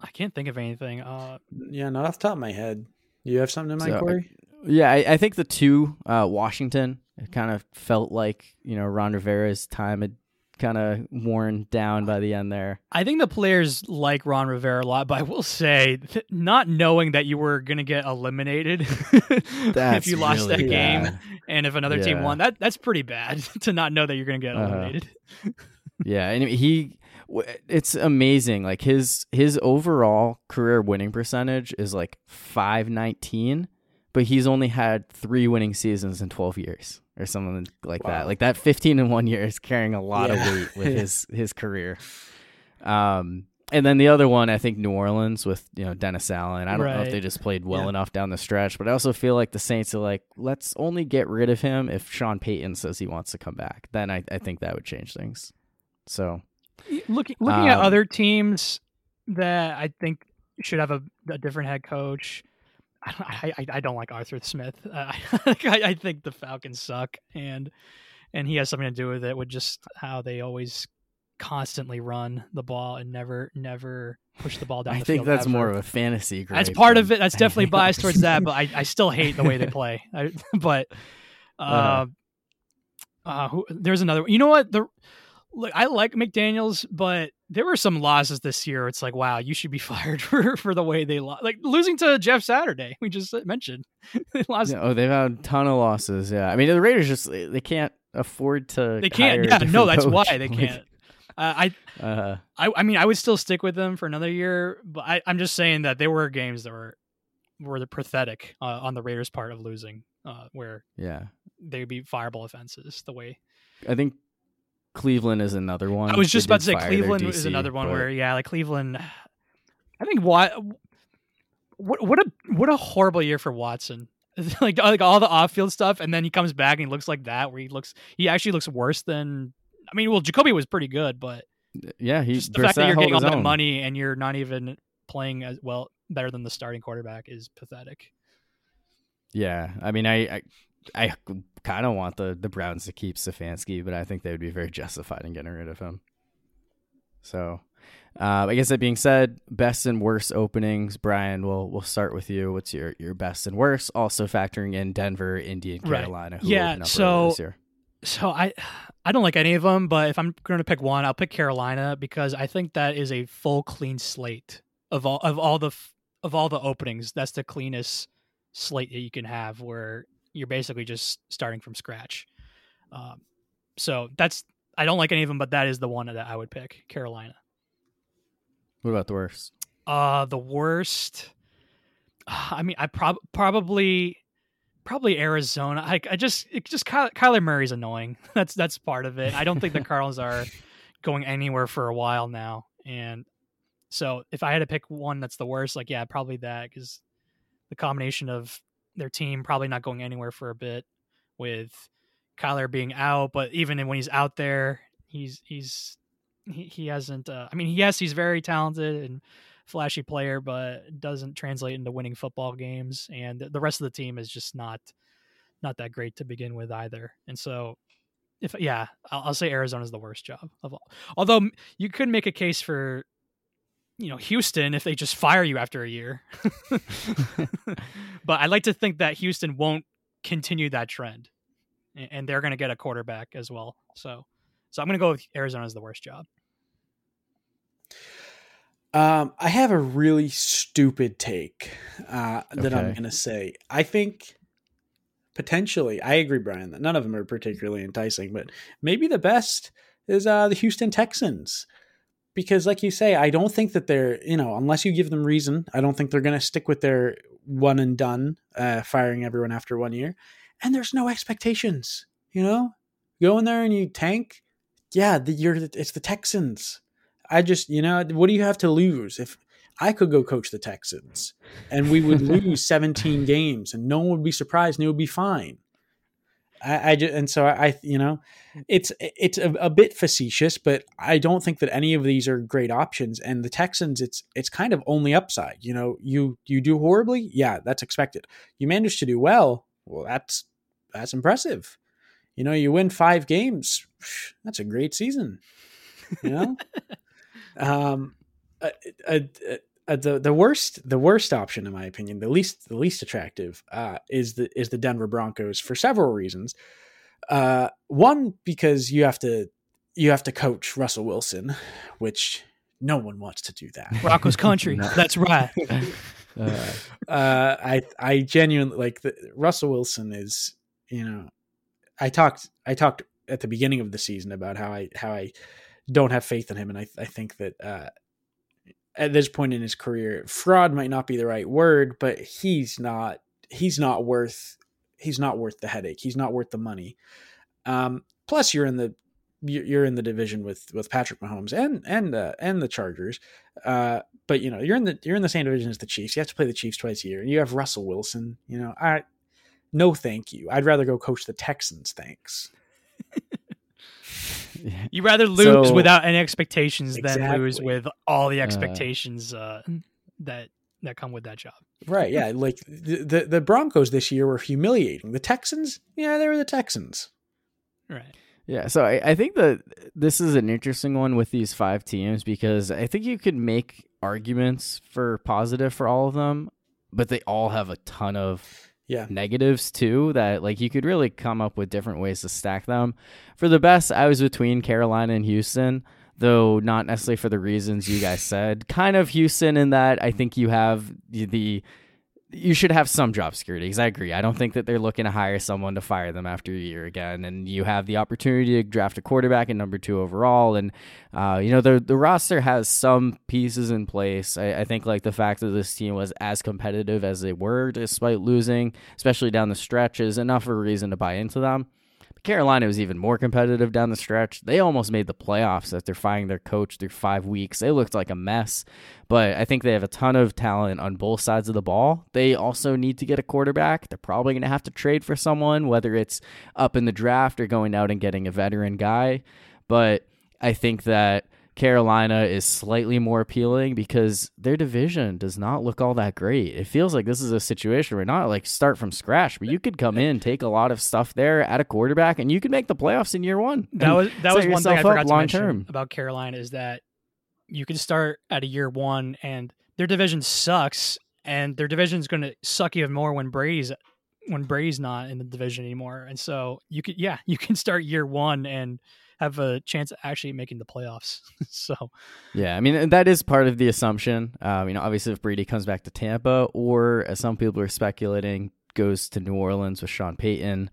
I can't think of anything. Uh, Yeah, not off the top of my head. You have something in mind, So, Corey? Yeah, I, I think the two, uh, Washington, it kind of felt like you know Ron Rivera's time had kind of worn down by the end there. I think the players like Ron Rivera a lot, but I will say, th- not knowing that you were going to get eliminated *laughs* if you lost really that game bad. and if another team won, that that's pretty bad *laughs* to not know that you're going to get Uh-huh. eliminated. *laughs* Yeah, and he it's amazing. Like his his overall career winning percentage is like 519, but he's only had 3 winning seasons in 12 years or something like that. Like that 15 in 1 year is carrying a lot Yeah. of weight with *laughs* his his career. Um and then the other one, I think New Orleans with you know Dennis Allen. I don't know if they just played well Yeah. enough down the stretch, but I also feel like the Saints are like, let's only get rid of him if Sean Payton says he wants to come back. Then I, I think that would change things. So Looking looking at Um, other teams that I think should have a, a different head coach. I, don't- I, I, don't like Arthur Smith. *laughs* Uh, I, I think the Falcons suck, and and he has something to do with it with just how they always constantly run the ball and never never push the ball down. I the think field that's ever. more of a fantasy. That's part of it. That's definitely biased towards that, but I, I still hate the way they *laughs* play. I, *laughs* but uh, Uh-huh. uh, who, there's another. You know what? The look, I like McDaniels, but there were some losses this year. It's like, wow, you should be *laughs* fired for for the way they lost. Like losing to Jeff Saturday, we just mentioned. *laughs* they lost. Yeah, oh, they've had a ton of losses. Yeah, I mean the Raiders just they can't afford to. They can't. Yeah, no, that's coach. why they *laughs* can't. Uh, I, uh, I, I mean, I would still stick with them for another year, but I, I'm just saying that there were games that were were the pathetic uh, on the Raiders' part of losing, uh, where yeah they would be fireable offenses. The way I think Cleveland is another one. I was just about to say Cleveland is another one but... where yeah, like Cleveland. I think what what what a what a horrible year for Watson. *laughs* like like all the off field stuff, and then he comes back and he looks like that, where he looks he actually looks worse than. I mean, well, Jacoby was pretty good, but yeah, he's the fact that you're getting all that money and you're not even playing as well better than the starting quarterback is pathetic. Yeah, I mean, I I, I kind of want the the Browns to keep Stefanski, but I think they would be very justified in getting rid of him. So, uh, I guess that being said, best and worst openings, Brian. We'll we'll start with you. What's your your best and worst? Also factoring in Denver, Indy, and Carolina. Right. yeah. So so I I don't like any of them, but if I'm going to pick one, I'll pick Carolina because I think that is a full clean slate of all of all the of all the openings. That's the cleanest slate that you can have, where you're basically just starting from scratch. Um, so that's I don't like any of them, but that is the one that I would pick, Carolina. What about the worst? Uh, the worst. *sighs* I mean, I prob- probably probably Arizona. I, I just it just Ky- Kyler Murray's annoying. *laughs* That's that's part of it. I don't think the *laughs* Cardinals are going anywhere for a while now, and so if I had to pick one that's the worst, like yeah, probably that because the combination of their team probably not going anywhere for a bit with Kyler being out, but even when he's out there, he's he's he, he hasn't. Uh, I mean, yes, he's very talented and flashy player, but doesn't translate into winning football games. And the rest of the team is just not not that great to begin with either. And so, if yeah, I'll, I'll say Arizona's the worst job of all. Although you could make a case for you know Houston if they just fire you after a year. *laughs* but I like to think that Houston won't continue that trend, and they're going to get a quarterback as well. So, so I'm going to go with Arizona as the worst job. Um, I have a really stupid take uh, that okay. I'm going to say. I think potentially, I agree, Brian, that none of them are particularly enticing, but maybe the best is uh, the Houston Texans. Because, like you say, I don't think that they're, you know, unless you give them reason, I don't think they're going to stick with their one and done, uh, firing everyone after one year. And there's no expectations, you know? Go in there and you tank. Yeah, the, you're, it's the Texans I just, you know, what do you have to lose? If I could go coach the Texans and we would *laughs* lose 17 games and no one would be surprised and it would be fine. I, I just, and so I, you know, it's it's a, a, bit facetious, but I don't think that any of these are great options. And the Texans, it's it's kind of only upside. You know, you you do horribly, yeah, that's expected. You manage to do well, well, that's that's impressive. You know, you win five games, that's a great season. You know, *laughs* Um, uh, uh, uh, the the worst the worst option in my opinion, the least the least attractive, uh, is the is the Denver Broncos for several reasons. Uh, one because you have to you have to coach Russell Wilson, which no one wants to do that. Broncos country, *laughs* that's right. *laughs* uh, uh, I I genuinely like the, Russell Wilson is you know I talked I talked at the beginning of the season about how I how I don't have faith in him. And I, I think that uh, at this point in his career, fraud might not be the right word, but he's not he's not worth he's not worth the headache. He's not worth the money. Um, plus, you're in the you're in the division with with Patrick Mahomes and and uh, and the Chargers. Uh, but you know you're in the you're in the same division as the Chiefs. You have to play the Chiefs twice a year, and you have Russell Wilson. You know, I no, thank you. I'd rather go coach the Texans. Thanks. *laughs* You rather lose so, without any expectations exactly. than lose with all the uh. expectations uh, that that come with that job. Right. Yeah. Like the, the, the Broncos this year were humiliating. The Texans, yeah, they were the Texans. Right. Yeah. So I, I think that this is an interesting one with these five teams because I think you could make arguments for positive for all of them, but they all have a ton of Yeah. negatives too that like you could really come up with different ways to stack them. For the best, I was between Carolina and Houston, though not necessarily for the reasons you guys said. Kind of Houston in that I think you have the, the you should have some job security because I agree. I don't think that they're looking to hire someone to fire them after a year again. And you have the opportunity to draft a quarterback at number two overall. And, uh, you know, the, the roster has some pieces in place. I, I, think, like, the fact that this team was as competitive as they were despite losing, especially down the stretch, is enough of a reason to buy into them. Carolina was even more competitive down the stretch. They almost made the playoffs after firing their coach through five weeks. They looked like a mess, but I think they have a ton of talent on both sides of the ball. They also need to get a quarterback. They're probably going to have to trade for someone, whether it's up in the draft or going out and getting a veteran guy. But I think that Carolina is slightly more appealing because their division does not look all that great. It feels like this is a situation where not like start from scratch, but you could come in, take a lot of stuff there at a quarterback, and you could make the playoffs in year one. That was that was one thing I forgot to mention term. about Carolina is that you can start at a year one, and their division sucks, and their division is going to suck even more when Brady's when Brady's not in the division anymore. And so you could yeah *laughs* you can start year one and have a chance of actually making the playoffs. *laughs* so, yeah, I mean that is part of the assumption. Um, you know, obviously if Brady comes back to Tampa, or as some people are speculating, goes to New Orleans with Sean Payton.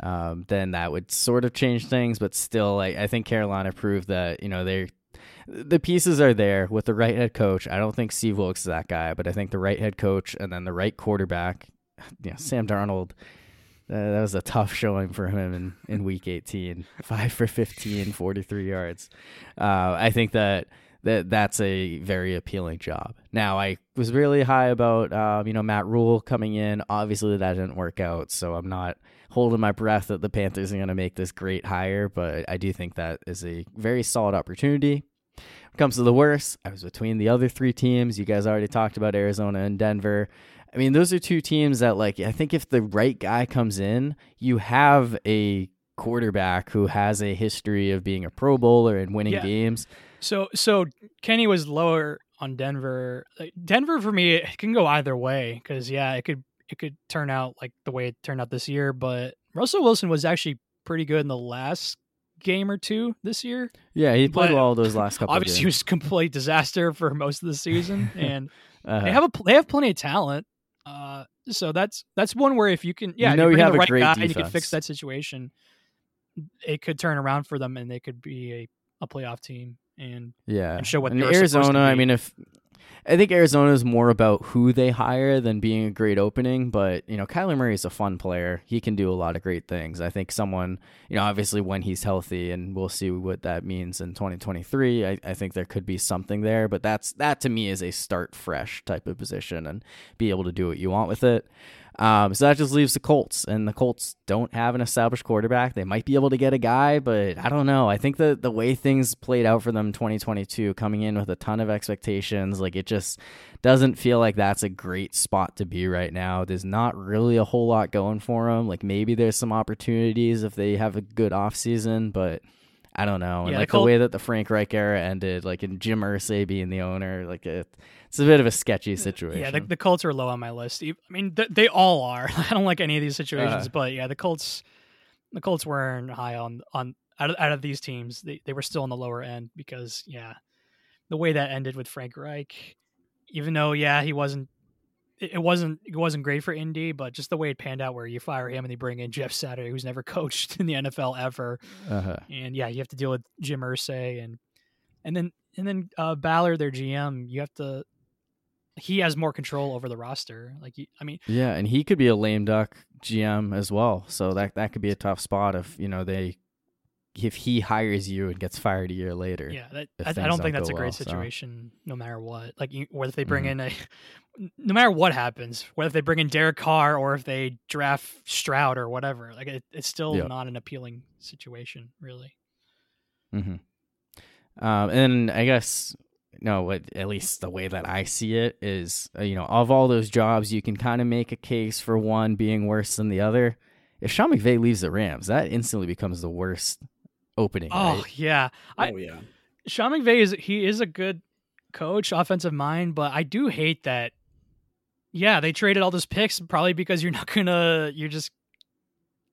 Um, then that would sort of change things, but still, I, I think Carolina proved that you know they the pieces are there with the right head coach. I don't think Steve Wilks is that guy, but I think the right head coach and then the right quarterback. Yeah, Sam Darnold that was a tough showing for him in, in week 18. *laughs* 5 for 15, 43 yards. Uh, I think that, that that's a very appealing job. Now, I was really high about, uh, you know, Matt Rhule coming in. Obviously, that didn't work out, so I'm not holding my breath that the Panthers are going to make this great hire, but I do think that is a very solid opportunity. When it comes to the worst, I was between the other three teams. You guys already talked about Arizona and Denver. I mean, those are two teams that, like, I think if the right guy comes in, you have a quarterback who has a history of being a Pro Bowler and winning yeah. games. So, so Kenny was lower on Denver. Like, Denver for me, it can go either way because yeah, it could it could turn out like the way it turned out this year. But Russell Wilson was actually pretty good in the last game or two this year. Yeah, he played well those last couple. Of years. Obviously, he was a complete disaster *laughs* for most of the season, and *laughs* uh-huh. they have a they have plenty of talent. Uh, so that's that's one where if you can, yeah, you know, you, have the right guy defense. and you can fix that situation, it could turn around for them, and they could be a, a playoff team and yeah, and show what and Arizona. I mean, if I think Arizona is more about who they hire than being a great opening. But, you know, Kyler Murray is a fun player. He can do a lot of great things. I think someone, you know, obviously when he's healthy, and we'll see what that means in 2023, I, I think there could be something there. But that's that to me is a start fresh type of position and be able to do what you want with it. Um, so that just leaves the Colts, and the Colts don't have an established quarterback. They might be able to get a guy, but I don't know. I think that the way things played out for them 2022, coming in with a ton of expectations, like it just doesn't feel like that's a great spot to be right now. There's not really a whole lot going for them. Like maybe there's some opportunities if they have a good offseason, but I don't know. And yeah, like the, Col- the, way that the Frank Reich era ended, like in Jim Irsay being the owner, like it it's a bit of a sketchy situation. Yeah, the, the Colts are low on my list. I mean, th- they all are. *laughs* I don't like any of these situations, uh, but yeah, the Colts, the Colts weren't high on on out of, out of these teams. They they were still on the lower end because yeah, the way that ended with Frank Reich, even though yeah he wasn't. It wasn't it wasn't great for Indy, but just the way it panned out, where you fire him and they bring in Jeff Saturday, who's never *laughs* coached in the NFL ever, uh-huh. and yeah, you have to deal with Jim Irsay and and then and then uh, Ballard, their GM, you have to he has more control over the roster. Like, I mean, yeah, and he could be a lame duck GM as well. So that that could be a tough spot if you know they if he hires you and gets fired a year later. Yeah, that, I, I, don't think that's a great well, situation, so. no matter what. Like, if they bring mm-hmm. in a, no matter what happens, whether they bring in Derek Carr or if they draft Stroud or whatever, like it, it's still yep. not an appealing situation, really. Hmm. Um, and I guess no, at least the way that I see it is, uh, you know, of all those jobs, you can kind of make a case for one being worse than the other. If Sean McVay leaves the Rams, that instantly becomes the worst opening. Oh right? yeah, I, oh yeah. Sean McVay is he is a good coach, offensive mind, but I do hate that yeah, they traded all those picks probably because you're *laughs* not gonna. You're just.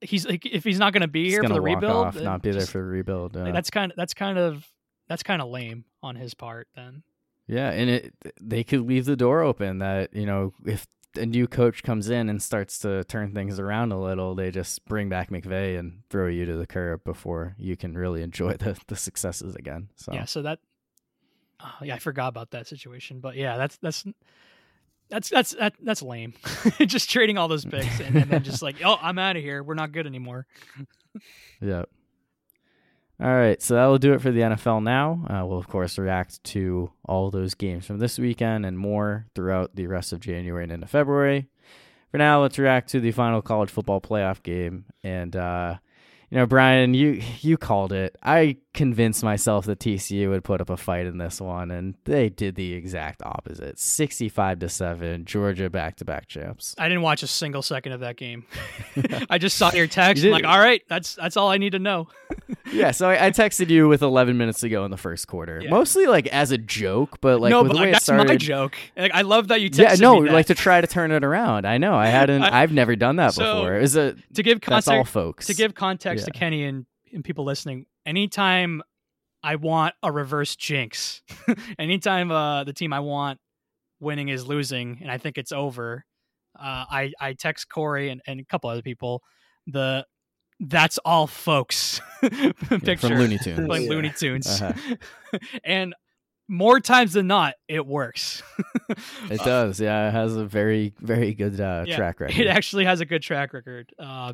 He's like if he's not gonna be He's here for gonna the walk rebuild, off, not be there for the rebuild. like, that's kind of that's kind of that's kind of lame on his part. Then Yeah, and it they could leave the door open that you know if a new coach comes in and starts to turn things around a little, they just bring back McVay and throw you to the curb before you can really enjoy the the successes again. So yeah, so that. Oh, yeah, I forgot about that situation, but yeah, that's that's that's that's that, that's lame. *laughs* just trading all those picks and, and then just like, *laughs* oh, I'm out of here. We're not good anymore. yeah. All right, so that will do it for the NFL now. Uh, we'll, of course, react to all those games from this weekend and more throughout the rest of January and into February. For now, let's react to the final college football playoff game. And, uh, you know, Brian, you you called it. I convinced myself that TCU would put up a fight in this one, and they did the exact opposite. Sixty-five to seven, Georgia back-to-back champs. I didn't watch a single second of that game. *laughs* *laughs* I just saw your text. You like, all right, that's that's all I need to know. *laughs* Yeah, so I, I texted you with 11 minutes to go in the first quarter, Yeah. mostly like as a joke, but like no, with but like, that's started. my joke. Like, I love that you texted yeah, no, like to try to turn it around. I know I hadn't. I- have never done that So, before. Is it? to give context? That's all, folks. to give context to Kenny and, and people listening. Anytime I want a reverse jinx, *laughs* anytime uh, the team I want winning is losing, and I think it's over, uh, I I text Corey and, and a couple other people the that's all folks *laughs* Yeah, picture from Looney Tunes. like Yeah. Looney Tunes, Uh-huh. *laughs* and more times than not, it works. It does. Yeah, it has a very, very good uh, Yeah, track record. It actually has a good track record, uh,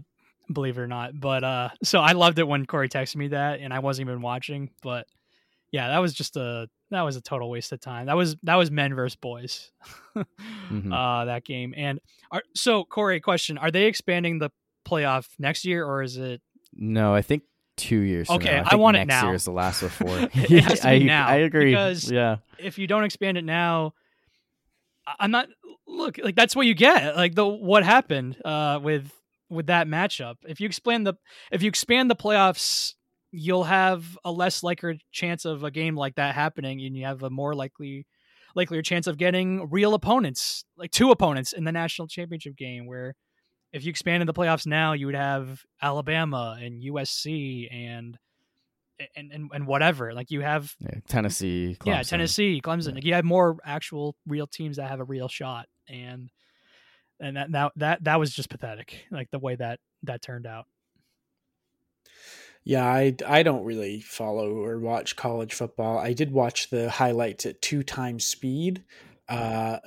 believe it or not. But uh, so I loved it when Corey texted me that, and I wasn't even watching. But yeah, that was just a that was a total waste of time. That was that was men versus boys, *laughs* Mhm. uh, that game. And are, so Corey, question: Are they expanding the playoff next year, or is it? no, I think two years. from Okay, now. I think want it next now. Year is the last. *laughs* It *laughs* to be I, now, I agree. because- yeah, If you don't expand it now, I- I'm not. Look, like that's what you get. Like the what happened uh, with with that matchup. If you expand the if you expand the playoffs, you'll have a less likely chance of a game like that happening, and you have a more likely likelier chance of getting real opponents, like two opponents in the national championship game. Where if you expanded the playoffs now, you would have Alabama and USC and and and, and whatever. Like you have yeah. Tennessee. yeah, Tennessee, Clemson. Yeah. Like you have more actual real teams that have a real shot, and and that that that that was just pathetic. Like the way that that turned out. Yeah, I, I don't really follow or watch college football. I did watch the highlights at two times speed. Uh,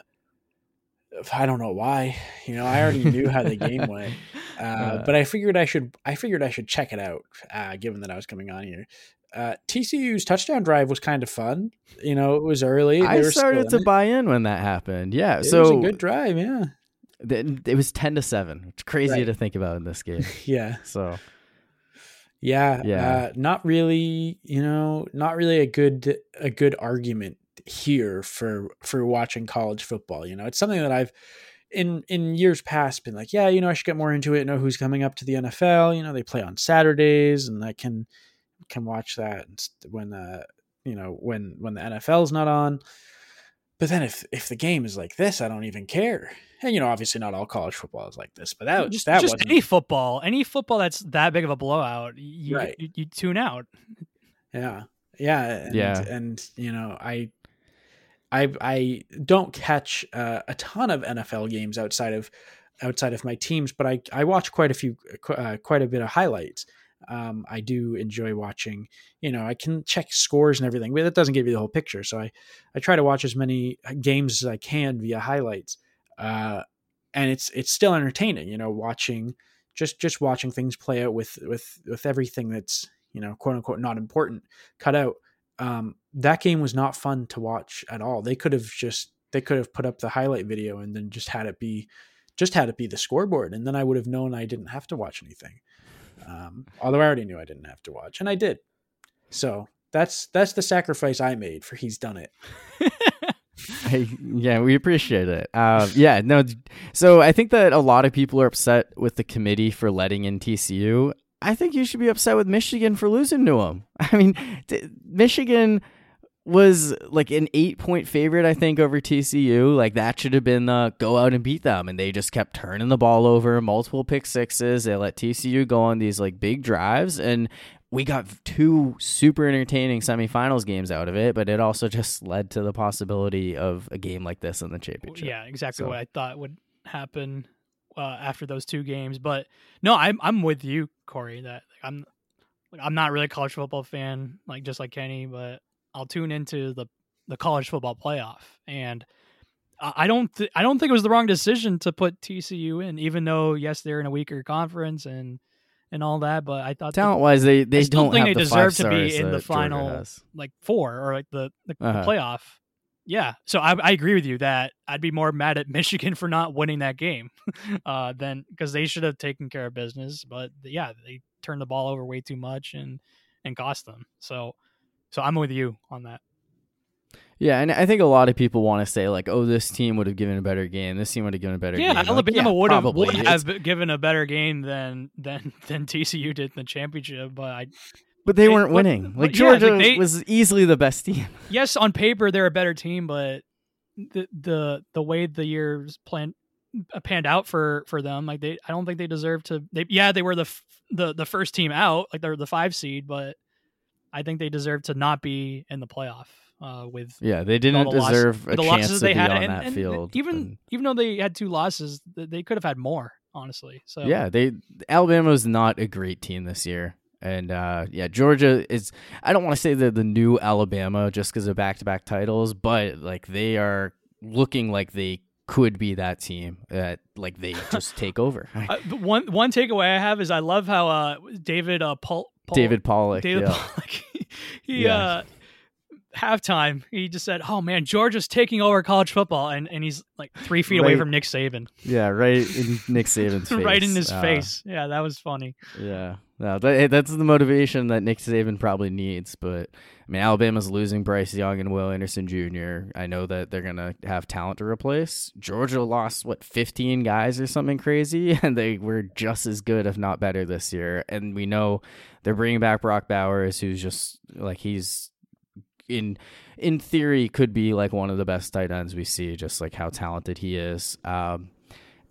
I don't know why. You know, I already knew how the game went, *laughs* uh, Uh, but I figured I should. I figured I should check it out, uh, given that I was coming on here. Uh, TCU's touchdown drive was kind of fun. You know, it was early. They I were started to it. buy in when that happened. Yeah, It so was a good drive. Yeah, th- it was ten to seven. It's crazy Right. to think about in this game. *laughs* yeah. So Yeah, Yeah. Uh, not really. You know, not really a good a good argument here for for watching college football. You know, it's something that I've in in years past been like, yeah, you know, I should get more into it. Know who's coming up to the NFL. You know, they play on Saturdays, and I can can watch that when uh you know when when the NFL's not on. But then if if the game is like this, I don't even care. And you know, obviously not all college football is like this, but that just that just wasn't any football, any football that's that big of a blowout, you Right. you, you tune out. Yeah. Yeah. And, Yeah. And, you know, I, I, I don't catch uh, a ton of NFL games outside of, outside of my teams, but I, I watch quite a few, uh, quite a bit of highlights. Um, I do enjoy watching, you know, I can check scores and everything, but that doesn't give you the whole picture. So I, I try to watch as many games as I can via highlights. Uh, and it's, it's still entertaining, you know, watching, just, just watching things play out with, with, with everything that's, you know, quote unquote, not important cut out. Um, that game was not fun to watch at all. They could have just they could have put up the highlight video and then just had it be just had it be the scoreboard, and then I would have known I didn't have to watch anything. Um, although I already knew I didn't have to watch, and I did. So that's that's the sacrifice I made for he's done it. *laughs* I, yeah, we appreciate it. Uh, yeah, no. So I think that a lot of people are upset with the committee for letting in TCU. I think you should be upset with Michigan for losing to them. *laughs* I mean, t- Michigan was like an eight point favorite, I think, over TCU. Like that should have been the go out and beat them. And they just kept turning the ball over, multiple pick sixes. They let TCU go on these like big drives. And we got two super entertaining semifinals games out of it, but it also just led to the possibility of a game like this in the championship. Yeah, exactly So- what I thought would happen uh, after those two games. But no, I'm I'm with you, Corey. That I'm like, I'm not really a college football fan, like just like Kenny, but I'll tune into the the college football playoff, and I don't th- I don't think it was the wrong decision to put TCU in, even though yes they're in a weaker conference and and all that. But I thought Talent wise, they, they don't think have they the deserve to be in the final like four or like the the, the Uh-huh. playoff. Yeah, so I, I agree with you that I'd be more mad at *laughs* Michigan for not winning that game, *laughs* uh, than because they should have taken care of business. But yeah, they turned the ball over way too much and and cost them. So so I'm with you on that. Yeah, and I think a lot of people want to say like, "Oh, this team would have given a better game. This team would have given a better game. Yeah, game." Like, Alabama yeah, would have probably. would It's- have given a better game than than *laughs* than TCU did in the championship. But I but they they- weren't but- winning. but Like yeah, like, Georgia they- was easily the best team. *laughs* yes, on paper they're a better team, but the the the way the years planned uh, panned out for for them, like they, I don't think they deserve to. They yeah, they were the f- the the first team out, like they're the five seed, but I think they deserve to not be in the playoff uh, with Yeah, they didn't the deserve a the chance losses to they be had, on and, that and field. even and- even though they had two losses, they could have had more, honestly. So yeah, they Alabama was not a great team this year. And uh, yeah, Georgia is. I don't want to say they're the new Alabama just because of back-to-back titles, but like they are looking like they could be that team that like they just *laughs* take over. Uh, one one takeaway I have is I love how uh, David uh, Paul, Paul David Pollack. David yeah. Pollack. *laughs* he Yeah. uh halftime he just said, "Oh man, Georgia's taking over college football," and and he's like three feet away from Nick Saban, yeah, right in Nick Saban's face. *laughs* right in his Uh, face. Yeah, that was funny. Yeah, no, that, that's the motivation that Nick Saban probably needs. But I mean, Alabama's losing Bryce Young and Will Anderson Jr. I know that they're gonna have talent to replace. Georgia lost what 15 guys or something crazy, *laughs* and they were just as good, if not better, this year. And we know they're bringing back Brock Bowers, who's just like he's in in theory could be like one of the best tight ends we see, just like how talented he is. Um,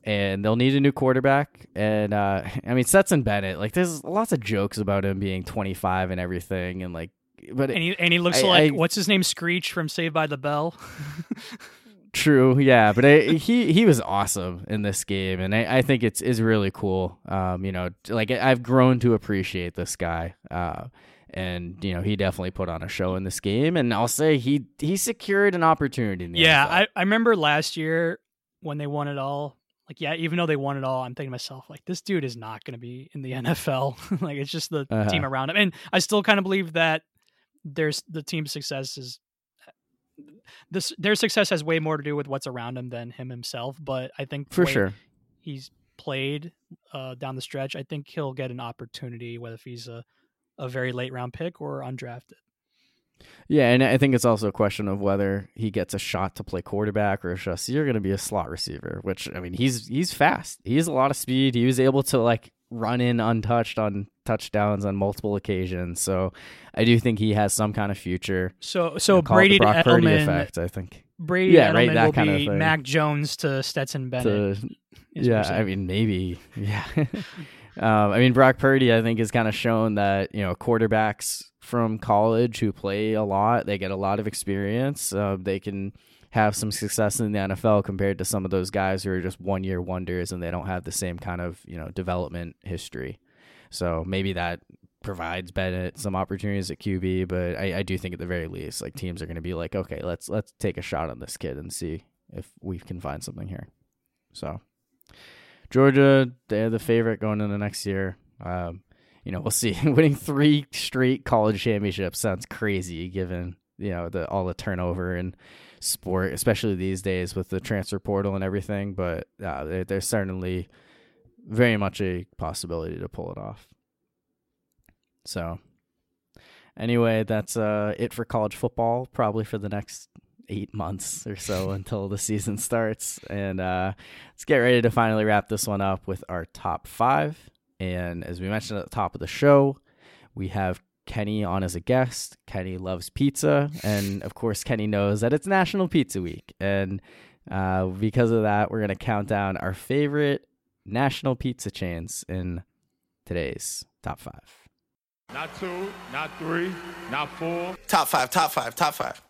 and they'll need a new quarterback. And uh, *laughs* I mean, Stetson Bennett, like there's lots of jokes about him being 25 and everything, and like, but And he and he looks I- like I- what's his name, Screech from Saved by the Bell. *laughs* True, yeah, but I, he he was awesome in this game, and I, I think it's is really cool. Um, you know, like I've grown to appreciate this guy. Uh, and you know he definitely put on a show in this game, and I'll say he he secured an opportunity. In the yeah, NFL. I, I remember last year when they won it all. Like, yeah, even though they won it all, I'm thinking to myself, like, this dude is not going to be in the *laughs* NFL. *laughs* like, it's just the Uh-huh. team around him. And I still kind of believe that there's the team's success is this their success has way more to do with what's around him than him himself. But I think for sure. he's played uh, down the stretch, I think he'll get an opportunity, whether if he's a, a very late round pick or undrafted. Yeah, and I think it's also a question of whether he gets a shot to play quarterback or if just you're going to be a slot receiver. Which I mean, he's he's fast. He has a lot of speed. He was able to like run in untouched on touchdowns on multiple occasions. So I do think he has some kind of future. So, You so know, Brady Brock Purdy Edelman, effect. I think. Brady Yeah, to right, Edelman that will kind of be thing. Mac Jones to Stetson Bennett. To, yeah, I mean maybe. *laughs* Yeah. *laughs* um, I mean Brock Purdy. I think has kind of shown that you know quarterbacks from college who play a lot, they get a lot of experience. Uh, they can have some success in the NFL compared to some of those guys who are just one year wonders and they don't have the same kind of you know development history. So maybe that provides Bennett some opportunities at QB, but I, I do think at the very least, like teams are going to be like, okay, let's let's take a shot on this kid and see if we can find something here. So Georgia, they're the favorite going into next year. Um, you know, we'll see. *laughs* Winning three straight college championships sounds crazy, given you know the all the turnover in sport, especially these days with the transfer portal and everything. But uh, there, there's certainly very much a possibility to pull it off. So, anyway, that's uh, it for college football. Probably for the next eight months or so *laughs* until the season starts. And uh, let's get ready to finally wrap this one up with our top five. And as we mentioned at the top of the show, we have Kenny on as a guest. Kenny loves pizza, and of course, Kenny knows that it's National Pizza Week, and uh, because of that, we're gonna count down our favorite national pizza chains in today's top five. Not two, not three, not four. Top five, top five, top five.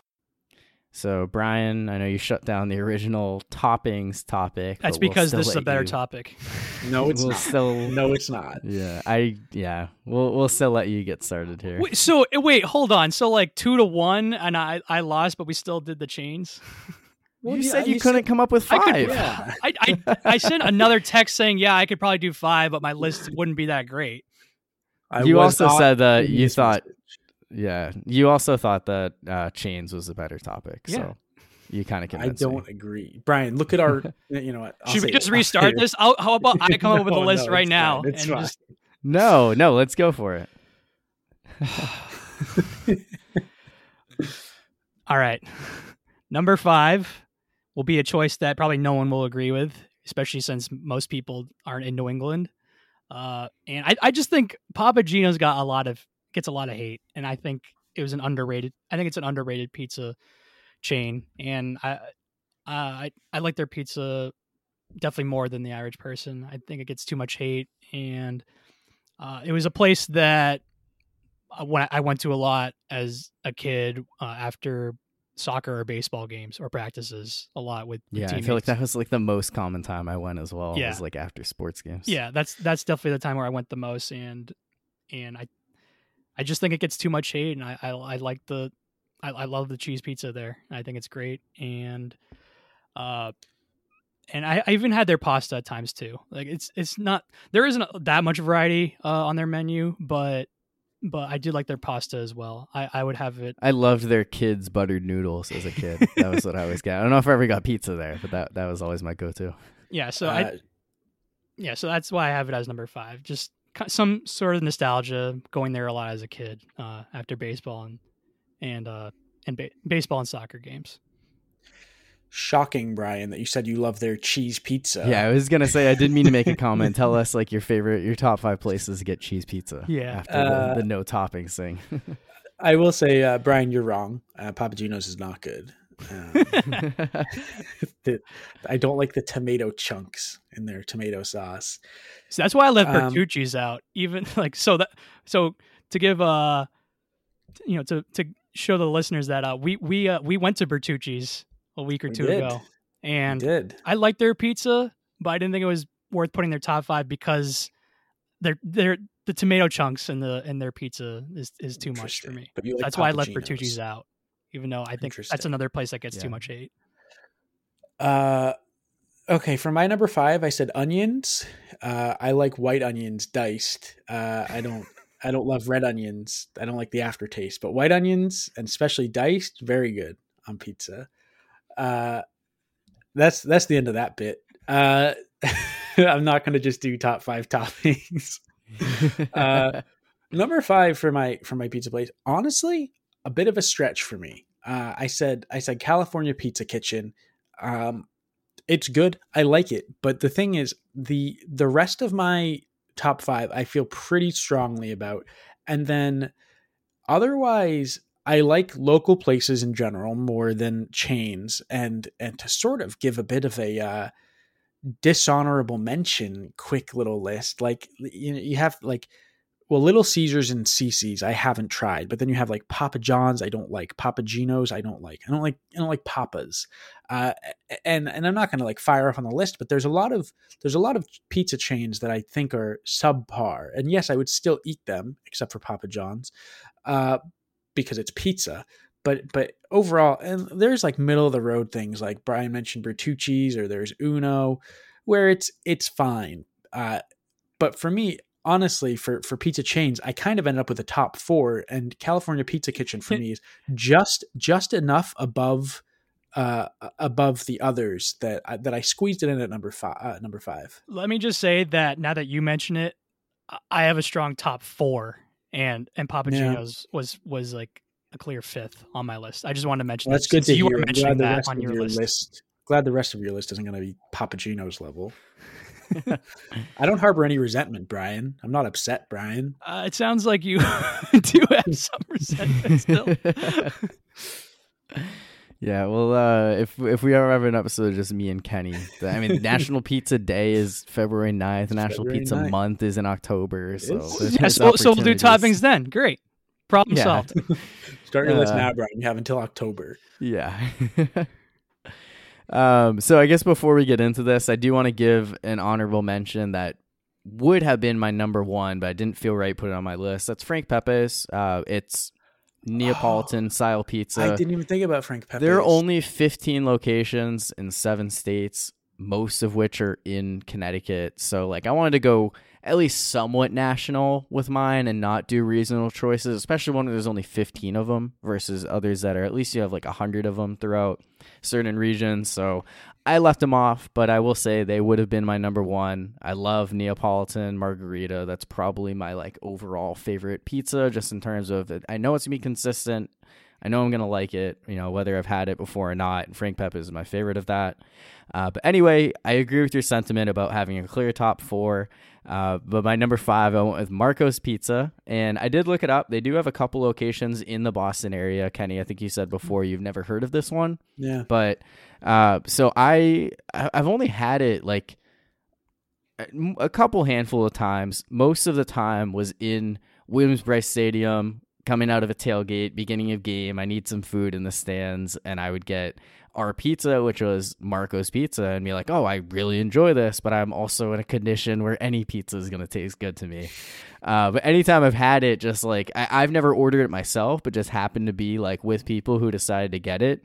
So, Brian, I know you shut down the original toppings topic. That's but we'll because this is a better you- topic. *laughs* No, it's we'll not. still No, it's not. Yeah, I yeah. We'll we'll still let you get started here. Wait, so eh, wait, hold on. So like two to one, and I I lost, but we still did the chains. *laughs* Well, you yeah, said you, you couldn't said- come up with I five. could- Yeah. *laughs* I, I I sent another text saying, yeah, I could probably do five, but my list wouldn't be that great. I You also not said that in you thought- message. Yeah, you also thought that uh, chains was a better topic. Yeah. So you kind of can I don't me. agree, Brian. Look at our. *laughs* you know what? I'll Should we just it. I'll restart *laughs* this? I'll, how about I come up with a *laughs* list no, right it's now fine. It's and fine. just No, no, let's go for it. All right. Number five will be a choice that probably no one will agree with, especially since most people aren't in New England. Uh, and I, I just think Papa Gino's got a lot of gets a lot of hate, and I think it was an underrated. I think it's an underrated pizza chain, and I, uh, I, I like their pizza definitely more than the average person. I think it gets too much hate, and uh, it was a place that uh, when I went to a lot as a kid uh, after soccer or baseball games or practices a lot with Yeah, I feel like that was like the most common time I went as well. Yeah. was like after sports games. yeah that's that's definitely the time where I went the most and and I I just think it gets too much hate and I I, I like the I, I love the cheese pizza there I think it's great and uh and I, I even had their pasta at times too like it's it's not there isn't that much variety uh, on their menu but but I do like their pasta as well I I would have it I loved their kids' buttered noodles as a kid. that was what I always got. I don't know if I ever got pizza there, but that that was always my go-to. yeah so I Uh, yeah so that's why i have it as number five just ki- some sort of nostalgia going there a lot as a kid uh, after baseball and and uh and ba- baseball and soccer games shocking, Brian, that you said you love their cheese pizza. yeah, I was gonna say I didn't mean to make a comment. Tell us like your favorite, your top five places to get cheese pizza. Yeah. after Uh, the, the no toppings thing. *laughs* I will say, uh, Brian, you're wrong. Uh, Papa Gino's is not good. Um, *laughs* the, I don't like the tomato chunks in their tomato sauce. so that's why i left Um, bertucci's out even *laughs* like so that so to give uh you know to to show the listeners that uh we we uh, we went to bertucci's a week or We two did. ago and did I liked their pizza, but I didn't think it was worth putting their top five because they're they're the tomato chunks in the in their pizza is is too much for me. Like That's why I left Bertucci's out, even though I think that's another place that gets Yeah. too much hate. Uh, okay, for my number five, I said onions. Uh, I like white onions diced. Uh, I don't. I don't love red onions. I don't like the aftertaste, but white onions and especially diced, very good on pizza. Uh, that's that's the end of that bit. Uh, *laughs* I'm not going to just do top five *laughs* toppings. *laughs* Uh, number five for my for my pizza place. Honestly, a bit of a stretch for me. Uh, I said I said California Pizza Kitchen. Um, it's good. I like it, but the thing is, the the rest of my top five I feel pretty strongly about, and then otherwise. I like local places in general more than chains, and and to sort of give a bit of a uh, dishonorable mention, quick little list. Like you know, you have like well, Little Caesars and CiCi's I haven't tried, but then you have like Papa John's I don't like, Papa Gino's I don't like, I don't like, I don't like Papa's, uh, and and I'm not going to like fire off on the list, but there's a lot of there's a lot of pizza chains that I think are subpar, and yes, I would still eat them except for Papa John's, uh, because it's pizza. But but overall, and there's like middle of the road things like Brian mentioned Bertucci's or there's Uno, where it's it's fine. Uh, but for me, honestly, for for pizza chains, I kind of ended up with a top four, and California Pizza Kitchen for me is just just enough above uh above the others that I, that I squeezed it in at number five. Uh, number five. Let me just say that now that you mention it, I- have a strong top four, and and Papa Yeah. Gino's was was like a clear fifth on my list. I just wanted to mention Well, that's that good to you hear. were mentioning that on your, your list. list. Glad the rest of your list isn't going to be Papa Gino's level. *laughs* I don't harbor any resentment, Brian. I'm not upset, Brian. Uh, it sounds like you *laughs* do have some resentment still. *laughs* Yeah, well, uh, if if we ever have an episode of just me and Kenny, I mean, National Pizza Day is February 9th. National February Pizza 9th. Month is in October. So, is? there's- Yeah, so, so we'll do toppings then. Great. Problem Yeah. solved. Start your list Uh, now, Brian. You have until October. Yeah. Um, so I guess before we get into this, I do want to give an honorable mention that would have been my number one, but I didn't feel right put it on my list. That's Frank Pepe's. Uh, it's Neapolitan *gasps* style pizza. I didn't even think about Frank Pepe. There are only 15 locations in seven states, most of which are in Connecticut. So, like, I wanted to go at least somewhat national with mine and not do regional choices, especially when there's only 15 of them versus others that are at least you have like 100 of them throughout certain regions. So, I left them off, but I will say they would have been my number one. I love Neapolitan margarita. That's probably my like overall favorite pizza, just in terms of it. I know it's gonna be consistent. I know I'm gonna like it, you know, whether I've had it before or not. And Frank Pep is my favorite of that. Uh, but anyway, I agree with your sentiment about having a clear top four. Uh, but my number five, I went with Marco's Pizza, and I did look it up. They do have a couple locations in the Boston area. Kenny, I think you said before you've never heard of this one Yeah. but uh so i i've only had it like a- a couple handful of times most of the time was in williams brice stadium coming out of a tailgate beginning of game i need some food in the stands and i would get our pizza which was marco's pizza and be like oh i really enjoy this but i'm also in a condition where any pizza is going to taste good to me uh, but anytime I've had it, just like I, I've never ordered it myself, but just happened to be like with people who decided to get it,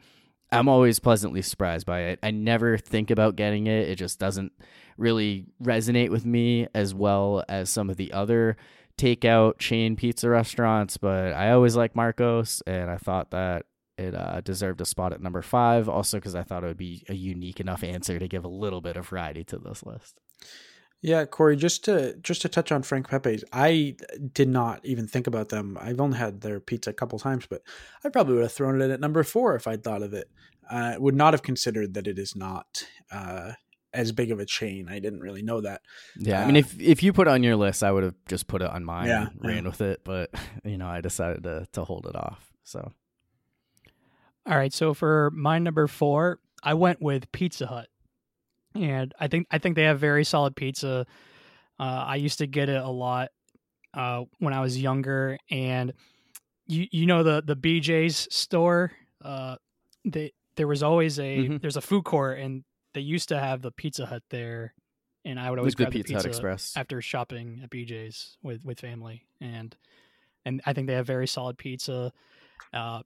I'm always pleasantly surprised by it. I never think about getting it. It just doesn't really resonate with me as well as some of the other takeout chain pizza restaurants, but I always like Marcos and I thought that it uh, deserved a spot at number five. Also, because I thought it would be a unique enough answer to give a little bit of variety to this list. Yeah, Corey, just to just to touch on Frank Pepe's, I did not even think about them. I've only had their pizza a couple times, but I probably would have thrown it at number four if I'd thought of it. I would not have considered that it is not uh, as big of a chain. I didn't really know that. Yeah, I Uh, mean, if if you put it on your list, I would have just put it on mine Yeah, and ran yeah. with it. But *laughs* you know, I decided to to hold it off. So All right, so for my number four, I went with Pizza Hut, and I think I think they have very solid pizza. Uh, I used to get it a lot uh, when I was younger, and you you know the the BJ's store. Uh, they there was always a Mhm. there's a food court, and they used to have the Pizza Hut there, and I would always grab Pizza Hut pizza Express. after shopping at BJ's with with family, and and I think they have very solid pizza. Uh,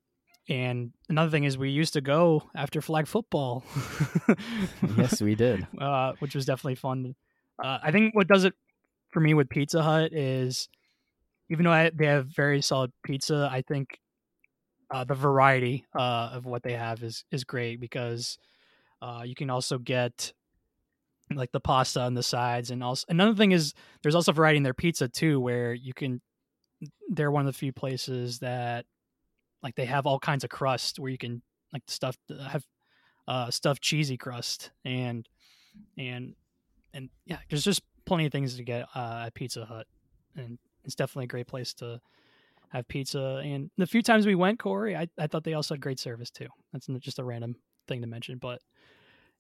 and another thing is we used to go after flag football. *laughs* yes, we did. uh, which was definitely fun. Uh, I think what does it for me with Pizza Hut is, even though I, they have very solid pizza, I think uh, the variety uh, of what they have is is great because uh, you can also get like the pasta on the sides, and also another thing is there's also variety in their pizza too, where you can. They're one of the few places that like they have all kinds of crust where you can like stuff have uh, stuffed cheesy crust and and and yeah, there's just plenty of things to get uh, at Pizza Hut, and it's definitely a great place to have pizza. And the few times we went, Corey, I, I thought they also had great service too. That's just a random thing to mention, but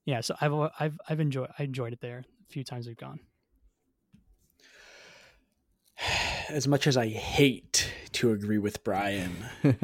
yeah, so I've uh, I've I've enjoyed I enjoyed it there a few times we've gone. As much as I hate to agree with Brian,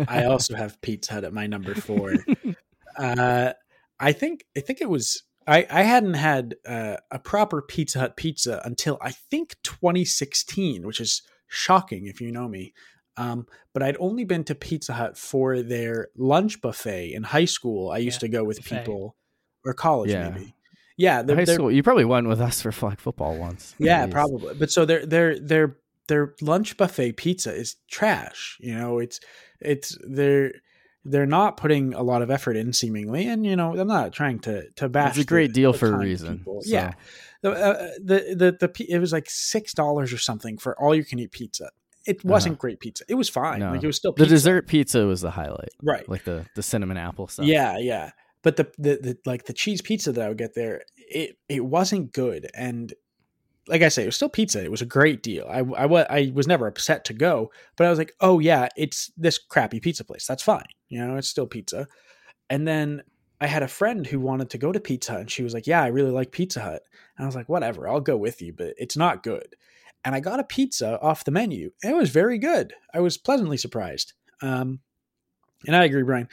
I also have Pizza Hut at my number four. *laughs* uh, I think I think it was I, I hadn't had uh, a proper Pizza Hut pizza until I think 2016, which is shocking if you know me. Um, but I'd only been to Pizza Hut for their lunch buffet in high school. I used Yeah, to go with buffet. people or college Yeah. maybe. Yeah, they're, High they're- school, you probably went with us for flag football once. yeah, probably. But so their their their their lunch buffet pizza is trash. You know, it's it's they're they're not putting a lot of effort in seemingly, and you know, I'm not trying to to bash. It's a great the- deal the for a reason. so. Yeah, the, uh, the the the it was like six dollars or something for all you can eat pizza. It wasn't great pizza. It was fine. Uh-huh. No. Like it was still The dessert pizza was the highlight, right? like the the cinnamon apple stuff. Yeah, yeah. But the, the the like the cheese pizza that I would get there, it it wasn't good, and like I say, it was still pizza. It was a great deal. I, I, I was never upset to go, but I was like, oh yeah, it's this crappy pizza place. That's fine. You know, it's still pizza. And then I had a friend who wanted to go to Pizza Hut and she was like, yeah, I really like Pizza Hut. And I was like, whatever, I'll go with you, but it's not good. And I got a pizza off the menu and it was very good. I was pleasantly surprised. Um, and I agree, Brian.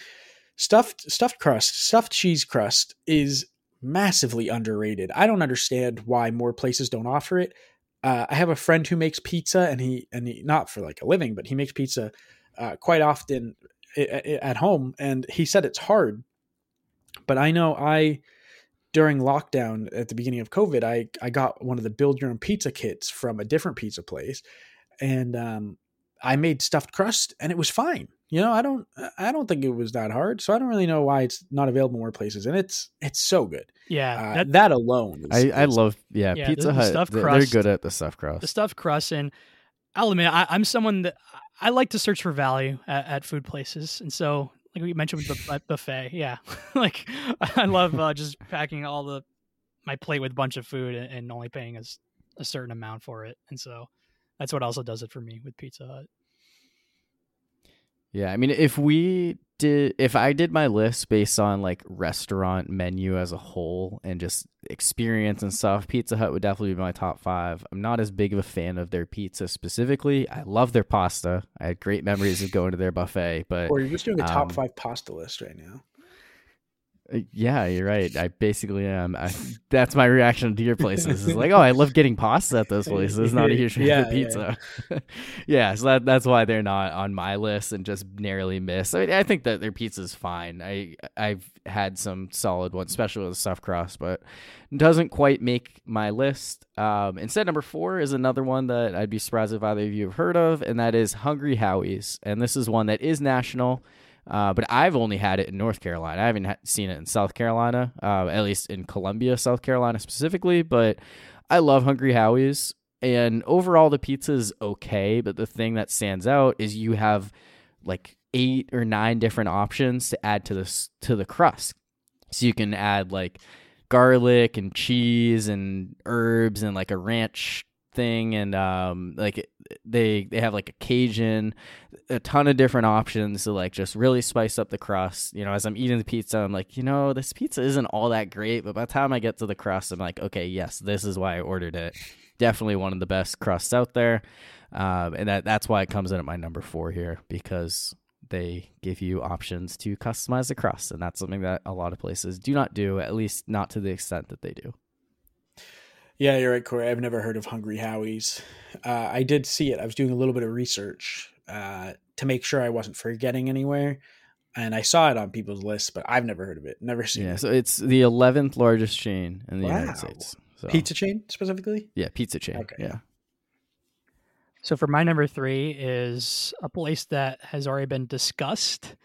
Stuffed stuffed crust, stuffed cheese crust is massively underrated. I don't understand why more places don't offer it. Uh, I have a friend who makes pizza, and he and he not for like a living, but he makes pizza uh, quite often at home, and he said it's hard. But I know I during lockdown at the beginning of COVID, I I got one of the build your own pizza kits from a different pizza place, and um, I made stuffed crust, and it was fine. You know, I don't I don't think it was that hard, so I don't really know why it's not available in more places, and it's it's so good. Yeah, uh, that, that, alone. Is, I, I love yeah, yeah Pizza the, Hut. The they're, crust, they're good at the stuffed crust. The stuffed crust, and I'll admit I, am someone that I like to search for value at, at food places, and so like we mentioned with the *laughs* buffet, yeah, *laughs* like I love uh, just packing all the my plate with a bunch of food and, and only paying a, a certain amount for it, and so that's what also does it for me with Pizza Hut. Yeah, I mean, if we did, if I did my list based on like restaurant menu as a whole and just experience and stuff, Pizza Hut would definitely be my top five. I'm not as big of a fan of their pizza specifically. I love their pasta. I had great memories of going to their buffet, but or you're just doing a top um, five pasta list right now. Uh, yeah, you're right. I basically am. I, that's my reaction to your places. Is like, oh, I love getting pasta at those places. Not a huge fan yeah, pizza. Yeah. *laughs* yeah, so that, that's why they're not on my list and just narrowly miss. I mean, I think that their pizza's fine. I I've had some solid ones, especially with the stuffed crust, but doesn't quite make my list. Um, instead, number four is another one that I'd be surprised if either of you have heard of, and that is Hungry Howie's. And this is one that is national. Uh, but I've only had it in North Carolina. I haven't ha- seen it in South Carolina, uh, at least in Columbia, South Carolina specifically. But I love Hungry Howie's, and overall the pizza is okay. But the thing that stands out is you have like eight or nine different options to add to this to the crust. So you can add like garlic and cheese and herbs and like a ranch thing and um like they they have like a cajun a ton of different options to like just really spice up the crust. You know as i'm eating the pizza i'm like you know this pizza isn't all that great but by the time i get to the crust i'm like okay yes this is why i ordered it. Definitely one of the best crusts out there um, and that that's why it comes in at my number four here because they give you options to customize the crust and that's something that a lot of places do not do at least not to the extent that they do yeah, you're right, Corey. I've never heard of Hungry Howie's. Uh, I did see it. I was doing a little bit of research uh, to make sure I wasn't forgetting anywhere, and I saw it on people's lists, but I've never heard of it. Never seen yeah, it. Yeah, so it's the 11th largest chain in the wow. United States. So. Pizza chain specifically? Yeah, pizza chain. Okay. Yeah. So for my number three is a place that has already been discussed.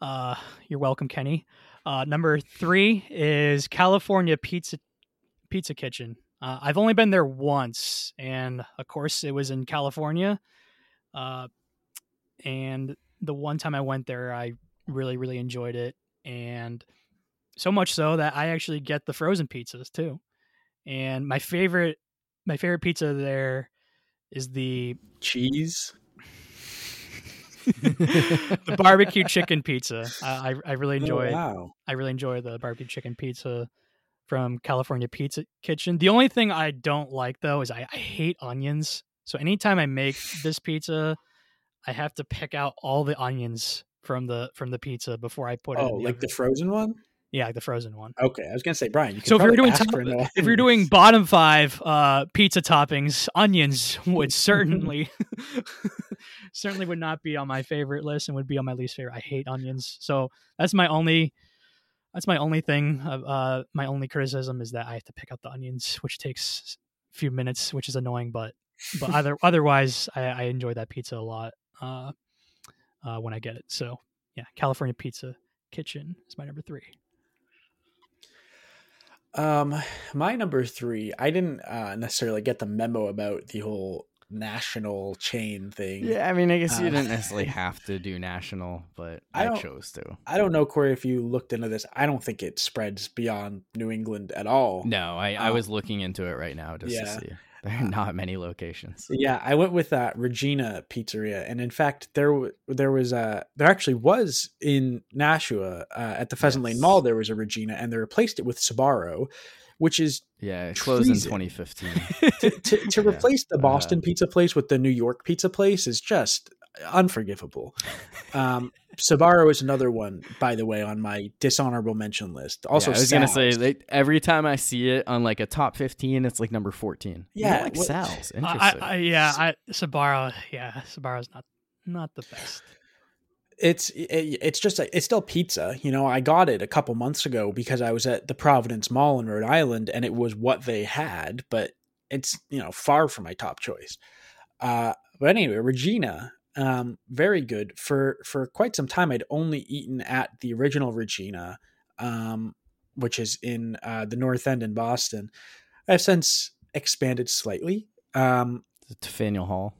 Uh, you're welcome, Kenny. Uh, number three is California Pizza Pizza Kitchen. Uh, I've only been there once, and of course, it was in California. Uh, and the one time I went there, I really, really enjoyed it, and so much so that I actually get the frozen pizzas too. And my favorite, my favorite pizza there is the cheese. *laughs* the barbecue chicken pizza. I, I, really enjoy. Oh, wow. I really enjoy the barbecue chicken pizza from California Pizza Kitchen. The only thing I don't like though is I, I hate onions. So anytime I make this pizza, I have to pick out all the onions from the from the pizza before I put it. Oh, like the frozen one? Yeah, like the frozen one. Okay, I was gonna say, Brian. so if you're doing top, if you're doing bottom five uh, pizza toppings, onions would *laughs* certainly *laughs* certainly would not be on my favorite list and would be on my least favorite. I hate onions, so that's my only that's my only thing. Uh, my only criticism is that I have to pick out the onions, which takes a few minutes, which is annoying. But but other *laughs* otherwise, I, I enjoy that pizza a lot uh, uh, when I get it. So yeah, California Pizza Kitchen is my number three. Um, my number three, I didn't uh, necessarily get the memo about the whole national chain thing. Yeah, I mean, I guess you Uh, didn't *laughs* necessarily have to do national, but I I, chose to. I don't know, Corey, if you looked into this. I don't think it spreads beyond New England at all. No, I, I Uh, was looking into it right now just yeah. to see. There are not many locations. Yeah, I went with uh, Regina Pizzeria, and in fact, there w- there was a there actually was in Nashua uh, at the Pheasant Lane Mall there was a Regina, and they replaced it with Sbarro, which is Yeah, it closed in 2015. *laughs* to to, to Yeah. replace the Uh, Boston pizza place with the New York pizza place is just unforgivable. *laughs* Um, Sbarro is another one, by the way, on my dishonorable mention list. Also, yeah, I was gonna say Sal's. they, every time I see it on like a top 15, it's like number 14. You Yeah, like what- Sal's. Interesting. I, I, yeah, I, Sbarro. Yeah, Sbarro's not not the best. It's it, it's just it's still pizza you know? I got it a couple months ago because i was at the providence mall in rhode island and it was what they had but it's you know far from my top choice. Uh but anyway regina um very good. For for quite some time i'd only eaten at the original regina um which is in uh the north end in boston. I've since expanded slightly um Faneuil Hall.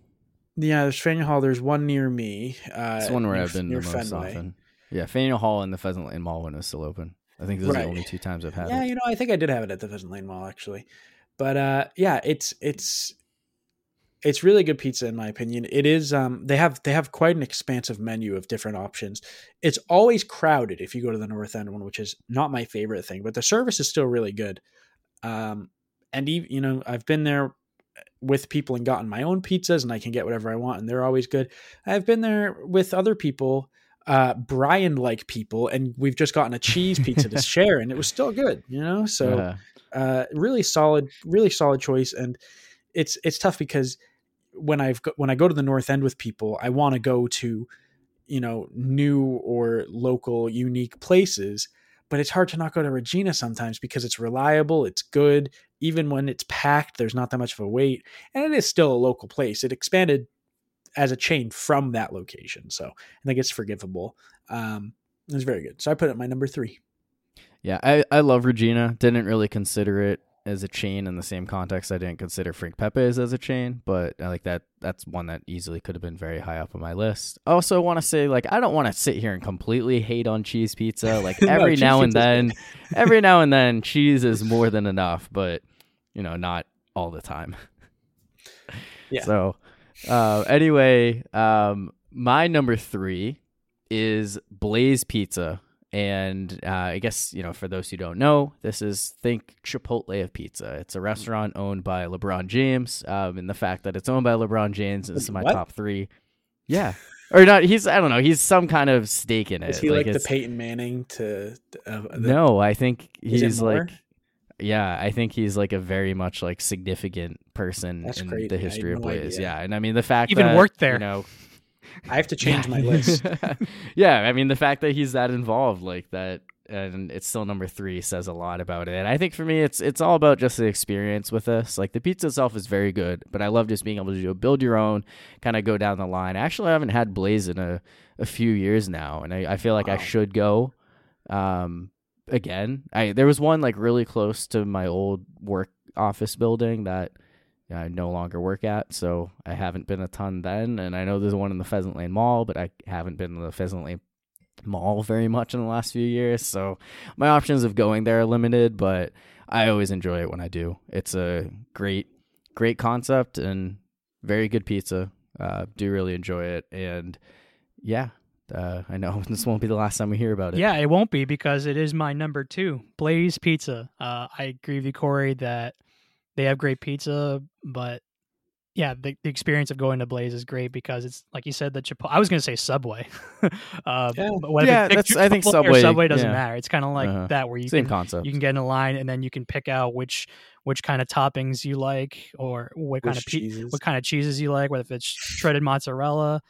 Yeah there's Faneuil hall there's one near me uh It's one where near- I've been the most Fenway. often. Yeah, Faneuil Hall and the Pheasant Lane Mall when it was still open. I think those are the only two times I've had it. yeah, it. you know, I think I did have it at the Pheasant Lane Mall actually, but uh, yeah, it's it's it's really good pizza in my opinion. It is um they have they have quite an expansive menu of different options. It's always crowded if you go to the North End one, which is not my favorite thing, but the service is still really good. Um, and even you know I've been there with people and gotten my own pizzas, and I can get whatever I want, and they're always good. I've been there with other people uh Brian like people and we've just gotten a cheese pizza to *laughs* share and it was still good you know so Uh, uh really solid really solid choice and it's it's tough because when I've go, when I go to the north end with people I want to go to you know new or local unique places but it's hard to not go to Regina sometimes because it's reliable it's good even when it's packed there's not that much of a wait and it is still a local place it expanded as a chain from that location so I think it's forgivable um it's very good so I put it my number 3 yeah, I, I love Regina. Didn't really consider it as a chain in the same context. I didn't consider Frank Pepe's as a chain, but I like that. That's one that easily could have been very high up on my list. I also want to say, like, I don't want to sit here and completely hate on cheese pizza. *laughs* Like every cheese now and then, *laughs* every now and then, cheese is more than enough, but you know, not all the time. *laughs* Yeah. So, uh, anyway, um, my number three is Blaze Pizza. And uh, I guess, you know, for those who don't know, this is think Chipotle of pizza. It's a restaurant owned by LeBron James. Um, and the fact that it's owned by LeBron James is my What? top three. Yeah. Or not, he's, I don't know, he's some kind of stake in it. Is he like, the Peyton Manning to? Uh, the, no, I think he's like, yeah, I think he's like a very much like significant person That's in crazy. the I had history of no Blaze. idea. Yeah, and I mean the fact Even that, worked there. You know, I have to change yeah. my list. *laughs* yeah, I mean the fact that he's that involved like that, and it's still number three says a lot about it. And I think for me, it's it's all about just the experience with this. Like the pizza itself is very good, but I love just being able to do, build your own, kind of go down the line. Actually, I haven't had Blaze in a a few years now, and I, I feel like I should go. Um, again, I there was one like really close to my old work office building that I no longer work at, so I haven't been a ton then. And I know there's one in the Pheasant Lane Mall, but I haven't been in the Pheasant Lane Mall very much in the last few years. So my options of going there are limited, but I always enjoy it when I do. It's a great, great concept and very good pizza. Uh, do really enjoy it, and yeah, uh, I know *laughs* this won't be the last time we hear about it. Yeah, it won't be because it is my number two, Blaze Pizza. Uh, I agree with you, Corey, that they have great pizza, but yeah, the, the experience of going to Blaze is great because it's like you said, the Chipotle. I was going to say Subway, *laughs* uh, Yeah. but whether Yeah, you pick that's- I think Subway- Subway doesn't yeah. matter. It's kind of like Uh-huh. that where you same can concept. you can get in a line and then you can pick out which which kind of toppings you like or what kind of pe- what kind of cheeses you like, whether if it's shredded mozzarella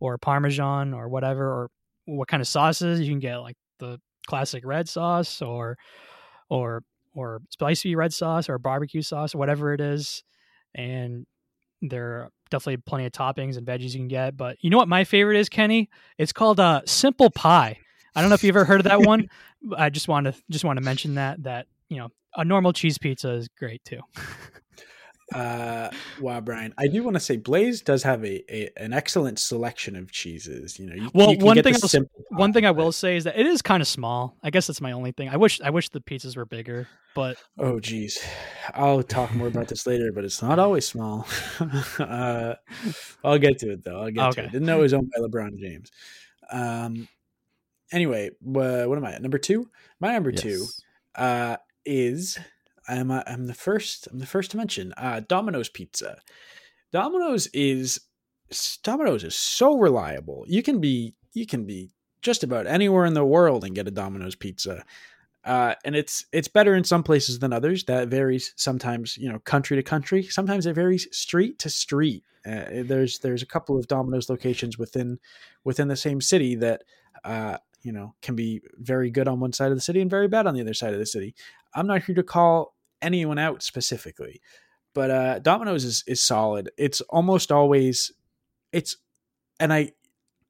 or parmesan or whatever, or what kind of sauces you can get, like the classic red sauce or or or spicy red sauce or barbecue sauce or whatever it is, and there are definitely plenty of toppings and veggies you can get. But you know what my favorite is, Kenny? It's called uh, simple pie. I don't know if you've ever heard of that one. *laughs* I just want to just want to mention that that you know a normal cheese pizza is great too. *laughs* Uh, wow, Brian. I do want to say Blaze does have a, a an excellent selection of cheeses. You know, you, Well, you can one get thing the I'll simple One thing I will say is that it is kind of small. I guess that's my only thing. I wish I wish the pizzas were bigger, but Oh, geez. I'll talk more about this later, but it's not always small. *laughs* uh, I'll get to it though. I'll get to it. Didn't know it was owned by LeBron James. Um. Anyway, wha- what am I at? Number two. My number two uh, is I'm uh, I'm the first I'm the first to mention uh, Domino's Pizza. Domino's is Domino's is so reliable. You can be you can be just about anywhere in the world and get a Domino's pizza. Uh, and it's it's better in some places than others. That varies sometimes, you know, country to country. Sometimes it varies street to street. Uh, there's there's a couple of Domino's locations within within the same city that uh, you know can be very good on one side of the city and very bad on the other side of the city. I'm not here to call anyone out specifically, but uh, Domino's is is solid. It's almost always it's and I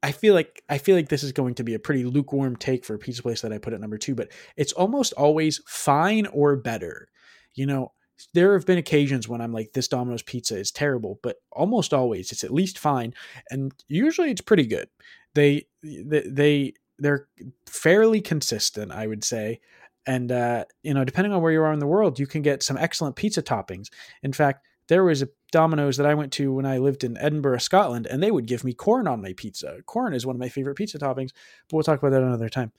I feel like I feel like this is going to be a pretty lukewarm take for a pizza place that I put at number two, but it's almost always fine or better. You know, there have been occasions when I'm like, this Domino's pizza is terrible, but almost always it's at least fine, and usually it's pretty good. They they, they they're fairly consistent, I would say. And uh, you know, depending on where you are in the world, you can get some excellent pizza toppings. In fact, there was a Domino's that I went to when I lived in Edinburgh, Scotland, and they would give me corn on my pizza. Corn is one of my favorite pizza toppings, but we'll talk about that another time.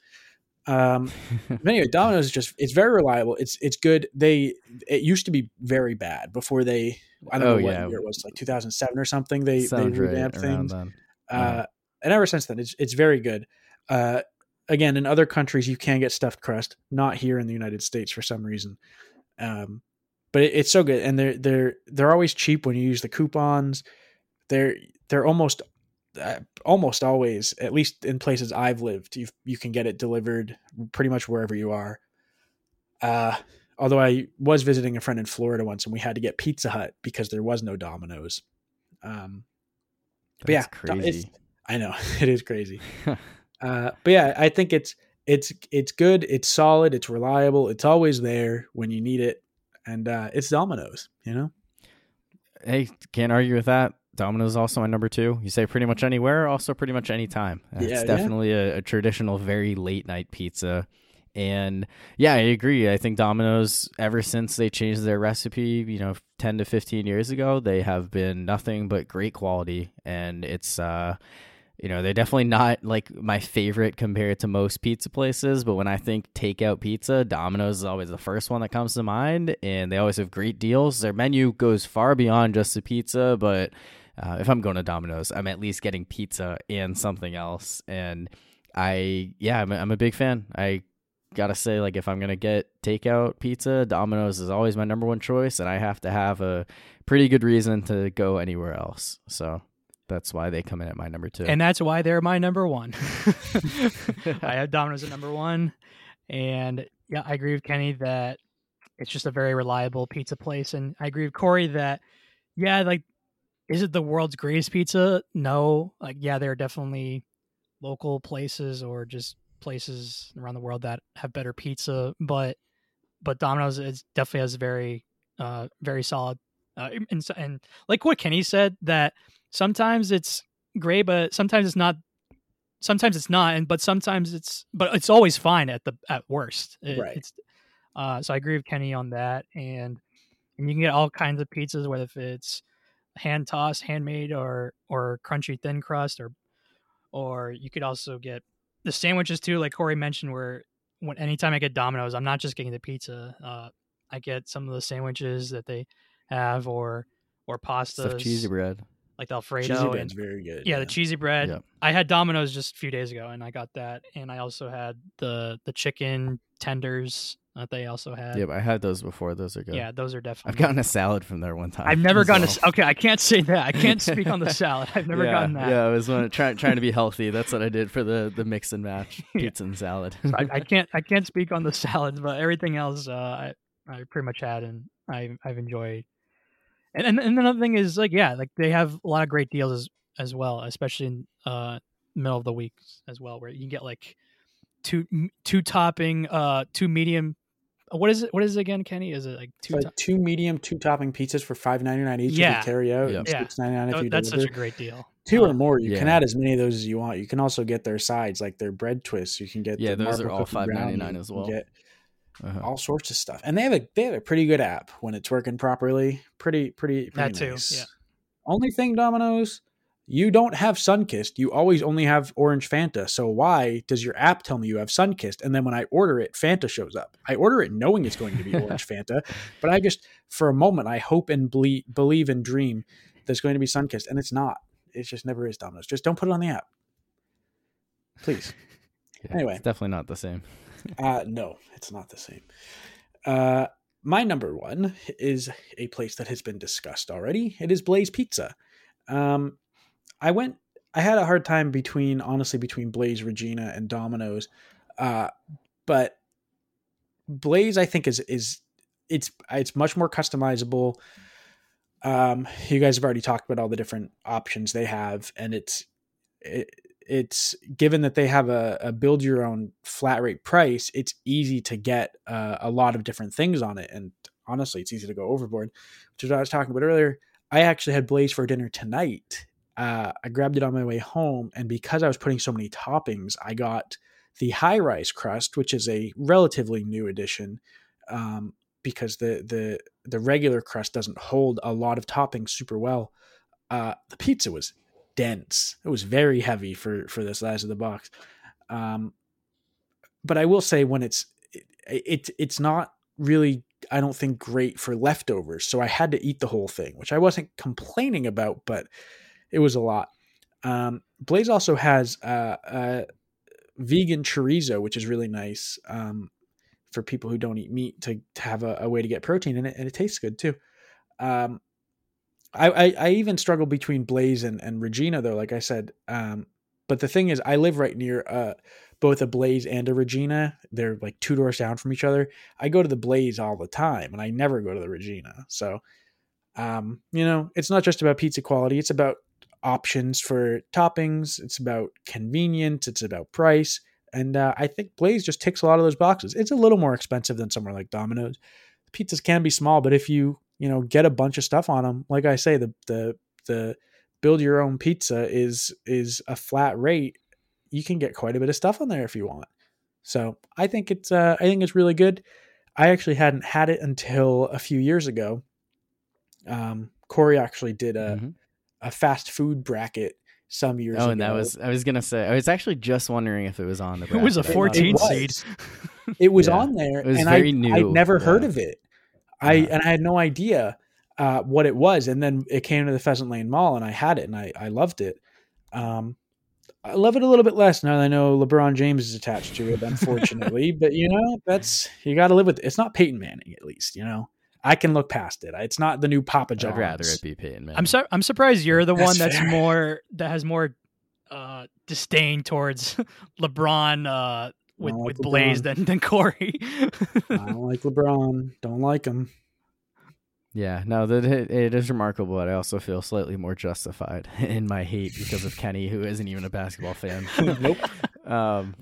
Um, anyway, *laughs* Domino's is just it's very reliable. It's it's good. They it used to be very bad before they I don't Oh, know what yeah. year it was, like 2007 or something. They they Sounds right revamped around things. then. Uh, and ever since then, it's it's very good. Uh, again, in other countries, you can get stuffed crust, not here in the United States for some reason. Um, but it, it's so good, and they're they're they're always cheap when you use the coupons. They're they're almost uh, almost always, at least in places I've lived, you you can get it delivered pretty much wherever you are. Uh, although I was visiting a friend in Florida once, and we had to get Pizza Hut because there was no Domino's. Um, but yeah, crazy. I know *laughs* it is crazy. *laughs* uh, but yeah, I think it's it's it's good. It's solid. It's reliable. It's always there when you need it, and uh, it's Domino's. You know, hey, can't argue with that. Domino's also my number two. You say pretty much anywhere, also pretty much anytime. It's Yeah, yeah. definitely a, a traditional, very late night pizza. And yeah, I agree. I think Domino's, ever since they changed their recipe, you know, 10 to 15 years ago, they have been nothing but great quality. And it's, uh, you know, they're definitely not like my favorite compared to most pizza places. But when I think takeout pizza, Domino's is always the first one that comes to mind. And they always have great deals. Their menu goes far beyond just the pizza. But uh, if I'm going to Domino's, I'm at least getting pizza and something else. And I, yeah, I'm a, I'm a big fan. I gotta say, like, if I'm gonna get takeout pizza, Domino's is always my number one choice, and I have to have a pretty good reason to go anywhere else. So that's why they come in at my number two. and that's why they're my number one. *laughs* *laughs* I have Domino's at number one, and yeah, I agree with Kenny that it's just a very reliable pizza place, and I agree with Corey that yeah, like, is it the world's greatest pizza? No, like yeah, there are definitely local places or just places around the world that have better pizza, but but Domino's is definitely has very uh very solid uh, and and like what Kenny said that sometimes it's great, but sometimes it's not. Sometimes it's not, and but sometimes it's but it's always fine at the at worst. It- Right. It's uh, so I agree with Kenny on that, and and you can get all kinds of pizzas, whether if it's hand tossed, handmade, or or crunchy thin crust, or or you could also get the sandwiches too, like Corey mentioned, where when anytime I get Domino's, I'm not just getting the pizza. Uh, I get some of the sandwiches that they have, or or pastas, Stuffed cheesy bread. Like the Alfredo. cheesy and- very good. yeah, the cheesy bread. Yep. I had Domino's just a few days ago, and I got that, and I also had the the chicken tenders that they also had. Yep, I had those before. Those are good. Yeah, those are definitely. I've gotten a salad from there one time. I've never *laughs* as gotten. A, okay, I can't say that. I can't speak on the *laughs* salad. I've never yeah, gotten that. Yeah, I was one, trying trying to be healthy. That's what I did for the the mix and match *laughs* Yeah. pizza and salad. So I, I can't. I can't speak on the salads, but everything else, uh, I I pretty much had, and I I've enjoyed. And, and and another thing is like yeah, like they have a lot of great deals as as well, especially in uh middle of the week as well, where you can get like two two topping, uh two medium what is it? What is it again, Kenny? Is it like two? Like to- two medium, two topping pizzas for five ninety nine each. Yeah. If you carry out, Yep. Yeah. six ninety nine if you that's deliver. such a great deal. Two Uh, or more, you can add as many of those as you want. You can also get their sides, like their bread twists. You can get Yeah, the those are all cookie brownie. $5.99 You as can well. Get Uh-huh. all sorts of stuff, and they have a they have a pretty good app when it's working properly. Pretty pretty, pretty That too, yeah. Only thing, Domino's, you don't have Sunkist. You always only have Orange Fanta. So why does your app tell me you have Sunkist? And then when I order it, Fanta shows up. I order it knowing it's going to be Orange *laughs* Fanta, but I just for a moment I hope and ble- believe and dream there's going to be Sunkist, and it's not. It just never is Domino's. Just don't put it on the app, please. *laughs* Yeah, Anyway. it's definitely not the same. *laughs* Uh, no, it's not the same. Uh, my number one is a place that has been discussed already. It is Blaze Pizza. Um, I went. I had a hard time between honestly between Blaze Regina and Domino's, uh, but Blaze I think is is it's it's much more customizable. Um, you guys have already talked about all the different options they have, and it's it, it's given that they have a, a build your own flat rate price, it's easy to get uh, a lot of different things on it. And honestly, it's easy to go overboard, which is what I was talking about earlier. I actually had Blaze for dinner tonight. Uh, I grabbed it on my way home, and because I was putting so many toppings, I got the high rise crust, which is a relatively new addition, um, because the the the regular crust doesn't hold a lot of toppings super well. Uh, the pizza was dense. It was very heavy for for the size of the box. Um, but I will say when it's it, it it's not really I don't think great for leftovers. So I had to eat the whole thing, which I wasn't complaining about, but it was a lot. Um, Blaze also has uh, a vegan chorizo, which is really nice um, for people who don't eat meat to, to have a, a way to get protein in it, and it tastes good too. Um, I, I, I even struggle between Blaze and, and Regina though, like I said. Um, but the thing is, I live right near uh, both a Blaze and a Regina. They're like two doors down from each other. I go to the Blaze all the time, and I never go to the Regina. So, um, you know, it's not just about pizza quality; it's about options for toppings. It's about convenience. It's about price, and uh, I think Blaze just ticks a lot of those boxes. It's a little more expensive than somewhere like Domino's. Pizzas can be small, but if you you know get a bunch of stuff on them, like I say, the the the build your own pizza is is a flat rate. You can get quite a bit of stuff on there if you want. So I think it's uh, I think it's really good. I actually hadn't had it until a few years ago. Um, Corey actually did a Mhm. a fast food bracket some years ago. Oh, and that was I was gonna say I was actually just wondering if it was on the. *laughs* It was a bracket. 14 It was. seed. it was Yeah. on there It was and very I, new, I'd never heard of it i Yeah. and i had no idea uh, what it was and then it came to the pheasant lane mall and i had it and i, I loved it um, i love it a little bit less now that i know lebron james is attached to it *laughs* unfortunately but you know that's you got to live with it it's not peyton manning at least you know i can look past it it's not the new papa john's I'd rather it be Peyton Manning. I'm so, I'm surprised you're the *laughs* That's one that's fair. more that has more uh, disdain towards *laughs* LeBron uh, with like with Blaze LeBron. than than Corey. i don't like *laughs* lebron don't like him Yeah, no, that it, it is remarkable, but I also feel slightly more justified *laughs* in my hate because of Kenny, who isn't even a basketball fan. *laughs* nope um,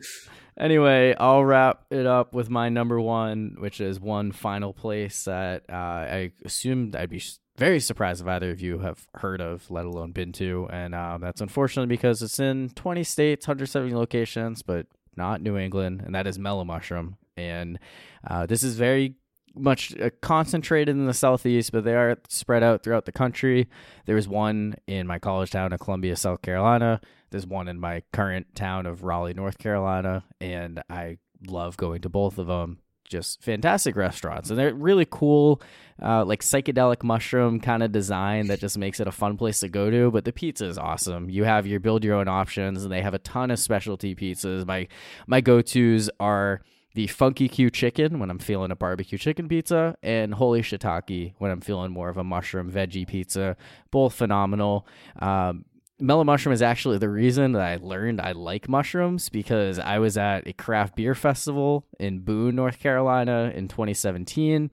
anyway, I'll wrap it up with my number one, which is one final place that uh, I assumed I'd be very surprised if either of you have heard of, let alone been to, and uh, that's unfortunately because it's in 20 states, 170 locations, but not New England, and that is Mellow Mushroom, and uh, this is very much uh, concentrated in the southeast, but they are spread out throughout the country. There's one in my college town of Columbia, South Carolina. There's one in my current town of Raleigh, North Carolina, and I love going to both of them. Just fantastic restaurants, and they're really cool, uh, like psychedelic mushroom kind of design that just makes it a fun place to go to. But the pizza is awesome. You have your build your own options, and they have a ton of specialty pizzas. My my go tos are the Funky Q chicken when I'm feeling a barbecue chicken pizza, and Holy Shiitake when I'm feeling more of a mushroom veggie pizza. Both phenomenal. Um, Mellow Mushroom is actually the reason that I learned I like mushrooms because I was at a craft beer festival in Boone, North Carolina in 2017.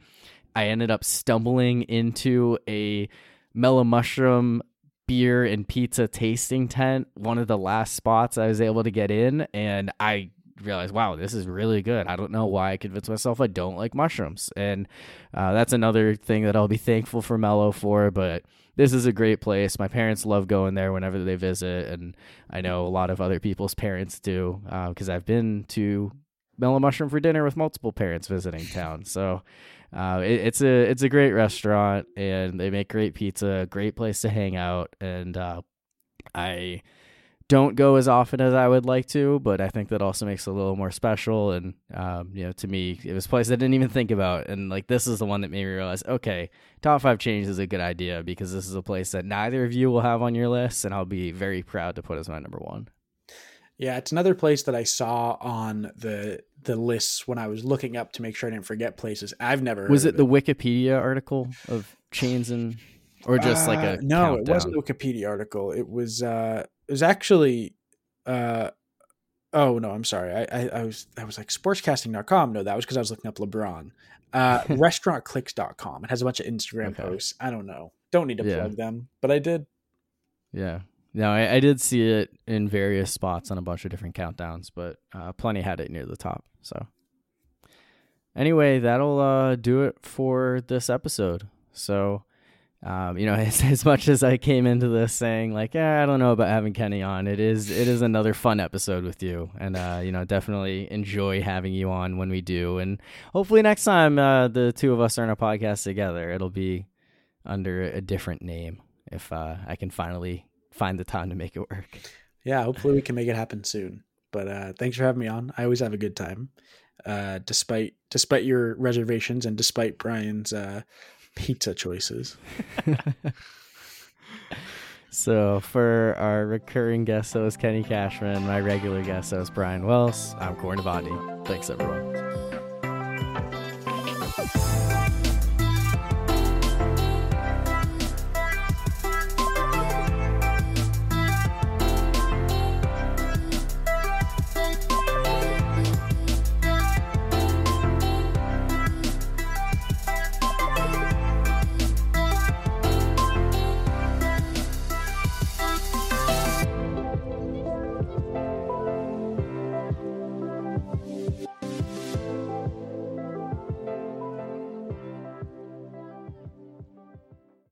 I ended up stumbling into a Mellow Mushroom beer and pizza tasting tent, one of the last spots I was able to get in, and I realized, wow, this is really good. I don't know why I convinced myself I don't like mushrooms. And uh, that's another thing that I'll be thankful for Mellow for. But this is a great place. My parents love going there whenever they visit. And I know a lot of other people's parents do because uh, I've been to Mellow Mushroom for dinner with multiple parents visiting *laughs* town. So uh, it, it's a it's a great restaurant and they make great pizza, great place to hang out, and uh, I don't go as often as I would like to, but I think that also makes it a little more special. And um, you know, to me, it was a place I didn't even think about, and like this is the one that made me realize, okay, top five change is a good idea because this is a place that neither of you will have on your list, and I'll be very proud to put as my number one. Yeah, it's another place that I saw on the the lists when I was looking up to make sure I didn't forget places. I've never was it, it, the Wikipedia article of chains and or just like a uh, no, countdown? it wasn't a Wikipedia article. It was uh was actually uh oh no, I'm sorry. I I, I was I was like sportscasting.com. No, that was because I was looking up LeBron. Uh *laughs* restaurantclicks.com. It has a bunch of Instagram okay. posts. I don't know. Don't need to yeah. plug them, but I did. Yeah. No, I, I, did see it in various spots on a bunch of different countdowns, but uh, plenty had it near the top. So, anyway, that'll uh, do it for this episode. So, um, you know, *laughs* as, as much as I came into this saying like, yeah, I don't know about having Kenny on, it is it is another fun episode with you, and uh, you know, definitely enjoy having you on when we do, and hopefully next time uh, the two of us are in a podcast together, it'll be under a different name if uh, I can finally find the time to make it work. Yeah, hopefully we can make it happen soon. But uh, thanks for having me on. I always have a good time, uh, despite despite your reservations and despite Brian's uh, pizza choices. *laughs* so for our recurring guest host Kenny Cashman, my regular guest host Brian Wells, I'm Corey Thanks everyone.